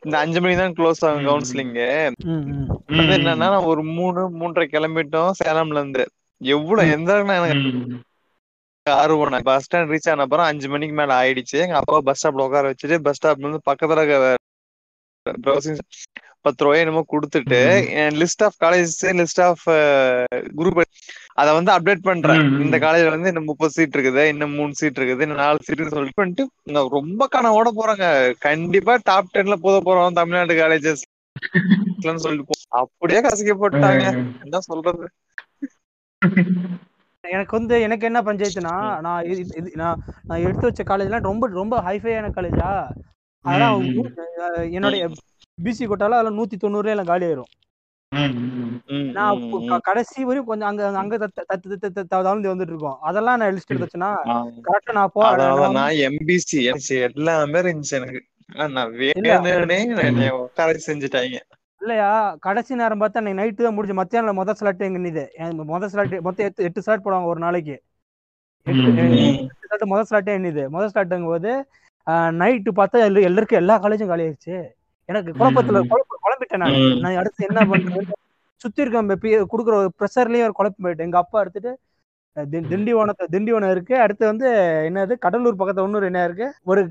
இந்த அஞ்சு மணி தான் க்ளோஸ் ஆகும். கவுன்சிலிங் ம், ம். அது என்னன்னா நான் ஒரு மூணு மூன்றரை கிளம்பிட்டோம் சேலம்ல இருந்து. எவ்வளவு எந்த அளவுக்கு எனக்கு ஆர்வம் பஸ் ஸ்டாண்ட் ரீச் ஆன அப்புறம் அஞ்சு மணிக்கு மேல ஆயிடுச்சு. எங்க அப்பா பஸ் ஸ்டாப்ல உட்கார வச்சுட்டு பஸ் ஸ்டாப்ல இருந்து பக்கத்துல ப்ரௌசிங் பத்து ரூபாய் என்னமோ கொடுத்துட்டு list of college list of group அத வந்து அப்டேட் பண்றேன். இந்த காலேஜ்ல வந்து இன்னும் முப்பது சீட் இருக்குது இன்னும் மூணு சீட் இருக்குது இன்னும் நாலு சீட் சொல்லிட்டு நான் ரொம்ப கனவோட போறாங்க. கண்டிப்பா டாப் டென்ல போத போறோம் தமிழ்நாடு காலேஜஸ் சொல்லிட்டு அப்படியே கசக்கி போட்டாங்க என்ன சொல்றது? எனக்கு வந்து எனக்கு என்ன பஞ்சாயத்துனா நான் இது- நான் நான் எடுத்து வச்ச காலேஜ்லாம் ரொம்ப ரொம்ப ஹைஃபையான காலேஜா அஹ் என்னுடைய பிசி கோட்டால அதெல்லாம் நூத்தி தொண்ணூறுல எல்லாம் காலி ஆயிரும். நான் கடைசி வரையும் கொஞ்சம் அங்க அங்க தத்து வந்துட்டு இருக்கோம். அதெல்லாம் நான் லிஸ்ட் எடுத்து வச்சேன்னா ஆ. கரெக்டா நான் போ நான் எம்பிசி எல்லாமே இருந்துச்சு எனக்கு. நான் வேணும்னே உட்கார செஞ்சுட்டாங்க. இல்லையா? கடைசி நேரம் பார்த்தா அன்னைக்கு நைட்டு தான் முடிஞ்சு மத்தியானம் முதல் ஸ்லாட் எங்க நிது முதல் ஸ்லாட் மொத்தம் எட்டு எட்டு ஸ்லாட் போடுவாங்க ஒரு நாளைக்கு. எட்டு முதல் ஸ்லாட்டே என்னது முதல் ஸ்லாட்டுங்கும் போது நைட்டு பார்த்தா எல்லா- எல்லாருக்கும் எல்லா காலேஜும் காலி ஆயிடுச்சு எனக்கு குழப்பத்துல குழம்பிட்டேன் நான். நான் அடுத்து என்ன பண்றது? சுத்தி இருக்க கொடுக்குற ஒரு ப்ரெஷர்லயும் ஒரு குழப்பம் போயிட்டு எங்க அப்பா எடுத்துட்டு திண்டிவனத்தை திண்டிவனம் இருக்கு. அடுத்து வந்து என்னது? கடலூர் பக்கத்துல இன்னொரு என்ன இருக்கு? ஒரு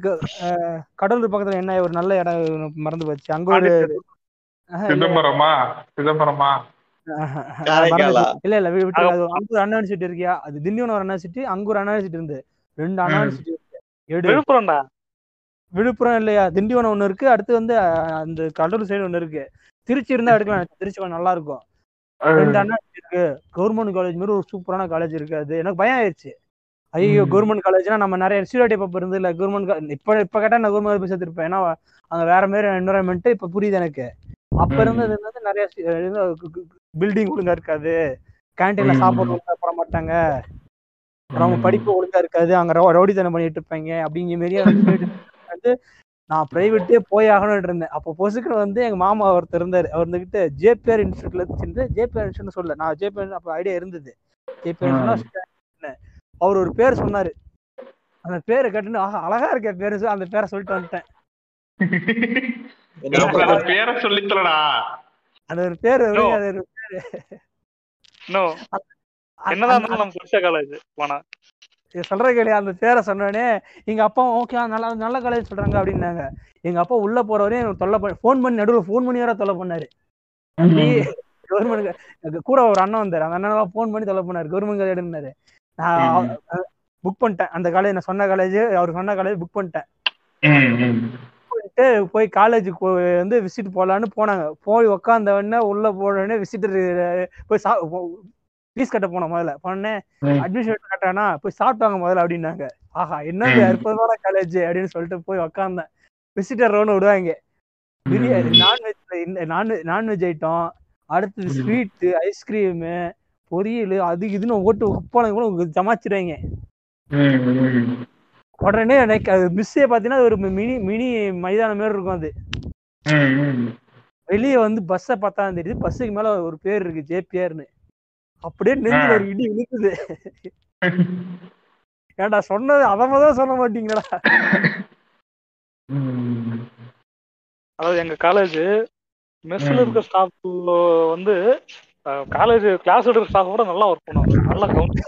கடலூர் பக்கத்துல என்ன ஒரு நல்ல இடம் மறந்து போச்சு. அங்க ஒரு சிதம்பரமா? சிதம்பரமா? இல்ல இல்ல விட்டு அது அங்க ஒரு அண்ணா யூனிவர்சிட்டி இருக்கியா? அது திண்டிவனம் ஒரு அண்ணா யூனிவர்சிட்டி அங்க ஒரு அண்ணா யூனிவர்சிட்டி இருந்து. ரெண்டு அண்ணா. யூனிவர்சிட்டி இருக்கு. விழுப்புரம்டா? விழுப்புரம் இல்லையா? திண்டிவனம் ஒண்ணு இருக்கு. அடுத்து வந்து அந்த கடலூர் சைடு ஒண்ணு இருக்கு. திருச்சி இருந்தா எடுக்கலாம் திருச்சி கொஞ்சம் நல்லா இருக்கும். ரெண்டு அண்ணா இருக்கு. கவர்மெண்ட் காலேஜ் மாதிரி ஒரு சூப்பரான காலேஜ் இருக்கு அது எனக்கு பயம் ஆயிடுச்சு ஐயோ. கவர்மெண்ட் காலேஜ்னா நம்ம நிறைய ஸ்டூடெண்ட் இப்போ இருந்து இல்ல. கவர்மெண்ட் இப்ப இப்ப கேட்டா நான் கவர்மெண்ட் போய் சேர்த்திருப்பேன். ஏன்னா அங்க வேற மாதிரி என்வரன்மெண்ட் இப்ப புரியுது எனக்கு. அப்ப. இருந்தது வந்து நிறைய பில்டிங் ஒழுங்கா இருக்காது. கேன்டீன்ல. சாப்பாடு ஒழுங்கா போட மாட்டாங்க. அவங்க படிப்பு ஒழுங்கா இருக்காது. அங்க ரோ- ரவுடித்தனம் பண்ணிட்டு இருப்பாங்க. அப்படிங்கிற மாரி வந்து நான் பிரைவேட்டே போய் ஆகணும்னு இருந்தேன். அப்போ பொசுக்குன்னு வந்து எங்க மாமா ஒருத்தர் இருந்தாரு. அவர் இருந்துகிட்டு ஜேபிஆர் இன்ஸ்டியூட்ல இருந்து ஜேபிஆர் இன்ஸ்டியூட் சொல்ல நான் ஜேபிஆர் அப்போ ஐடியா இருந்தது. ஜேபிஆர் அவர் ஒரு பேர் சொன்னாரு. அந்த பேரை கேட்டுன்னு ஆஹா அழகா இருக்க பேரு அந்த பேரை சொல்லிட்டு வந்துட்டேன். பேரை சொல்லித்தலடா அந்த ஒரு பேர் No. அது ஒரு இன்னும் அந்த- என்னதான் நம்ம படிச்ச காலேஜ் போனா. இது சொல்ற கேள்வி அந்த பேரை சொன்னோடனே எங்க அப்பா ஓகே நல்ல நல்ல காலேஜ் சொல்றாங்க அப்படின்னாங்க. எங்க அப்பா உள்ள போற வரையும் எனக்கு தொல்லை பண்ணி ஃபோன் பண்ணி நடுவில் ஃபோன் பண்ணி வேற தொல்லை பண்ணாரு. கவர்மெண்ட் கூட ஒரு அண்ணன் வந்தாரு. அந்த அண்ணன் ஃபோன் பண்ணி தொல்லை பண்ணாரு. கவர்மெண்ட் காலேஜ் எடுனாரு நான் புக் பண்ணிட்டேன். அந்த காலேஜ் நான் சொன்ன காலேஜ் அவர் சொன்ன காலேஜ் புக் பண்ணிட்டேன். பண்ணிட்டு போய் காலேஜுக்கு வந்து விசிட் போலான்னு போனாங்க. போய் உக்காந்த உடனே உள்ள போன உடனே விசிட்டர் போய் சா ஃபீஸ் கட்ட போனோம் முதல்ல. போனேன் அட்மிஷன் கட்டானா போய் சாப்பிட்டாங்க முதல்ல அப்படின்னாங்க. ஆஹா என்ன. அற்புதமான காலேஜ் அப்படின்னு சொல்லிட்டு போய் உக்காந்தேன். விசிட்டர் ரவுண்ட் விடுவாங்க. பிரியாணி நான்வெஜ்ல நான்வெஜ் நான்வெஜ் ஐட்டம் அடுத்தது. ஸ்வீட்டு ஐஸ்கிரீமு பொரியல் அது இதுன்னு ஓட்டு ஒப்பாளங்க கூட ஜமாச்சிடுவாங்க உடனே எனக்கு அது மிஸ்ஸே பார்த்தீங்கன்னா அது ஒரு மினி மினி மைதானம் மாதிரி இருக்கும் அது. வெளியே வந்து பஸ்ஸை பார்த்தா தெரியுது. பஸ்ஸுக்கு மேல ஒரு பேர் இருக்கு ஜேபிஆர்னு அப்படியே நெஞ்சில் ஒரு இடி இழுக்குது ஏன்டா சொன்னது அதை தான் சொல்ல மாட்டீங்களா அதாவது எங்க காலேஜ் மெஸ்ல. இருக்க ஸ்டாஃப் வந்து காலேஜ் கிளாஸ் எடுக்கிற ஸ்டாஃப் கூட நல்லா ஒர்க் பண்ணுவாங்க. நல்லா கவுண்ட்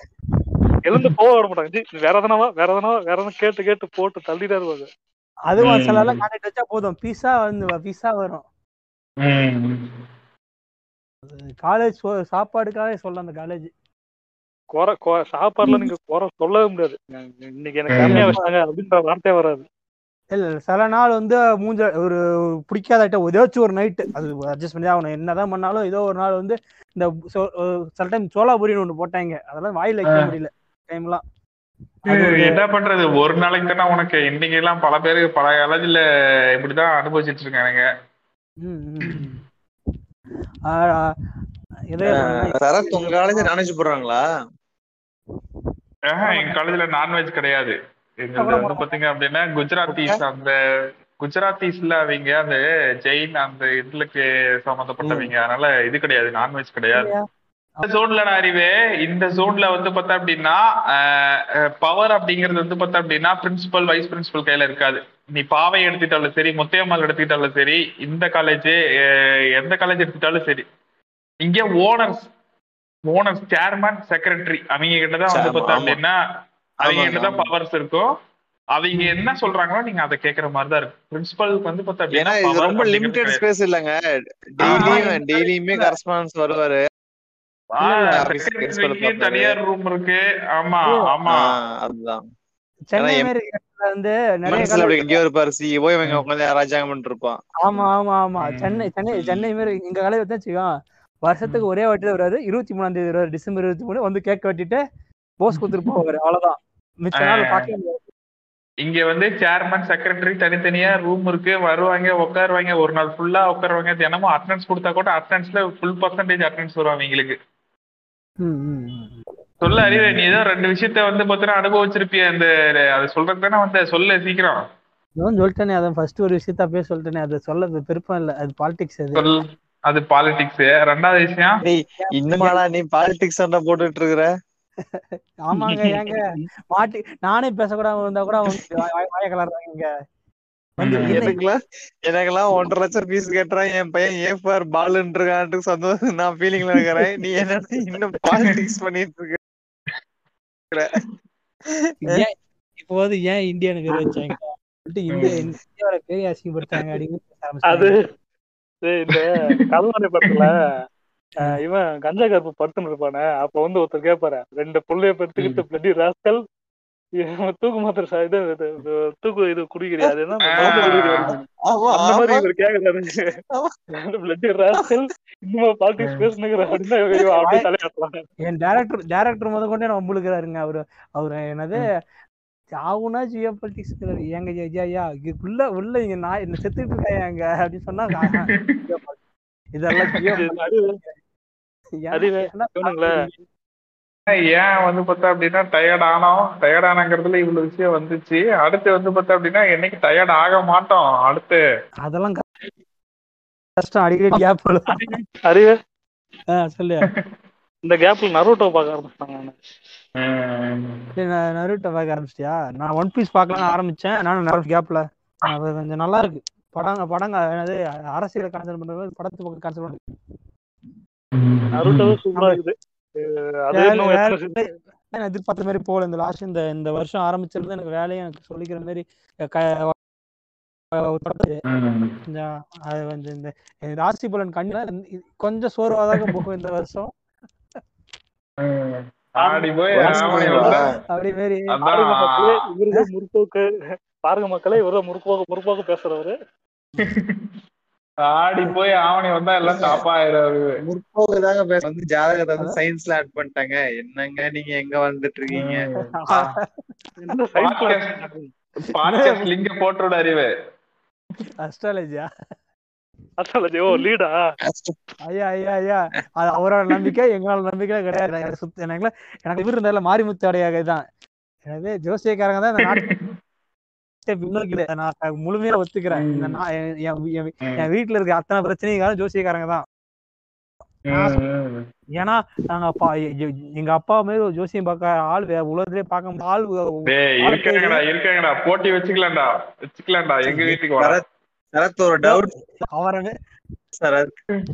எழுந்து போக விட மாட்டாங்க. ஜி, வேற எதனாவா வேற எதனாவா வேற எதனா கேட்டு கேட்டு போட்டு தள்ளிட்டே இருப்பாங்க அதுவும். சில எல்லாம் கான்டாக்ட் வச்சா போதும். பீஸா வந்து பீஸா வரும். காலேஜ் சாப்பாடுக்காக சொல்ல அந்த காலேஜ் குறை கொ- சாப்பாடுல நீங்க குறை சொல்லவே முடியாது. இன்னைக்கு எனக்கு கம்மியா வச்சாங்க அப்படின்ற வார்த்தையே வராது. இல்ல இல்ல, சில நாள் வந்து மூஞ்ச ஒரு பிடிக்காத ஐட்டம் ஏதாச்சும் ஒரு நைட்டு அது அட்ஜஸ்ட் பண்ணி ஆகணும். என்னதான் பண்ணாலும் ஏதோ ஒரு நாள் வந்து இந்த சில டைம் சோலாபுரின்னு ஒண்ணு போட்டாங்க. அதெல்லாம் வாயில வைக்க. முடியல. டைம்லாம் என்ன பண்றது? ஒரு நாளைக்கு தானே உனக்கு இன்னைக்கு எல்லாம் பல பேரு பல காலேஜ்ல இப்படிதான் அனுபவிச்சிட்டு இருக்கானுங்க சரத் உங்க காலேஜ் நான்வெஜ் போடுறாங்களா? ஆஹா, எங்க காலேஜ்ல நான்வெஜ் கிடையாது. எங்களுக்கு வந்து பாத்தீங்க அப்படின்னா குஜராத்திஸ் அந்த குஜராத்திஸ்ல அவங்க அந்த ஜெயின் அந்த இதுலக்கு சம்பந்தப்பட்டவங்க அதனால இது கிடையாது நான்வெஜ் கிடையாது. இந்த ஜோன்ல அறிவே. இந்த ஜோன்ல வந்து பார்த்தா அப்படின்னா பவர் அப்படிங்கிறது வந்து பார்த்தா அப்படின்னா பிரின்சிபல் வைஸ் பிரின்சிபல் கையில இருக்காது. நீ பாவை எடுத்துட்டாலும் சரி முத்தையம்மாள் எடுத்துக்கிட்டாலும் சரி இந்த காலேஜ் எந்த காலேஜ் எடுத்துட்டாலும் சரி. இங்க ஓனர்ஸ் ஓனர்ஸ் சேர்மன் செக்ரட்டரி அவங்க கிட்ட தான் வந்து பார்த்தா. அப்படின்னா அவங்க ஆமாங்க, கிட்ட தான் ஆமா. பவர்ஸ் இருக்கும். அவங்க என்ன சொல்றாங்களோ நீங்க அதை கேக்குற மாதிரி தான் இருக்கு பிரின்சிபலுக்கு வந்து பார்த்தா ரொம்ப லிமிடெட். ஸ்பேஸ் இல்லங்க. டெய்லியும் டெய்லியுமே இல்ல. கரஸ்பாண்டன்ஸ் வருவாரு. தனியார் ரூம் இருக்கு. ஆமா. ஆமா. அதுதான். வந்து நிறைய எங்கேயோ இருப்பாரு சிஓ இவங்க உட்காந்து ராஜாங்கம் பண்ணிட்டு இருப்பான் ஆமா ஆமா. ஆமா. சென்னை சென்னை சென்னை மாரி எங்க காலேஜ் தான் வச்சுக்கோம் வருஷத்துக்கு ஒரே வாட்டி வருவாரு. இருபத்தி மூணாம் தேதி வருவாரு. டிசம்பர் இருபத்தி மூணு. வந்து கேக் வெட்டிட்டு போஸ் கொடுத்துட்டு போவாரு. அவ்வளவுதான். மிச்ச நாள் முடியாது. இங்க வந்து சேர்மன் செக்ரட்டரி தனித்தனியா ரூம் இருக்கு. வருவாங்க உட்காருவாங்க ஒரு நாள் ஃபுல்லா உட்காருவாங்க தினமும் அட்டனன்ஸ் கொடுத்தா கூட அட்டனன்ஸ்ல ஃபுல் பர்சன்டேஜ் அட்டனன்ஸ் வரும் அவங்களுக்கு ம், ம், ம். சொல்ல அறிவு நீ ஏதோ ரெண்டு விஷயத்த வந்து பார்த்தீங்கன்னா அனுபவிச்சிருப்பிய அந்த அதை சொல்றது தானே வந்து சொல்ல சீக்கிரம். சொல்லிட்டேனே அதான் ஃபர்ஸ்ட் ஒரு விஷயத்த அப்படியே சொல்லிட்டேனே அது சொல்ல பெருப்பம் இல்ல அது பாலிடிக்ஸ் அது. அது பாலிடிக்ஸ் ரெண்டாவது விஷயம்? இன்னுமாடா நீ பாலிடிக்ஸ் சண்டை போட்டுட்டு இருக்கிற? ஆமாங்க ஏங்க மாட்டி நானே பேசக்கூடாம இருந்தா கூட அவங்க வாய- கலர்றாங்க எனக்கெல்லாம் எனக்கெல்லாம் ஒன்றரை லட்சம் ஃபீஸ் கட்டுறான். என் பையன் ஏ ஃபார் பால்ன்னு இருக்கான்ட்டு சந்தோஷம் நான் ஃபீலிங்ல இருக்கிறேன். நீ என்ன இன்னும் பாலிடிக்ஸ் பண்ணிட்டு இருக்க ஏன் இப்போ வந்து ஏன் இந்தியான்னு பேர் வச்சாங்க? சொல்லிட்டு இந்தியா இந்தியாவோட பேரை அசிங்கப்படுத்தாங்க அப்படின்னு பேச அது இந்த கல்வாணி படத்துல இவன் கஞ்சா கருப்பு படுத்துன்னு இருப்பானே. அப்ப வந்து ஒருத்தர் கேட்பாரு ரெண்டு புள்ளைய பெற்றுக்கிட்டு பிளட்டி ராஸ்கல் தூக்கு மாத்திர சா- இது தூக்கு இது குடிக்கிறியா அது அந்த மாதிரி இவர் கேக்குறாரு. இன்னும் பாலிடிக்ஸ் பேசுனுங்கிற அப்படின்னு என் டேரக்டர் டேரக்டர் முத கொண்டே நம்ம முழுக்கிறாருங்க அவரு அவரு என்னது? சாவுனா ஜியோ பொலிட்டிக்ஸ் ஏங்க ஐயா ஐயா இதுக்குள்ள உள்ள இங்க நான் என்ன செத்துட்டு இருக்காங்க அப்படின்னு சொன்னா. இதெல்லாம் geopolitics. ஏன் வந்து பார்த்தா அப்படின்னா டயர்ட் ஆனோம். டயர்ட் ஆனங்கிறதுல இவ்வளவு விஷயம் வந்துச்சு. அடுத்து வந்து பார்த்தா அப்படின்னா என்னைக்கு டயர்ட் ஆக மாட்டோம். அடுத்து. அதெல்லாம் கஷ்டம். அடிக்கடி கேப் அறிவு? சொல்லு. இந்த கேப்ல நருட்டோ பார்க்க ஆரம்பிச்சாங்க நான் நருட்டோ பார்க்க ஆரம்பிச்சிட்டியா? நான் ஒன் பீஸ் பார்க்கலாம் ஆரம்பிச்சேன். நானும் நிறைய கேப்ல அது கொஞ்சம் நல்லா இருக்கு. படங்க படங்க என்னது அரசியலை கான்சென்ட் பண்றது படத்து பக்கம் கான்சென்ட் பண்றது. நருட்டோவே சூப்பரா இருக்குது. நான் எதிர்பார்த்த மாதிரி போகல. இந்த லாஸ்ட் இந்த இந்த வருஷம் ஆரம்பிச்சிருந்து எனக்கு வேலையும் எனக்கு சொல்லிக்கிற மாதிரி அது கொஞ்சம் இந்த ராசி பலன் கண்ணா கொஞ்சம் சோர்வாதாக போகும் இந்த வருஷம்? வந்தா அப்படி இவருதான் முற்போக்கு பாருங்க மக்களே இவருதான் முற்போக்கு முற்போக்கு பேசுறவரு. ஆடி போய் ஆவணி வந்தா எல்லாம் டாப் ஆயிரும் முற்போக்குதாங்க பேச வந்து ஜாதகத்தை வந்து சயின்ஸ்ல ஆட் பண்ணிட்டாங்க. என்னங்க நீங்க எங்க வந்துட்டு இருக்கீங்க? பாட்காஸ்ட் லிங்க் போட்டுவிட அறிவு. அஸ்ட்ராலஜியா அஸ்ட்ராலஜி ஓ லீடா ஐயா ஐயா ஐயா. அது அவரோட நம்பிக்கை எங்களோட நம்பிக்கை கிடையாது. எனக்கு எனக்கு இவர் இருந்தால மாரிமுத்து அடையாக தான். எனவே ஜோசியக்காரங்க தான் இந்த நாட்டை பின்னோக்கி நான் முழுமையா ஒத்துக்கிறேன். என்- வீட்டுல இருக்க அத்தனை பிரச்சனைக்காரும் ஜோசியக்காரங்க தான். ஏன்னா நாங்க அப்பா எங்க அப்பா மாதிரி ஒரு ஜோசியம் பார்க்க ஆள் உலகத்திலே பார்க்க ஆள் இருக்காங்கடா இருக்காங்கடா. போட்டி வச்சுக்கலாம்டா. வச்சுக்கலாம்டா. எங்க வீட்டுக்கு வர சரத் ஒரு டவுட் அவரவே சரத்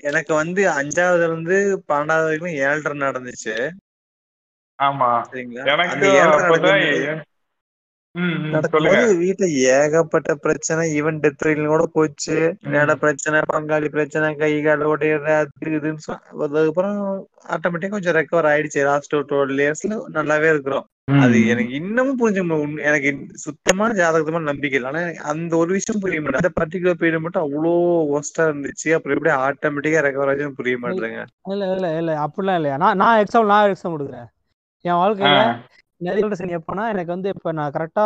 எனக்கு வந்து அஞ்சாவதுல இருந்து பன்னெண்டாவது வரைக்கும் ஏழரை நடந்துச்சு. ஆமா. சரிங்களா? எனக்கு நடக்கும்போது வீட்டுல ஏகப்பட்ட பிரச்சனை. ஈவன் டெத் கூட போச்சு. நேட பிரச்சனை பங்காளி பிரச்சனை கை கால் உடையிறது அது இதுன்னு அதுக்கப்புறம் ஆட்டோமேட்டிக்கா கொஞ்சம் ரெக்கவர் ஆயிடுச்சு. லாஸ்ட் ஒரு டுவெல் இயர்ஸ்ல நல்லாவே இருக்கிறோம். அது எனக்கு இன்னமும் புரிஞ்ச எனக்கு சுத்தமான ஜாதகத்து மேல நம்பிக்கை இல்லை. ஆனா எனக்கு அந்த ஒரு விஷயம் புரிய மாட்டேன் அந்த பர்டிகுலர் பீரியட் மட்டும் அவ்வளோ ஒஸ்டா இருந்துச்சு. அப்புறம் எப்படி ஆட்டோமேட்டிக்கா ரெக்கவர் ஆச்சுன்னு புரிய மாட்டேங்க இல்ல இல்ல இல்ல. அப்படிலாம் இல்லையா? நான் நான் எக்ஸாம் நான் எக்ஸாம் கொடுக்குறேன். என் வாழ்க்கையில நிறைய சனி எப்போனா எனக்கு வந்து இப்போ நான் கரெக்டா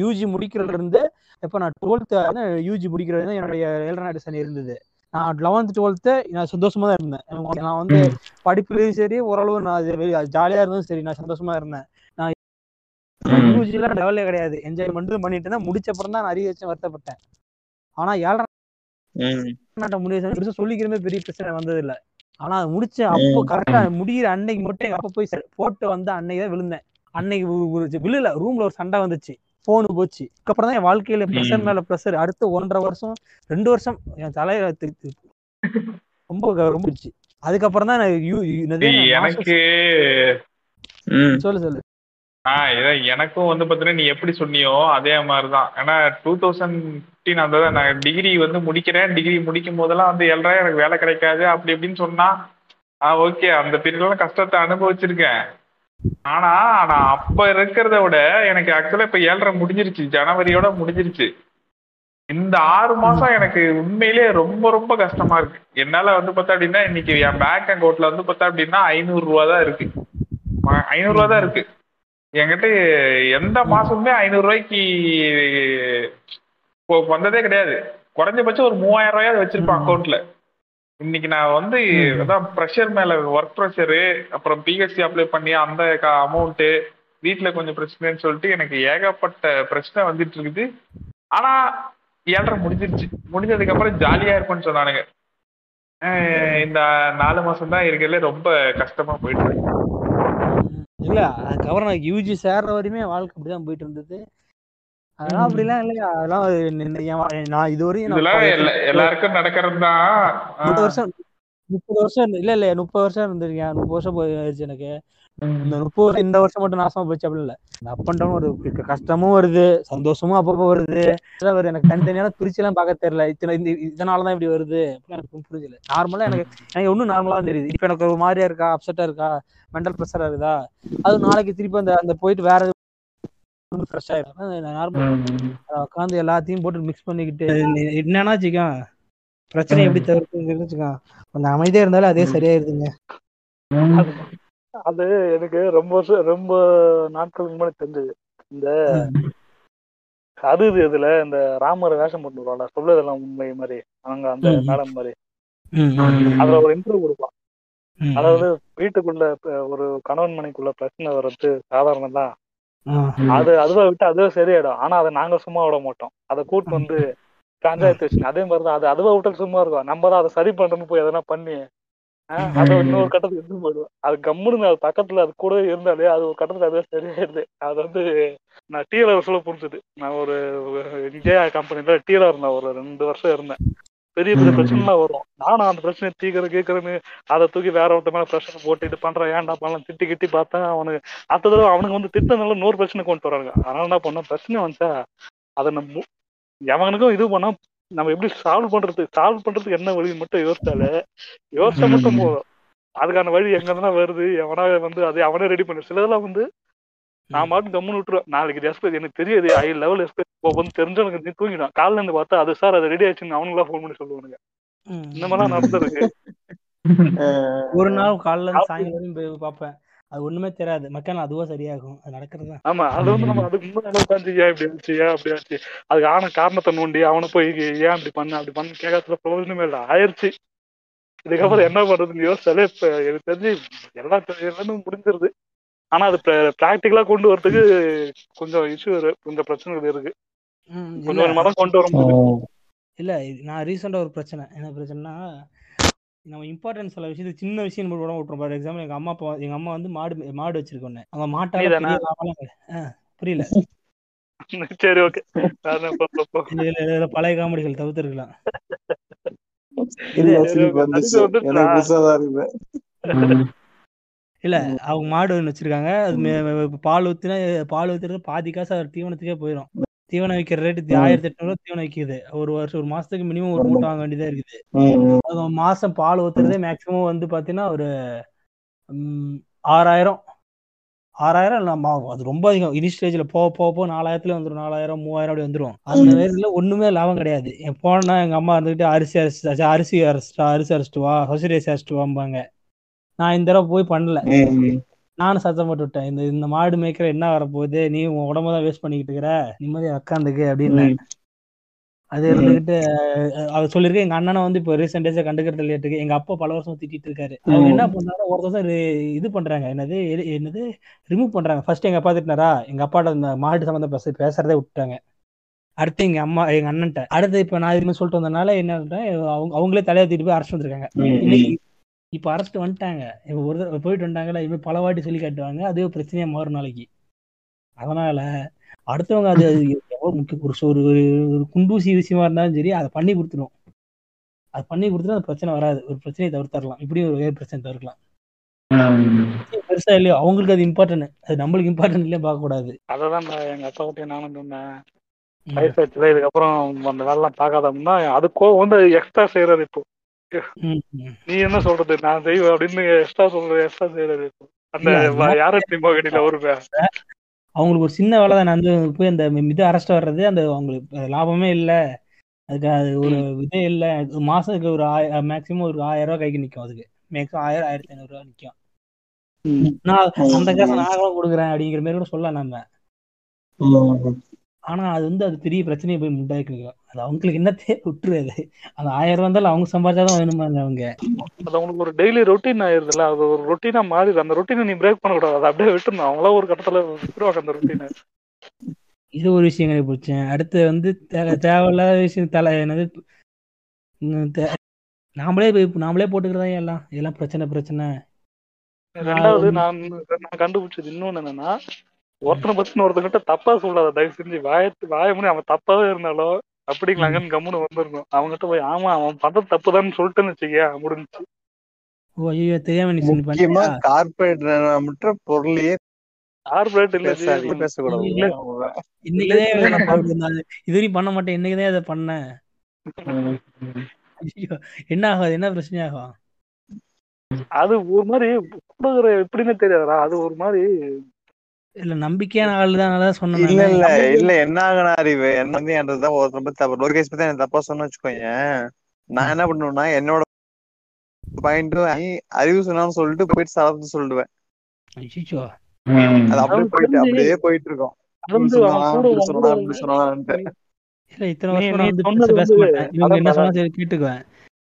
யூஜி முடிக்கிறதுல இருந்து இப்போ நான் டுவெல்த்து யூஜி முடிக்கிறது தான் என்னுடைய ஏழரை சனி இருந்தது. நான் லெவன்த் டுவெல்த்து நான் சந்தோஷமா தான் இருந்தேன். நான் வந்து படிப்புலயும் சரி ஓரளவு நான் ஜாலியா இருந்தும் சரி நான் சந்தோஷமா இருந்தேன். நான் யூஜிலாம் லெவலே கிடையாது. என்ஜாய் மட்டும் பண்ணிட்டு இருந்தேன். முடிச்ச அப்புறம் தான் நான் அறிய வச்சு வருத்தப்பட்டேன். ஆனா ஏழரை ம். நாட்டை முடிய பெருசா சொல்லிக்கிற மாதிரி பெரிய பிரச்சனை வந்தது இல்ல ஆனா அது முடிச்ச அப்போ கரெக்டா முடியிற அன்னைக்கு மட்டும் எங்க அப்பா போய் போட்டு வந்து அன்னைக்கு தான் விழுந்தேன். அன்னைக்கு ஒரு- விழுல ரூம்ல ஒரு சண்டை வந்துச்சு. போனு போச்சு. அதுக்கப்புறம் தான் என் வாழ்க்கையில ப்ரெஷர் மேல ப்ரெஷர் அடுத்த ஒன்றரை வருஷம் ரெண்டு வருஷம் என் தலையில ரொம்ப ரொம்ப அதுக்கப்புறம் தான் எனக்கு. சொல்லு சொல்லு. ஆஹ் இதான் எனக்கும் வந்து பாத்தீங்கன்னா நீ எப்படி சொன்னியோ அதே மாதிரிதான். ஏன்னா டூ தௌசண்ட் ஃபிஃப்டீன் அந்த நான் டிகிரி வந்து முடிக்கிறேன். டிகிரி முடிக்கும் போதெல்லாம் வந்து ஏழ்ரூவா எனக்கு வேலை கிடைக்காது. அப்படி இப்படின்னு சொன்னா ஆ ஓகே. அந்த பீரியட்லாம் கஷ்டத்தை அனுபவிச்சிருக்கேன். ஆனா நான் அப்ப இருக்கிறத விட எனக்கு ஆக்சுவலா இப்ப ஏழரை முடிஞ்சிருச்சு. ஜனவரியோட முடிஞ்சிருச்சு. இந்த ஆறு மாசம் எனக்கு உண்மையிலேயே ரொம்ப ரொம்ப கஷ்டமா இருக்கு. என்னால வந்து பார்த்தா அப்படின்னா இன்னைக்கு என் பேங்க் அக்கௌண்ட்ல வந்து பார்த்தா அப்படின்னா ஐநூறு ரூபா தான் இருக்கு. ஐநூறு ரூபா தான் இருக்கு. என்கிட்ட எந்த மாசமுமே ஐநூறு ரூபாய்க்கு வந்ததே கிடையாது. குறைஞ்சபட்சம் ஒரு மூவாயிரம் ரூபாயாவது வச்சிருப்பேன் அக்கௌண்ட்ல இன்னைக்கு நான் வந்து அதான் ப்ரெஷர் மேல ஒர்க் ப்ரெஷரு அப்புறம் பிஹெச்சி அப்ளை பண்ணி அந்த அமௌண்ட்டு வீட்ல கொஞ்சம் பிரச்சனைன்னு சொல்லிட்டு எனக்கு ஏகப்பட்ட பிரச்சனை வந்துட்டு இருக்குது. ஆனா ஏழரை முடிஞ்சிருச்சு. முடிஞ்சதுக்கு அப்புறம் ஜாலியா இருப்பேன்னு சொன்னானுங்க. இந்த நாலு மாசம் தான் இருக்கிறதுல ரொம்ப கஷ்டமா போயிட்டு இருக்கு. இல்ல அதுக்கப்புறம் நான் யூஜி சேர்ற வரையுமே வாழ்க்கை அப்படிதான் போயிட்டு இருந்தது. அதெல்லாம் அப்படிலாம் இல்லையா? அதெல்லாம் ஒரு நான் இதுவரையும் எல்லாருக்கும் நடக்கிறது தான் முப்பது வருஷம் முப்பது வருஷம் இல்ல இல்ல முப்பது வருஷம் இருந்திருக்கேன். முப்பது வருஷம் போயிடுச்சு எனக்கு. இந்த முப்பது வருஷம் இந்த வருஷம் மட்டும் நாசமா போச்சு அப்படி இல்ல. அப் அண்ட் டவுன் க- கஷ்டமும் வருது சந்தோஷமும் அப்பப்போ வருது. வருது. எனக்கு தனித்தனியான பிரிச்சு எல்லாம் பார்க்க தெரியல. இத்தனை இந்த இதனாலதான் இப்படி வருது. எனக்கு புரியல நார்மலா எனக்கு எனக்கு ஒன்றும் நார்மலா தான் தெரியுது. இப்ப எனக்கு ஒரு மாதிரியா இருக்கா? அப்செட்டா இருக்கா? மென்டல் ப்ரெஷரா இருக்குதா? அது நாளைக்கு திருப்பி அந்த அந்த போயிட்டு வேற ஃப்ரெஷ் ஆயிடும் நார்மல் உட்காந்து எல்லாத்தையும் போட்டு மிக்ஸ் பண்ணிக்கிட்டு என்னன்னா வச்சுக்கோ. பிரச்சனை எப்படி தவிர்க்குங்கிறது வச்சுக்கோ. கொஞ்சம் அமைதியா இருந்தாலும் அதே சரியாயிருதுங்க. அது எனக்கு ரொம்ப வருஷம் ரொம்ப நாட்களுக்கு முன்னாடி தெரிஞ்சது. இந்த அது இது இதுல இந்த ராமர் வேஷம் போட்டு வருவாங்க சொல்லதெல்லாம் உண்மை மாதிரி. அவங்க அந்த. மேடம் மாதிரி. அதுல ஒரு இன்டர்வியூ கொடுப்பான். அதாவது வீட்டுக்குள்ள ஒரு கணவன் மனைக்குள்ள பிரச்சனை வர்றது சாதாரணம் தான் அது அதுவா விட்டு அதுவே சரியாயிடும். ஆனா அதை நாங்க சும்மா விட மாட்டோம். அதை கூட்டு வந்து பஞ்சாயத்து வச்சு அதே மாதிரிதான். அது அதுவா விட்டு சும்மா இருக்கும். நம்ம தான் அதை சரி பண்றோம்னு போய் எதனா பண்ணி ஆஹ் இன்னொரு கட்டத்துக்கு எடுத்து போயிடுவோம். அது கம்முன்னு அது பக்கத்துல அது கூட இருந்தாலே அது ஒரு கட்டத்துல அதுவே சரியாயிருது அது வந்து நான் டீலர் சொல்ல புரிஞ்சுது. நான் ஒரு இந்தியா கம்பெனில டீலர் இருந்தேன் ஒரு ரெண்டு வருஷம் இருந்தேன். பெரிய பெரிய பிரச்சனைலாம் வரும். நானும் அந்த பிரச்சனையை தீக்கிற கேட்கறேன்னு அதை தூக்கி வேற ஒருத்த மேல பிரச்சனை போட்டு இது பண்றேன் ஏன்டா பண்ணலாம் திட்டி கிட்டி பார்த்தா அவனுக்கு அடுத்த தடவை அவனுக்கு வந்து திட்டனால நூறு பிரச்சனை கொண்டு வராங்க அதனால என்ன பண்ண பிரச்சனை வந்துச்சா? அதை நம்ம எவனுக்கும் இது பண்ணா நம்ம எப்படி சால்வ் பண்றது? சால்வ் பண்றதுக்கு என்ன வழி மட்டும் யோசிச்சாலே யோசிச்சா மட்டும் போதும். அதுக்கான வழி எங்க இருந்தா வருது? எவனா வந்து அதை அவனே ரெடி பண்ணு. சிலதெல்லாம் வந்து நான் மாட்டு கம்முன்னு விட்டுருவேன். நாளைக்கு எஸ்பெக்ட் எனக்கு தெரியாது. ஐ லெவல் எஸ்பெக்ட் வந்து தெரிஞ்சவனுக்கு நீ தூங்கிடும் காலைல இருந்து பார்த்தா அது சார் அது ரெடி ஆச்சுன்னு அவனுங்களா ஃபோன் பண்ணி சொல்லுவானுங்க. இந்த மாதிரிலாம் நடந்திருக்கு. ஒரு நாள் காலைல இருந்து சாயங்காலம் பார்ப்பேன். அது ஒண்ணுமே தெரியாது. மக்கள் அதுவா சரியாகும். அது நடக்கிறது ஆமா அது வந்து நம்ம அதுக்கு முன்னாடி உட்காந்து ஏன் இப்படி ஆச்சு? ஏன் அப்படி ஆச்சு? அதுக்கு ஆன காரணத்தை நோண்டி அவனை போய் ஏன் அப்படி பண்ண? அப்படி பண்ண? கேட்கறதுல பிரயோஜனமே இல்லை. ஆயிடுச்சு. இதுக்கப்புறம் என்ன பண்றதுன்னு யோசிச்சாலே இப்ப எனக்கு தெரிஞ்சு எல்லா எல்லாமே முடிஞ்சிருது. ஆனா அது பிராக்டிக்கலா கொண்டு வரதுக்கு கொஞ்சம் இஷ்யூ கொஞ்சம் பிரச்சனைகள் இருக்கு. கொஞ்சம் கொஞ்சமா தான் கொண்டு வர முடியுது. இல்ல இது- நான் ரீசெண்டா ஒரு பிரச்சனை. என்ன பிரச்சனைனா நம்ம இம்பார்ட்டன்ஸ் சில விஷயத்துக்கு சின்ன விஷயம் கூட விட்டுரும். ஃபார் எக்ஸாம்பிள் எங்க அம்மா அப்பா எங்க அம்மா வந்து மாடு மாடு வச்சிருக்கோன்னு அவங்க மாட்டால புரியல. சரி ஓகே பழைய காமெடிகள் தவிர்த்திருக்கலாம். இல்ல, சரி, இல்ல அவங்க மாடு ஒன்று வச்சிருக்காங்க. அது பால் ஊத்தினா பால் ஊத்துறது பாதி காசு அது தீவனத்துக்கே போயிடும் தீவனம் விற்கிற ரேட்டு ஆயிரத்தி எட்நூறுவா தீவனம் விற்கிது ஒரு வருஷம் ஒரு மாசத்துக்கு மினிமம் ஒரு மூட்டை வாங்க வேண்டியதா இருக்குது. அது மாசம் பால் ஊத்துறதே மேக்சிமம் வந்து பாத்தீங்கன்னா ஒரு ஆறாயிரம். ஆறாயிரம் இல்ல மா- அது ரொம்ப அதிகம். இனி ஸ்டேஜ்ல போக போக போக நாலாயிரத்துல வந்துடும் நாலாயிரம் மூவாயிரம் அப்படி வந்துடும் அந்த நேரத்துல ஒண்ணுமே லாபம் கிடையாது. என் போனா எங்க அம்மா இருந்துகிட்டு அரிசி அரிசி அரிசி அரைச்சிட்டு அரிசி அரைச்சிட்டு வா சொசரி அரிசி அரைச்சிட்டு வாம்பாங்க. நான் இந்த தடவை போய் பண்ணல. நானும் சத்தம் போட்டு விட்டேன். இந்த இந்த மாடு மேய்க்கிற என்ன வரப்போகுது? நீ உன் உடம்ப தான் வேஸ்ட் பண்ணிக்கிட்டு இருக்கிற. நிம்மதியா உட்காந்துக்கு அப்படின்னு. அது இருந்துகிட்டு அவர் சொல்லியிருக்கேன். எங்க அண்ணனை வந்து இப்போ ரீசெண்ட் டேஸா கண்டுக்கிறது இல்லையாட்டுக்கு. எங்க அப்பா பல வருஷம் திட்டிட்டு இருக்காரு. அவங்க என்ன பண்ணாங்க ஒரு வருஷம் இது பண்றாங்க. என்னது என்னது? ரிமூவ் பண்றாங்க. ஃபர்ஸ்ட் எங்க அப்பா திட்டினாரா? எங்க அப்பாட்ட இந்த மாடு சம்மந்தம் பேச பேசுறதே விட்டுட்டாங்க. அடுத்து எங்க அம்மா எங்க அண்ணன்ட்ட. அடுத்து இப்ப நான் இதுமாதிரி சொல்லிட்டு வந்தனால என்ன அவங்க அவங்களே தலையை தூக்கிட்டு போய் அரெஸ்ட் வந்திருக்காங்க. இப்ப அரெஸ்ட் வந்துட்டாங்க. இப்ப ஒரு தடவை போயிட்டு வந்துட்டாங்கல்ல இனிமே பல வாட்டி சொல்லி காட்டுவாங்க அதுவே பிரச்சனையா மாறும் நாளைக்கு. அதனால அடுத்தவங்க அது அது முக்கிய ஒரு ஒரு ஒரு குண்டூசி விஷயமா இருந்தாலும் சரி அதை பண்ணி கொடுத்துரும். அது பண்ணி கொடுத்துட்டு அந்த பிரச்சனை வராது. ஒரு பிரச்சனையை தவிர்த்தரலாம். இப்படி ஒரு வேறு பிரச்சனை தவிர்க்கலாம். பெருசா இல்லையோ அவங்களுக்கு அது இம்பார்ட்டன்ட் அது நம்மளுக்கு இம்பார்ட்டன்ட் இல்லையா பார்க்க கூடாது. அததான் நான் எங்க அப்பா கிட்டே நானும் சொன்னேன். வயசாச்சுல இதுக்கப்புறம் அந்த வேலைலாம் பார்க்காதோம்னா அது கோவம் வந்து எக்ஸ்ட்ரா செய்யறாரு இப்போ. நீ என்ன சொல்றது? நான் செய்வேன் அப்படின்னு எக்ஸ்ட்ரா சொல்றது எக்ஸ்ட்ரா செய்யறாரு இப்போ அந்த மோகனில ஒரு அவங்களுக்கு ஒரு சின்ன வேலை தான். வந்து போய் அந்த இது அரெஸ்ட் வர்றது அந்த அவங்களுக்கு லாபமே இல்லை. அதுக்கு அது ஒரு இதே இல்லை. மாசத்துக்கு ஒரு மேக்ஸிமம் ஒரு ஆயிரம் ரூபாய் கைக்கு நிற்கும் அதுக்கு. மேக்ஸிமம் ஆயிரம் ஆயிரத்தி ஐநூறு ரூபாய் நிற்கும் நான் அந்த காசை நான் கூட கொடுக்குறேன் அப்படிங்கிற மாதிரி கூட சொல்லலாம் நம்ம. ம். ஆனா அது வந்து அது பெரிய பிரச்சனையை போய் உண்டாக்கி நிற்கும் அது அவங்களுக்கு என்னத்தே விட்டுரு அது அந்த ஆயிரம் இருந்தாலும் அவங்க சம்பாதிச்சாதான் வேணுமாங்க அவங்க? அது அவங்களுக்கு ஒரு டெய்லி ரொட்டீன் ஆயிருதுல்ல. அது ஒரு ரொட்டீனா மாறிடுது அந்த ரொட்டீனை நீ பிரேக் பண்ணக்கூடாது. அதை அப்படியே விட்டுருணும் அவங்களா ஒரு கட்டத்துல விட்டுருவாங்க அந்த ரொட்டீனை இது ஒரு விஷயம் கண்டுபிடிச்சேன். அடுத்து வந்து தேவை தேவையில்லாத விஷயம் தலை என்னது? நாமளே போய் நாமளே போட்டுக்கிறதா எல்லாம்? இதெல்லாம் பிரச்சனை பிரச்சனை. ரெண்டாவது நான் நான் கண்டுபிடிச்சது இன்னொன்னு என்னன்னா ஒருத்தனை பத்தி ஒருத்தங்கிட்ட தப்பா சொல்லாத தயவு செஞ்சு வாய வாய முடி அவன் தப்பாவே இருந்தாலும் அப்படிங்களாங்கன்னு கம்முன்னு வந்துருக்கும் அவங்ககிட்ட போய் ஆமா அவன் பண்றது தப்புதான்னு சொல்லிட்டுன்னு வச்சுக்க முடிஞ்சுச்சு. ஓ ஐயோ தெரியாம நீ முக்கியமா பண்ணியா கார்பரேட் மட்டும் பொருளையே கார்பரேட் இல்ல. பேசக்கூடாது. இல்ல. இன்னைக்குதான் இதை நான் பார்த்துட்டு இருந்தேன். இது வரையும் பண்ண மாட்டேன் இன்னைக்குதான் இதை பண்ணேன். ஐயோ என்ன ஆகாது என்ன பிரச்சனை ஆகும்? அது ஒரு மாதிரி கொடுக்குற எப்படின்னு தெரியாதுடா. அது ஒரு மாதிரி இல்ல நம்பிக்கையான ஆளு தான் சொன்னேன் இல்ல. இல்ல இல்ல என்ன ஆகுனா அறிவு என்ன வந்து என்றதுதான் ஒருத்தர் பத்தி தப்பு லோகேஷ் பத்தி எனக்கு தப்பா சொன்னு வச்சுக்கோங்க நான் என்ன பண்ணுவேன்னா என்னோட பாயிண்ட் அறிவு சொன்னான்னு சொல்லிட்டு போயிட்டு சலத்து சொல்லிடுவேன் அது அப்படியே போயிட்டு அப்படியே போயிட்டு இருக்கோம் சொன்னா, சொன்னா. இல்ல இத்தனை வருஷம் நீ நான் வந்து சொன்னது பேச வந்து மாட்டேன். இவங்க என்ன சரி கேட்டுக்குவேன்.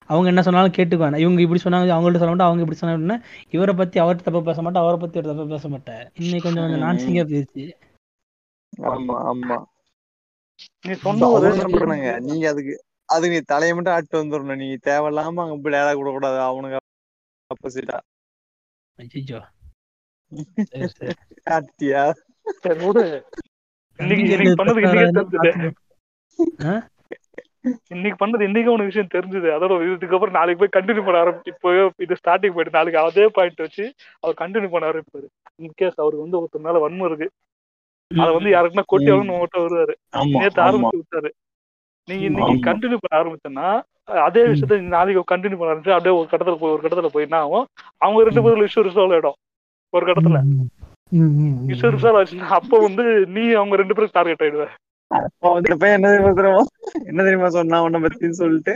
அவங்க என்ன சொன்னாலும் கேட்டுக்குவேன் இவங்க இப்படி சொன்னாங்க அவங்கள்ட்ட சொல்ல மாட்டேன் அவங்க இப்படி சொன்னாங்கன்னா இவரை பத்தி அவர்கிட்ட தப்பா பேச மாட்டேன் அவரை பத்தி ஒரு தப்பா பேச மாட்டேன். இன்னைக்கு கொஞ்சம் கொஞ்சம் நான்சிங்கா போயிருச்சு. ஆமா ஆமா. நீ சொன்ன ஒரு பண்ணுங்க நீங்க அதுக்கு அதுக்கு நீ தலையை மட்டும் ஆட்டு வந்துடணும் நீ தேவையில்லாம அங்க போய் டேரா கூட கூடாது அவனுக்கு ஆப்போசிட்டா ஐயோ ஆட்டியா சரி, விடு. இன்னைக்கு பண்ணது இன்னைக்கே ஆ? இன்னைக்கு பண்ணது இன்னைக்கு உனக்கு விஷயம் தெரிஞ்சது. அதோட இதுக்கப்புறம் நாளைக்கு போய் கண்டினியூ பண்ண ஆரம்பி இப்போ இது ஸ்டார்டிங் போயிட்டு நாளைக்கு அதே பாயிண்ட் வச்சு அவர் கண்டினியூ பண்ண ஆரம்பிப்பாரு. இன்கேஸ் அவருக்கு வந்து ஒருத்தர் மேல வன்மம் இருக்கு. அதை வந்து யாருக்குன்னா கொட்டி அவனு உங்கள்கிட்ட வருவாரு. ஆமா ஆரம்பிச்சு விட்டாரு. நீங்க இன்னைக்கு. கண்டினியூ பண்ண ஆரம்பிச்சேன்னா அதே விஷயத்த நாளைக்கு கண்டினியூ பண்ண ஆரம்பிச்சு அப்படியே ஒரு கட்டத்துல போய் ஒரு கட்டத்துல போய் என்ன ஆகும்? அவங்க ரெண்டு பேரும் இஷ்யூ ரிசால்வ் ஆயிடும். ஒரு கட்டத்துல. இஷ்யூ ரிசால்வ் ஆச்சுன்னா அப்போ வந்து நீ அவங்க ரெண்டு பேரும் டார்கெட் ஆயிடுவ. அவன் வந்து இப்ப என்ன தெரியுமா தெரியுமா என்ன தெரியுமா சொன்னா உன்னை பத்தின்னு சொல்லிட்டு.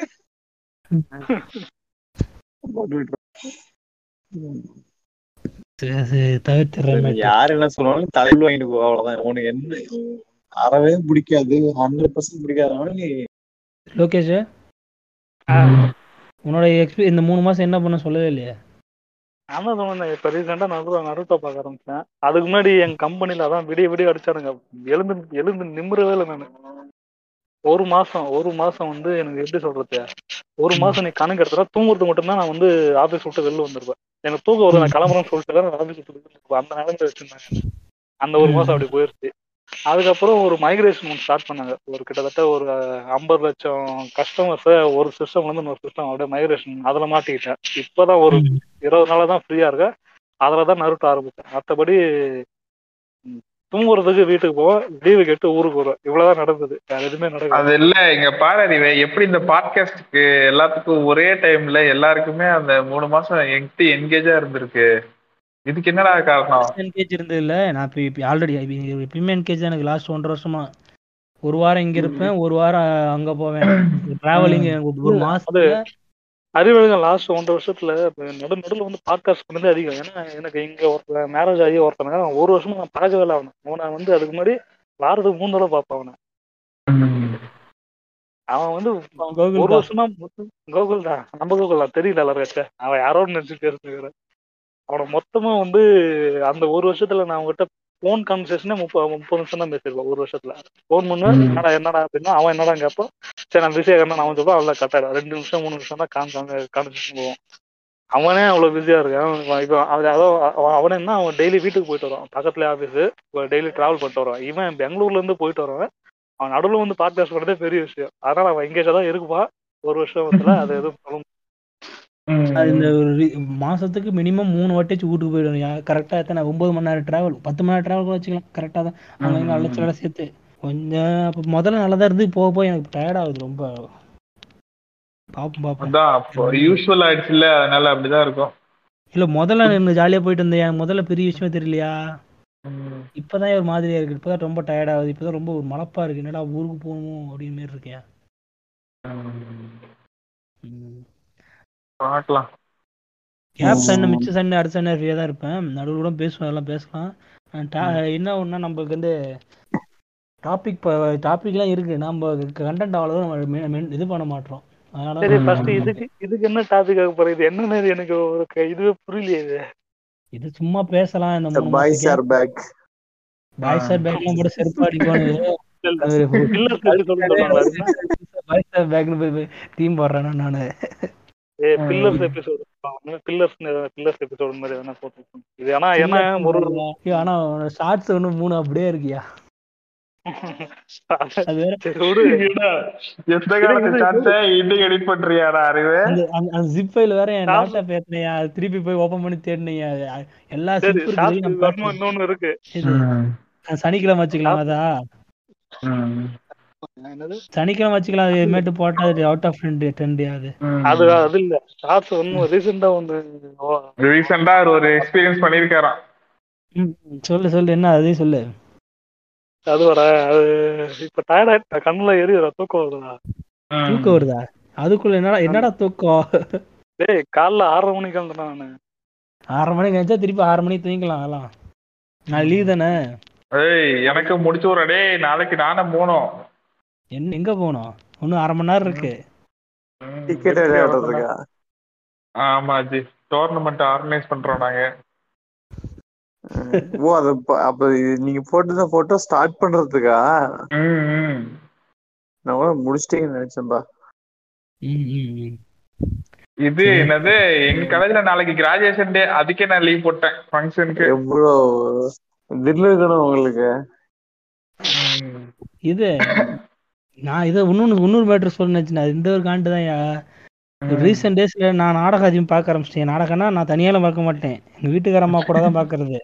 யாரு என்ன சொன்னாலும் தலையில் வாங்கிட்டு போ அவ்வளவுதான். உனக்கு என்ன? அறவே பிடிக்காது. ஹண்ட்ரட் பர்சன்ட் பிடிக்காதவன நீ லோகேஷ் உன்னோட எக்ஸ்பீ இந்த மூணு மாசம் என்ன பண்ண சொல்லவே இல்லையா? நான் தான் இப்ப ரீசெண்டா நடுவ நடுட்ட பார்க்க ஆரம்பிச்சேன். அதுக்கு முன்னாடி என் கம்பெனில அதான் விடிய விடிய அடிச்சானுங்க. எழுந்து எழுந்து நிம்மறவே இல்லை நானு. ஒரு மாசம் ஒரு மாசம் வந்து எனக்கு எப்படி சொல்றது? ஒரு மாசம் நீ கணக்கு எடுத்தா தூங்குறது மட்டும்தான் நான் வந்து ஆபீஸ் விட்டு வெளில வந்துருப்பேன் எனக்கு தூக்கம் வரும் நான் கிளம்புறேன்னு சொல்லிட்டு தான் விட்டு வெளில. அந்த நிலைமையில வச்சிருந்தாங்க. அந்த ஒரு மாசம் அப்படி போயிருச்சு. அதுக்கப்புறம் ஒரு மைக்ரேஷன் ஒன்று ஸ்டார்ட் பண்ணாங்க. ஒரு கிட்டத்தட்ட ஒரு ஐம்பது லட்சம் கஸ்டமர்ஸை ஒரு சிஸ்டம்ல இருந்து இன்னொரு சிஸ்டம் அப்படியே மைக்ரேஷன் அதுல மாட்டிக்கிட்டேன் இப்பதான் ஒரு இருபது நாளா தான் ஃப்ரீயா இருக்கேன். அதுல தான் நறுட்ட ஆரம்பிச்சேன். மற்றபடி தூங்குறதுக்கு வீட்டுக்கு போவேன். லீவு கேட்டு ஊருக்கு வருவேன். இவ்வளவுதான் நடந்தது. வேற எதுவுமே நடக்காது அது இல்ல. இங்க பாரு அறிவே எப்படி இந்த பாட்காஸ்டுக்கு எல்லாத்துக்கும் ஒரே டைம்ல எல்லாருக்குமே அந்த மூணு மாசம் என்கிட்ட என்கேஜா இருந்திருக்கு. இதுக்கு என்னடா காரணம்? என்கேஜ் இருந்தது இல்ல நான் இப்போ ஆல்ரெடி எப்பயுமே என்கேஜ் எனக்கு லாஸ்ட் ஒன்றரை வருஷமா. ஒரு வாரம் இங்க இருப்பேன் ஒரு வாரம் அங்க போவேன். டிராவலிங் ஒரு மாசத்துல அறிவழக லாஸ்ட் ஒன்றரை வருஷத்துல நடு நடுவில் வந்து பாட்காஸ்ட் பண்ணதே அதிகம். ஏன்னா எனக்கு இங்க ஒருத்தன் மேரேஜ் ஆகி ஒருத்தன ஒரு வருஷமா நான் பார்க்கவே இல்லை அவனை. அவனை வந்து அதுக்கு முன்னாடி வாரத்துக்கு மூணு தடவை பார்ப்பேன் அவனை. அவன் வந்து ஒரு. வருஷமா கோகுல் தான். நம்ம கோகுல் தான். தெரியல எல்லாரும் அவன் யாரோ நினைச்சு பேசுகிறேன் அவனை மொத்தமா வந்து அந்த ஒரு வருஷத்துல நான் அவங்ககிட்ட ஃபோன் கான்வர்சேஷனே முப்பது முப்பது நிமிஷம் தான் பேசிருப்பேன் ஒரு வருஷத்துல. ஃபோன் பண்ணுவேன் என்னடா என்னடா அப்படின்னா அவன் என்னடா கேட்பான்? சரி நான் பிஸியாக இருக்கேன் அவன் சொல்லுவான் அவ்வளோ கட் ஆயிடும். ரெண்டு நிமிஷம் மூணு நிமிஷம் தான் கான் கான்வர்சேஷன் போவோம் அவனே அவ்வளோ பிஸியா இருக்கான். இப்போ அவன் அதோ அவன் என்ன அவன் டெய்லி வீட்டுக்கு போயிட்டு வருவான். பக்கத்துல ஆஃபீஸு டெய்லி டிராவல் பண்ணிட்டு வருவான். இவன் பெங்களூர்ல இருந்து போயிட்டு வருவான். அவன் நடுவில் வந்து பாட்காஸ்ட் பண்ணுறதே பெரிய விஷயம். அதனால அவன் எங்கேஜா தான் இருக்குப்பான் ஒரு வருஷத்துல அது எதுவும் அது இந்த ஒரு மாசத்துக்கு மினிமம் மூணு வாட்டிச்சு வீட்டுக்கு போயிடுவேன். கரெக்டா எத்தனை? ஒன்பது மணி நேரம் டிராவல் பத்து மணி நேரம் டிராவல் கூட வச்சுக்கலாம். கரெக்டா தான். அங்க இங்க அழைச்சலோட சேர்த்து. கொஞ்சம் அப்ப முதல்ல நல்லா தான் இருந்து போக போய் எனக்கு டயர்ட் ஆகுது ரொம்ப. பாப்போம் பாப்போம். யூஸ்வல் ஆயிடுச்சுல்ல. அதனால அப்படிதான் இருக்கும். இல்ல முதல்ல நான் ஜாலியா போயிட்டு இருந்தேன். முதல்ல பெரிய விஷயமே தெரியலையா? இப்பதான் ஒரு மாதிரியா இருக்கு. இப்பதான் ரொம்ப டயர்ட் ஆகுது. இப்பதான் ரொம்ப ஒரு மலப்பா இருக்கு. என்னடா ஊருக்கு போகணும்? அப்படின்னு மாதிரி இருக்கேன். பார்க்கலாம் கேப் சண்டை மிச்ச சண்டை அடுத்த சண்டை ஃப்ரீயாக தான் இருப்பேன். நடுவில் கூட பேசுவேன் அதெல்லாம் பேசலாம். என்ன ஒன்றா நம்மளுக்கு வந்து டாபிக் டாபிக்லாம் இருக்கு. நம்ம கண்டென்ட் அவ்வளோ நம்ம இது பண்ண மாட்டோம். அதனால சரி ஃபர்ஸ்ட் இதுக்கு இதுக்கு என்ன டாபிக் ஆக போறது இது என்னன்னு எனக்கு ஒரு இதுவே புரியலையே இது. இது சும்மா பேசலாம். இந்த மூணு boys are back boys are பேக்லாம் போட்டு செருப்பு அடிக்கணும். இல்ல பாய்ஸ் ஆர் பேக்னு போய் டீம் போடுறேன்னா நானு. Fillers episode fillers fillers episode மாதிரி எதனா போட்டு இது ஆனா என்ன ஒரு ஆனா ஷார்ட்ஸ் ஒண்ணு மூணு அப்படியே இருக்கியா? திருப்பி போய் ஓபன் பண்ணி தேடினையா எல்லா சனிக்கிழமை வச்சுக்கலாம் என்னது? சனிக்கிழமை வச்சுக்கலாம் அது இனிமேட்டு போட்டா அது அவுட் ஆஃப் ட்ரெண்ட் ட்ரெண்ட் அது. அது அது இல்ல. ஷார்ட்ஸ் ஒன்னும் ரீசெண்டா ஒன்று ரீசெண்டா ஒரு எக்ஸ்பீரியன்ஸ் பண்ணிருக்காராம். சொல்லு சொல்லு என்ன அதையும் சொல்லு. அது வர அது இப்ப டயர்ட் கண்ணுல எரியுதா தூக்கம் வருதா? தூக்கம் வருதா? அதுக்குள்ள என்னடா என்னடா தூக்கம்? டேய் காலைல ஆறரை மணிக்கு வந்துட்டேன் நானு? ஆறரை மணிக்கு நினைச்சா திருப்பி ஆறு மணிக்கு தூங்கிக்கலாம் அதெல்லாம். நான் லீவ் தானே. ஏய் எனக்கு முடிச்சு விட்ற டேய் நாளைக்கு நானே போகணும். என்ன எங்க போகணும் இன்னும் அரை மணி நேரம் இருக்கு. டிக்கெட் விளையாடுறதுக்கா? ஆமா ஜி. டோர்னமெண்ட் ஆர்கனைஸ் பண்றோம் நாங்க. ஓ அது அப்ப நீங்க போட்டுதான் போட்டோ ஸ்டார்ட் பண்றதுக்கா. நான் கூட முடிச்சிட்டீங்கன்னு நினைச்சேன்பா. இது என்னது எங்க காலேஜ்ல நாளைக்கு கிராஜுவேஷன் டே அதுக்கே நான் லீவ் போட்டேன் ஃபங்க்ஷனுக்கு எவ்வளோ தில்லு இருக்கணும் உங்களுக்கு. இது நான் இதை இன்னொன்று இன்னொரு மேட்ரு சொல்ல நினைச்சேன் அது இந்த ஒரு காண்டு தான் ரீசெண்ட் டேஸ்ல நான் நாடகம் அதிகம் பார்க்க ஆரம்பிச்சிட்டேன். நாடகம்னா நான் தனியால பார்க்க மாட்டேன். எங்க வீட்டுக்காரம்மா கூட தான் பார்க்கறது.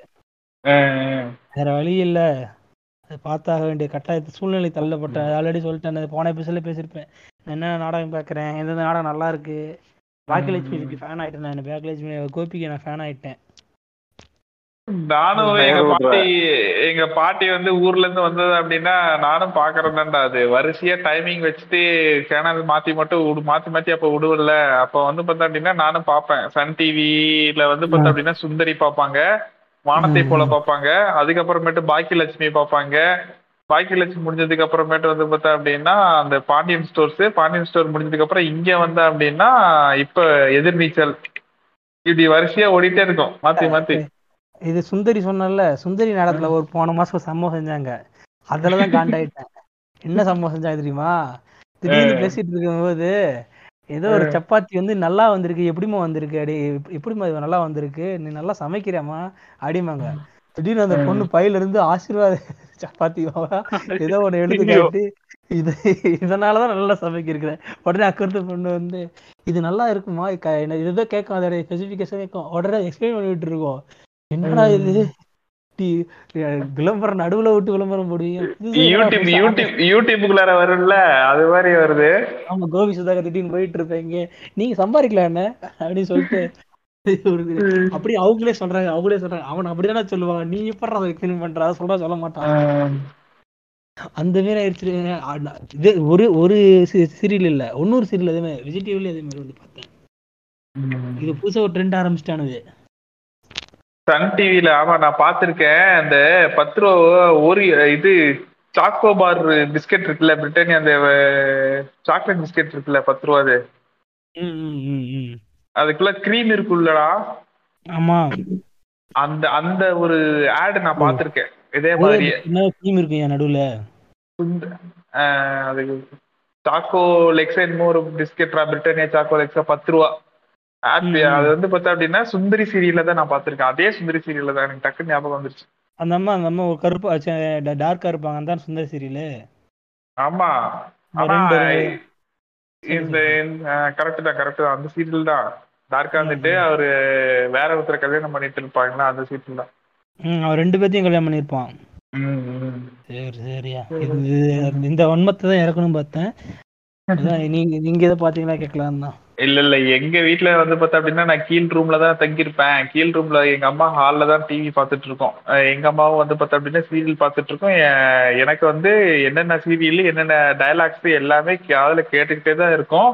வேற வழி இல்ல. அது பார்த்தாக வேண்டிய கட்டாயத்து சூழ்நிலை தள்ளப்பட்டேன் ஆல்ரெடி சொல்லிட்டேன். அது போன எபிசோட்ல பேசியிருப்பேன். நான் என்ன நாடகம் பார்க்குறேன்? எந்தெந்த நாடகம் நல்லா இருக்கு? பாக்கியலட்சுமிக்கு ஃபேன் ஆயிட்டேன். நான் பாக்கியலட்சுமி கோபிக்கு நான் ஃபேன் ஆயிட்டேன். நானும் எங்க. பாட்டி எங்க பாட்டி வந்து ஊர்ல இருந்து வந்தது அப்படின்னா நானும் பாக்குறேன்டா அது வரிசையா டைமிங் வச்சுட்டு சேனல் மாத்தி மட்டும் விடு- மாத்தி மாத்தி அப்ப விடுவல்ல அப்ப வந்து பார்த்தா அப்படின்னா நானும் பார்ப்பேன் சன் டிவில வந்து பார்த்தா அப்படின்னா சுந்தரி பார்ப்பாங்க வானத்தை போல பார்ப்பாங்க அதுக்கப்புறமேட்டு பாக்கியலட்சுமி பார்ப்பாங்க பாக்கியலட்சுமி முடிஞ்சதுக்கு அப்புறமேட்டு வந்து பார்த்தா அப்படின்னா அந்த பாண்டியன் ஸ்டோர்ஸ் பாண்டியன் ஸ்டோர் முடிஞ்சதுக்கு அப்புறம் இங்க வந்தா அப்படின்னா இப்ப எதிர்நீச்சல். இப்படி வரிசையா ஓடிட்டே இருக்கும். மாத்தி மாத்தி. இது சுந்தரி சொன்னல சுந்தரி நாடகத்துல ஒரு போன மாசம் சம்பவம் செஞ்சாங்க. அதுலதான் காண்டாயிட்டேன். என்ன சம்பவம் செஞ்சாங்க தெரியுமா? திடீர்னு பேசிட்டு இருக்கும்போது ஏதோ ஒரு சப்பாத்தி வந்து நல்லா வந்திருக்கு எப்படிம்மா வந்திருக்கு? அடி எப்- எப்படிம்மா இது நல்லா வந்திருக்கு? நீ நல்லா சமைக்கிறியாம்மா? அப்படிமாங்க திடீர்னு அந்த பொண்ணு பையில இருந்து ஆசீர்வாத சப்பாத்தி ஏதோ ஒண்ணு எடுத்து காட்டி இது இதனாலதான் நல்லா சமைக்கிருக்கிறேன். உடனே அக்கறது பொண்ணு வந்து இது நல்லா இருக்குமா? க- என்ன இதுதோ கேட்கும் அதோட ஸ்பெசிபிகேஷன் கேட்கும் உடனே எக்ஸ்பிளைன் பண்ணிட்டு இருக்கோம். என்னடா இது? டி- விளம்பரம் நடுவுல விட்டு விளம்பரம் போடுவீங்க. யூடியூப் புதுசா யூடியூப் யூடியூபுக்குள்ளார வரும்ல அது மாதிரி வருது. ஆமா கோபி சுதாகர் திடீர்னு போயிட்டு இருப்பீங்க நீங்க சம்பாதிக்கலாம் என்ன? அப்படின்னு சொல்லிட்டு அப்படி அவங்களே சொல்றாங்க அவங்களே சொல்றாங்க. அவன் அப்படிதானே சொல்லுவான். நீ எப்படா அதை எக்ஸ்பிளைன் பண்ற? சொல்றா சொல்ல மாட்டான் அந்த மாதிரி ஆயிடுச்சு. இது ஒரு ஒரு சீரியல் இல்ல. இன்னொரு சீரியல் அதே மாதிரி விஜய் டிவில அதே மாதிரி வந்து பார்த்தேன். இது புதுசா ஒரு ட்ரெண்ட் ஆரம்பிச்சிட்டானுது. சன் டிவில ஆமா நான் பார்த்திருக்கேன். அந்த பத்து ரூபா ஒரு இது சாக்கோ பார் பிஸ்கெட் இருக்குல்ல பிரிட்டானியா அந்த சாக்லேட் பிஸ்கெட் இருக்குல்ல பத்து ரூபா அது. அதுக்குள்ள க்ரீம் இருக்குல்லடா. ஆமா. அந்த அந்த ஒரு ஆட் நான் பார்த்திருக்கேன். இதே மாதிரியே. என்ன தீம் இருக்கு என் நடுவுல? ஆஹ் அது சாக்கோ லெக்ஸ் இன்னொரு பிஸ்கெட்ரா பிரிட்டானியா சாக்கோ லெக்ஸா பத்து ரூபா ஆப்பி ம். அது வந்து பார்த்தா அப்படின்னா சுந்தரி சீரியல்ல தான் நான் பார்த்திருக்கேன். அதே சுந்தரி சீரியல்ல தான் எனக்கு டக்குன்னு ஞாபகம் வந்துருச்சு. அந்த அம்மா அந்த அம்மா ஒரு கருப்பு டார்க்கா இருப்பாங்க. அதான் சுந்தர் சீரியல் ஆமா. இந்த கரெக்ட் தான் கரெக்ட் தான். அந்த சீரியல் தான். டார்க்கா வந்துட்டு அவரு வேற ஒருத்தரை கல்யாணம் பண்ணிட்டு இருப்பாங்களா? அந்த சீரியல் தான். ம் அவன் ரெண்டு பேர்த்தையும் கல்யாணம் பண்ணியிருப்பான். சரி சரியா. இது இந்த வன்மத்தை தான் இறக்கணும் பார்த்தேன். நீங்க நீங்க எதை பாத்தீங்களா கேட்கலாம் தான். இல்ல இல்ல எங்க வீட்ல வந்து பார்த்தா அப்படின்னா நான் கீழ் ரூம்ல தான் தங்கியிருப்பேன். கீழ் ரூம்ல எங்க அம்மா ஹால்ல தான் டிவி பார்த்துட்டு இருக்கோம் எங்க அம்மாவும் வந்து பார்த்தா அப்படின்னா சீரியல் பார்த்துட்டு இருக்கோம் எனக்கு வந்து என்னென்ன சீரியல் என்னென்ன டயலாக்ஸ் எல்லாமே காதுல கேட்டுக்கிட்டே தான் இருக்கும்.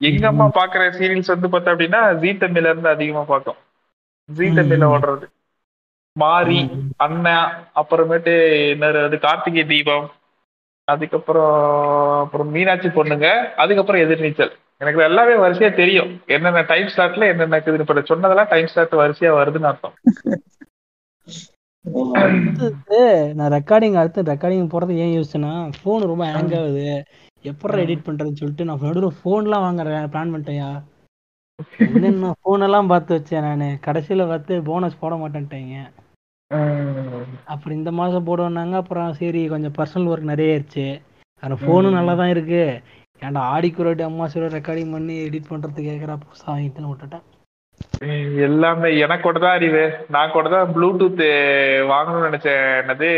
எங்க அம்மா பாக்குற சீரியல்ஸ் வந்து பார்த்தா அப்படின்னா ஜீ தமிழ்ல இருந்து அதிகமா பார்த்தோம் ஜீ தமிழ்ல ஓடுறது. மாரி அண்ணன் அப்புறமேட்டு அது கார்த்திகை தீபம். அதுக்கப்புறம் அப்புறம் மீனாட்சி பொண்ணுங்க அதுக்கப்புறம் எதிர்நீச்சல் எனக்கு எல்லாமே வரிசையா தெரியும். என்னென்ன டைம் ஸ்லாட்ல என்னென்ன இருக்குது. இப்ப சொன்னதெல்லாம் டைம் ஸ்லாட் வரிசையா வருதுன்னு அர்த்தம். நான் ரெக்கார்டிங் அடுத்து ரெக்கார்டிங் போறது ஏன் யோசிச்சேன்னா ஃபோன் ரொம்ப ஹேங் ஆகுது. எப்பறம் எடிட் பண்றதுன்னு சொல்லிட்டு நான் நடுவில் ஃபோன்லாம் வாங்குறேன் பிளான் பண்ணிட்டேயா என்னென்ன போன் எல்லாம் பார்த்து வச்சேன் நானு. கடைசியில பார்த்து போனஸ் போட மாட்டேன்ட்டாங்க. அப்புறம் இந்த மாசம் போடுவேன்னாங்க அப்புறம் சரி கொஞ்சம் பர்சனல் ஒர்க் நிறைய ஆயிடுச்சு அந்த ஃபோனும் நல்லா தான் இருக்கு. ஏன்டா ஆடிக்கு ஒரு அம்மா சில ரெக்கார்டிங் பண்ணி எடிட் பண்றதுக்கு கேட்குறா புதுசாக வாங்கிட்டுன்னு விட்டுட்டேன். எல்லாமே எனக்கு கூட தான் அறிவு. நான் கூட தான் ப்ளூடூத் வாங்கணும்னு நினைச்சேன். என்னது?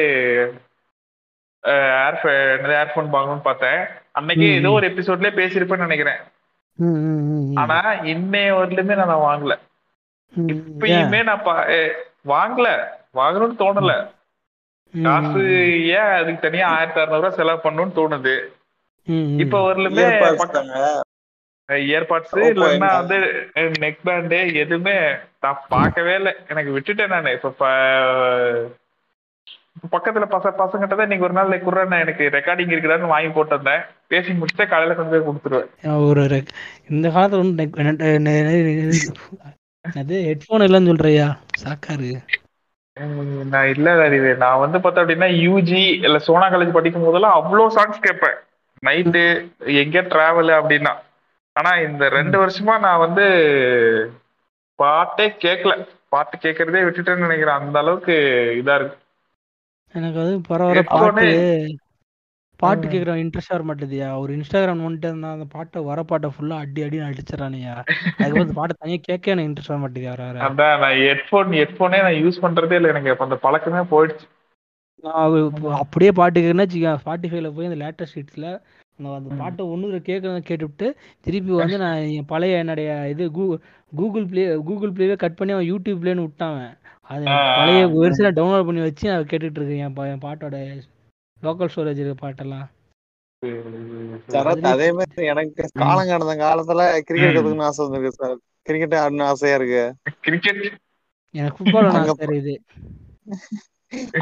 ஏர் என்னது ஏர்ஃபோன் வாங்கணும்னு பார்த்தேன். அன்னைக்கு ஏதோ. ஒரு எபிசோட்லயே பேசியிருப்பேன்னு நினைக்கிறேன். ஆனா இன்னைய வரலுமே நான் வாங்கல. இப்பயுமே நான் வாங்கல. வாங்கணும்னு தோணல காசு ஏன் அதுக்கு தனியா ஆயிரத்தி அறுநூறு ரூபாய் செலவு பண்ணணும்னு தோணுது. இப்ப வரலுமே Oppo இல்லைன்னா? வந்து நெக் பேண்டு எதுவுமே நான் பார்க்கவே இல்லை எனக்கு விட்டுட்டேன் நான் இப்ப பக்கத்துல பச பசங்கிட்ட தான் இன்னைக்கு ஒரு நாள் குர்றா எனக்கு ரெக்கார்டிங் இருக்குதான்னு வாங்கி போட்டு வந்தேன் பேசி முடிச்சுட்டு காலையில கொண்டு போய் கொடுத்துருவேன் ஒரு இந்த காலத்துல நெ- என்னது ஹெட்ஃபோன் இல்லைன்னு சொல்றியா சாக்காரு நான் இல்ல அறிவு நான் வந்து பார்த்தேன் அப்படின்னா யூஜி இல்ல சோனா காலேஜ் படிக்கும் போதெல்லாம் அவ்வளோ சாங்ஸ் கேட்பேன். நைட்டு எங்க டிராவல் அப்படின்னா. ஆனா இந்த ரெண்டு வருஷமா நான் வந்து பாட்டே கேட்கல. பாட்டு கேட்கறதே விட்டுட்டேன்னு நினைக்கிறேன். அந்த அளவுக்கு இதா இருக்கு. எனக்கு Headphone பாட்டு பாட்டு. கேட்குற இன்ட்ரெஸ்டா வர மாட்டேதியா ஒரு இன்ஸ்டாகிராம் வந்துட்டு இருந்தா அந்த பாட்டை வர பாட்டை ஃபுல்லா அடி அடின்னு அடிச்சிடறானுயா அதுக்கப்புறம் அந்த பாட்டை தனியாக கேட்க எனக்கு இன்ட்ரெஸ்ட் வர மாட்டேது வர அதான் நான் ஹெட்ஃபோன் ஹெட்ஃபோனே நான் யூஸ் பண்றதே இல்லை எனக்கு அந்த பழக்கமே போயிடுச்சு நான் அப்படியே பாட்டு கேட்குறேன்னா ஸ்பாட்டிஃபைல போய் அந்த லேட்டஸ்ட் ஹிட்ஸில் அந்த. பாட்டை ஒன்று கேட்குறத கேட்டுவிட்டு திருப்பி வந்து நான் என் பழைய என்னுடைய இது கூ கூகுள் ப்ளே கூகுள் ப்ளேவே கட் பண்ணி அவன் யூடியூப் ப்ளேன்னு விட்டான். அது பழைய ஆ. வெர்ஷனை டவுன்லோட் பண்ணி வச்சு நான் கேட்டுட்டு இருக்கேன் என் பாட்டோட லோக்கல் ஸ்டோரேஜ் இருக்க பாட்டெல்லாம். அதே மாதிரி எனக்கு காலம் கடந்த காலத்துல கிரிக்கெட் கத்துக்கணும்னு ஆசை வந்திருக்கு சார். கிரிக்கெட் ஆடணும்னு ஆசையா இருக்கு. கிரிக்கெட் எனக்கு ஃபுட்பால் இருக்குது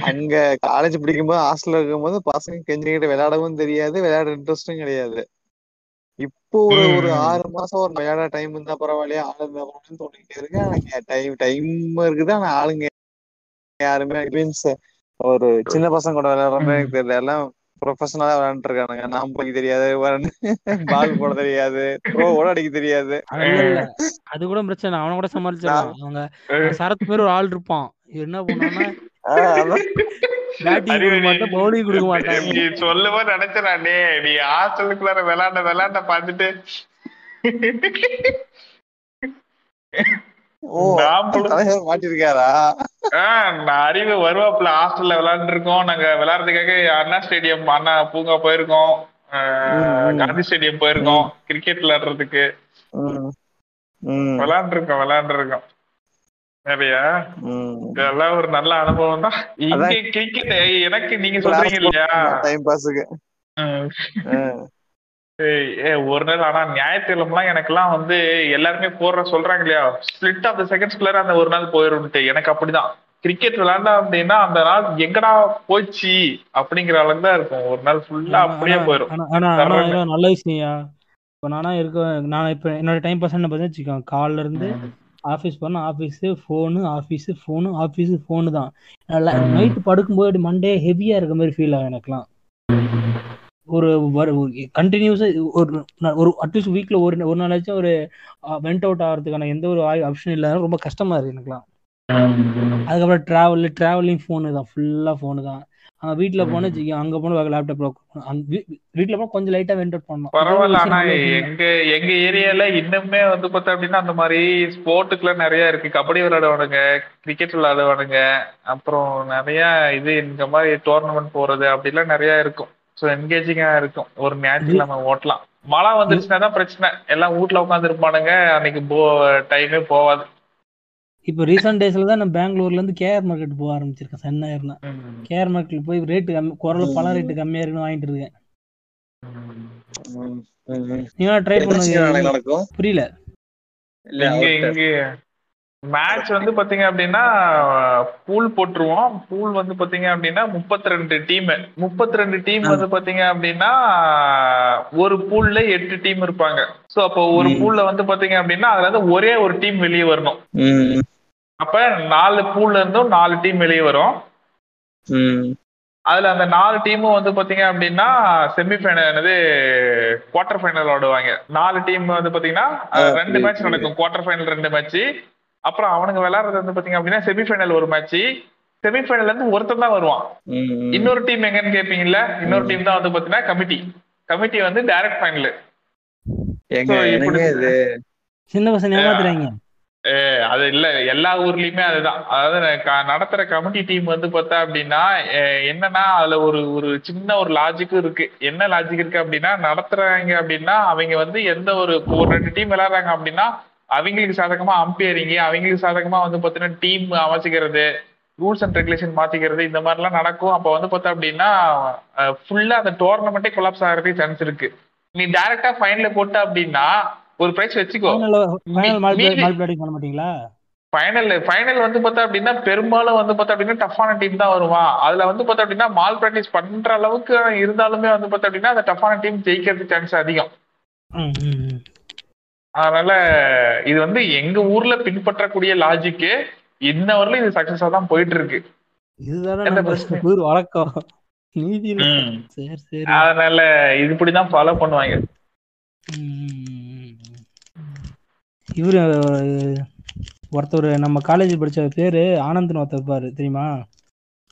அங்க காலேஜ் படிக்கும்போது ஹாஸ்டல்ல இருக்கும்போது பசங்க கெஞ்சிக்கிட்டு விளையாடவும் தெரியாது விளையாட இன்ட்ரெஸ்டும் கிடையாது. இப்போ ஒரு ஒரு. ஆறு மாசம் ஒரு விளையாட டைம் இருந்தா பரவாயில்லையா ஆள் இருந்தா பரவாயில்லன்னு தோணிக்கிட்டே இருக்கு ஆனா டைம் டைம் இருக்குது ஆனா ஆளுங்க யாருமே மீன்ஸ் ஒரு சின்ன பசங்க கூட விளையாடுற மாதிரி எனக்கு தெரியல எல்லாம் ப்ரொஃபஷனலா விளையாண்டு இருக்கானுங்க. நான் போய் தெரியாது பால் போட தெரியாது த்ரோ கூட அடிக்க தெரியாது. அது கூட பிரச்சனை. அவனை கூட சமாளிச்சிடலாம். அவங்க சரத் பேர் ஒரு ஆள் இருப்பான். என்ன பண்ணுவான்னா சொல்லுவ நினைச்சேன் நீ ஹாஸ்டலுக்குள்ளார விளையாண்ட விளையாண்ட பார்த்துட்டு அறிவு வருவாப்புல ஹாஸ்டல்ல விளையாண்டு இருக்கோம். நாங்க விளையாடுறதுக்காக அண்ணா ஸ்டேடியம் அண்ணா பூங்கா போயிருக்கோம். காந்தி ஸ்டேடியம் போயிருக்கோம். கிரிக்கெட் விளையாடுறதுக்கு. விளையாண்டு இருக்கோம் விளையாண்டு இருக்கோம் நிறைய. இதெல்லாம் ஒரு நல்ல அனுபவம் தான். இங்க கிரிக்கெட் எனக்கு நீங்க சொல்றீங்க இல்லையா? டைம் பாஸுக்கு ஏய், ஒரு நாள் ஆனா ஞாயிற்றுக்கிழமெல்லாம் எனக்கெல்லாம் வந்து எல்லாருமே போடுற சொல்றாங்க இல்லையா? ஸ்பிளிட் ஆஃப் த செகண்ட்ஸ்குள்ளார அந்த ஒரு நாள் போயிரும்ட்டு எனக்கு அப்படிதான். கிரிக்கெட் விளையாண்டா அப்படின்னா அந்த நாள் எங்கடா போச்சு அப்படிங்கிற அளவுக்கு தான் இருக்கும். ஒரு நாள் ஃபுல்லா அப்படியே போயிடும் நல்ல விஷயம்யா இப்போ நானா இருக்க நான் இப்போ என்னோட டைம் பர்சன்ட் பார்த்தா வச்சுக்கோங்க காலைல இருந்து ஆஃபீஸ் போனால் office phone office phone office phone தான். நைட்டு படுக்கும்போது மண்டே ஹெவியாக இருக்க மாதிரி ஃபீல் ஆகும் எனக்குலாம் ஒரு கண்டினியூஸாக ஒரு ஒரு அட்லீஸ்ட் வீக்கில் ஒரு ஒரு நாளாச்சும் ஒரு வெண்ட் அவுட் ஆகிறதுக்கான எந்த ஒரு ஆப்ஷன் இல்லாத ரொம்ப கஷ்டமா இருக்கு எனக்குலாம். அதுக்கப்புறம் ட்ராவல் ட்ராவலிங் ஃபோனு தான் ஃபுல்லாக ஃபோனு தான். அங்கே வீட்டில் வச்சுக்கோ அங்கே போனால் லேப்டாப்பில் வீட்டில் போனால் கொஞ்சம் வெண்ட் அவுட் பண்ணணும் பரவாயில்ல ஆனா. எங்க எங்க ஏரியால இன்னுமே வந்து பார்த்தா அப்படின்னா அந்த மாதிரி ஸ்போர்ட்டுக்குலாம் நிறைய இருக்கு. கபடி விளையாடுவானுங்க கிரிக்கெட் விளையாடுவானுங்க. அப்புறம் நிறைய இது இந்த மாதிரி டோர்னமெண்ட் போறது அப்படிலாம் நிறைய இருக்கும். ஸோ என்கேஜிங்கா இருக்கும். ஒரு ஞாயிற்றுக்கிழமை ஓட்டலாம். மழை வந்துருச்சுன்னா தான் பிரச்சனை. எல்லாம் வீட்ல உட்காந்து இருப்பானுங்க அன்னைக்கு போ டைமே போவாது. இப்போ ரீசெண்ட் டேஸ்ல தான் நான் பெங்களூர்ல இருந்து கேஆர் மார்க்கெட் போக ஆரம்பிச்சிருக்கேன் சென்னையர்னா கேஆர் மார்க்கெட் போய் ரேட்டு கம்மி குரல் பல ரேட்டு கம்மியா இருக்குன்னு வாங்கிட்டு இருக்கேன். நீங்க ட்ரை பண்ணுங்க. புரியல. மேட்ச் வந்து பாத்தீங்க அப்படின்னா பூல் போட்டுருவோம். பூல் வந்து பாத்தீங்க அப்படின்னா முப்பத்தி ரெண்டு டீம் முப்பத்தி ரெண்டு டீம் வந்து பாத்தீங்க அப்படின்னா ஒரு பூல்ல எட்டு டீம் இருப்பாங்க. சோ அப்போ ஒரு. பூல்ல வந்து பாத்தீங்க அப்படின்னா அதுல இருந்து ஒரே ஒரு டீம் வெளியே வரணும். அப்ப நாலு பூல்ல இருந்தும் நாலு டீம் வெளியே வரும். அதுல அந்த நாலு டீமும் வந்து பாத்தீங்க அப்படின்னா செமிஃபைனல் என்னது குவார்டர் ஃபைனல் விளையாடுவாங்க நாலு டீம் வந்து பாத்தீங்கன்னா ரெண்டு மேட்ச். நடக்கும். குவார்டர் ஃபைனல் ரெண்டு மேட்ச் அப்புறம் அவனுங்க விளையாடுறது வந்து பாத்தீங்க அப்படின்னா செமிஃபைனல் ஒரு மேட்ச் செமிஃபைனல்ல இருந்து ஒருத்தன் தான் வருவான். இன்னொரு டீம் எங்கன்னு கேப்பீங்கல்ல? இன்னொரு டீம் தான் வந்து பாத்தீங்கன்னா கமிட்டி கமிட்டி வந்து டைரக்ட் ஃபைனல் சின்ன பசங்க ஏமாத்துறாங்க. அது இல்ல. எல்லா ஊர்லயுமே அதுதான். அதாவது நடத்துற கமிட்டி டீம் வந்து பார்த்தா அப்படின்னா என்னன்னா அதுல ஒரு ஒரு சின்ன ஒரு லாஜிக்கும் இருக்கு. என்ன லாஜிக் இருக்கு அப்படின்னா நடத்துறாங்க அப்படின்னா அவங்க வந்து எந்த ஒரு ஒரு ரெண்டு டீம் விளையாடுறாங்க அப்படின்னா அவங்களுக்கு சாதகமா அம்பையரிங் அவங்களுக்கு சாதகமா வந்து பார்த்தீங்கன்னா டீம் அமைச்சிக்கிறது ரூல்ஸ் அண்ட் ரெகுலேஷன் மாத்திக்கிறது இந்த மாதிரிலாம் நடக்கும். அப்போ வந்து பார்த்தா அப்படின்னா ஃபுல்லா அந்த டோர்னமெண்ட்டே கொலாப்ஸ் ஆகிறதுக்கு சான்ஸ் இருக்கு. நீ டைரக்டா ஃபைனல போட்ட அப்படின்னா ஒரு பிரைஸ் வச்சுக்கோ. ஃபைனல் ஃபைனல் வந்து பார்த்தா அப்படின்னா பெரும்பாலும் வந்து பார்த்தா அப்படின்னா டஃப்பான டீம் தான் வருவான். அதுல வந்து பார்த்தா அப்படின்னா மால் பிராக்டிஸ் பண்ற அளவுக்கு இருந்தாலுமே வந்து பார்த்தா அப்படின்னா அந்த டஃப்பான டீம் ஜெயிக்கிறதுக்கு சான்ஸ் அதிகம். அதனால இது வந்து எங்க ஊர்ல பின்பற்றக்கூடிய லாஜிக்கு இன்ன வரலும் இது சக்சஸா தான் போயிட்டு இருக்கு இதுதானே வழக்கம். அதனால இது இப்படிதான் ஃபாலோ பண்ணுவாங்க. இவரு ஒருத்தர் நம்ம காலேஜ் படிச்ச பேரு ஆனந்த்னு ஒருத்தர் இருப்பாரு தெரியுமா?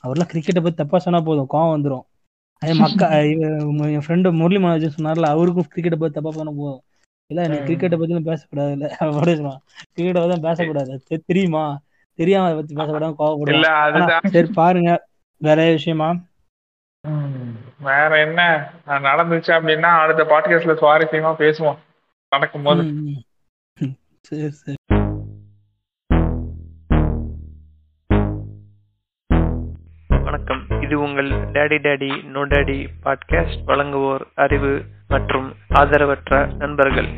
அவர்லாம் கிரிக்கெட்டை பத்தி தப்பா சொன்னா போதும் கோவம் வந்துரும். அதே மக்கா என் ஃப்ரெண்டு முரளி மனோஜ் சொன்னார்ல அவருக்கும் கிரிக்கெட்டை பத்தி தப்பா சொன்னா போதும். இல்ல நீ ம். கிரிக்கெட்டை பத்தி பேசக்கூடாது இல்ல. அப்படி சொன்னான் கிரிக்கெட்டை பத்தி பேசக்கூடாது. தெரியுமா? தெரியாம அதை பத்தி பேசக்கூடாது அதுதான். சரி பாருங்க. வேற விஷயமா. வேற என்ன? நடந்துச்சு அப்படின்னா அடுத்த பாட்காஸ்ட்ல சுவாரஸ்யமா பேசுவோம். நடக்கும்போது. ம், ம். ம். சரி சரி. இது உங்கள் daddy daddy no daddy podcast வழங்குவோர் அறிவு மற்றும் ஆதரவற்ற நண்பர்கள்.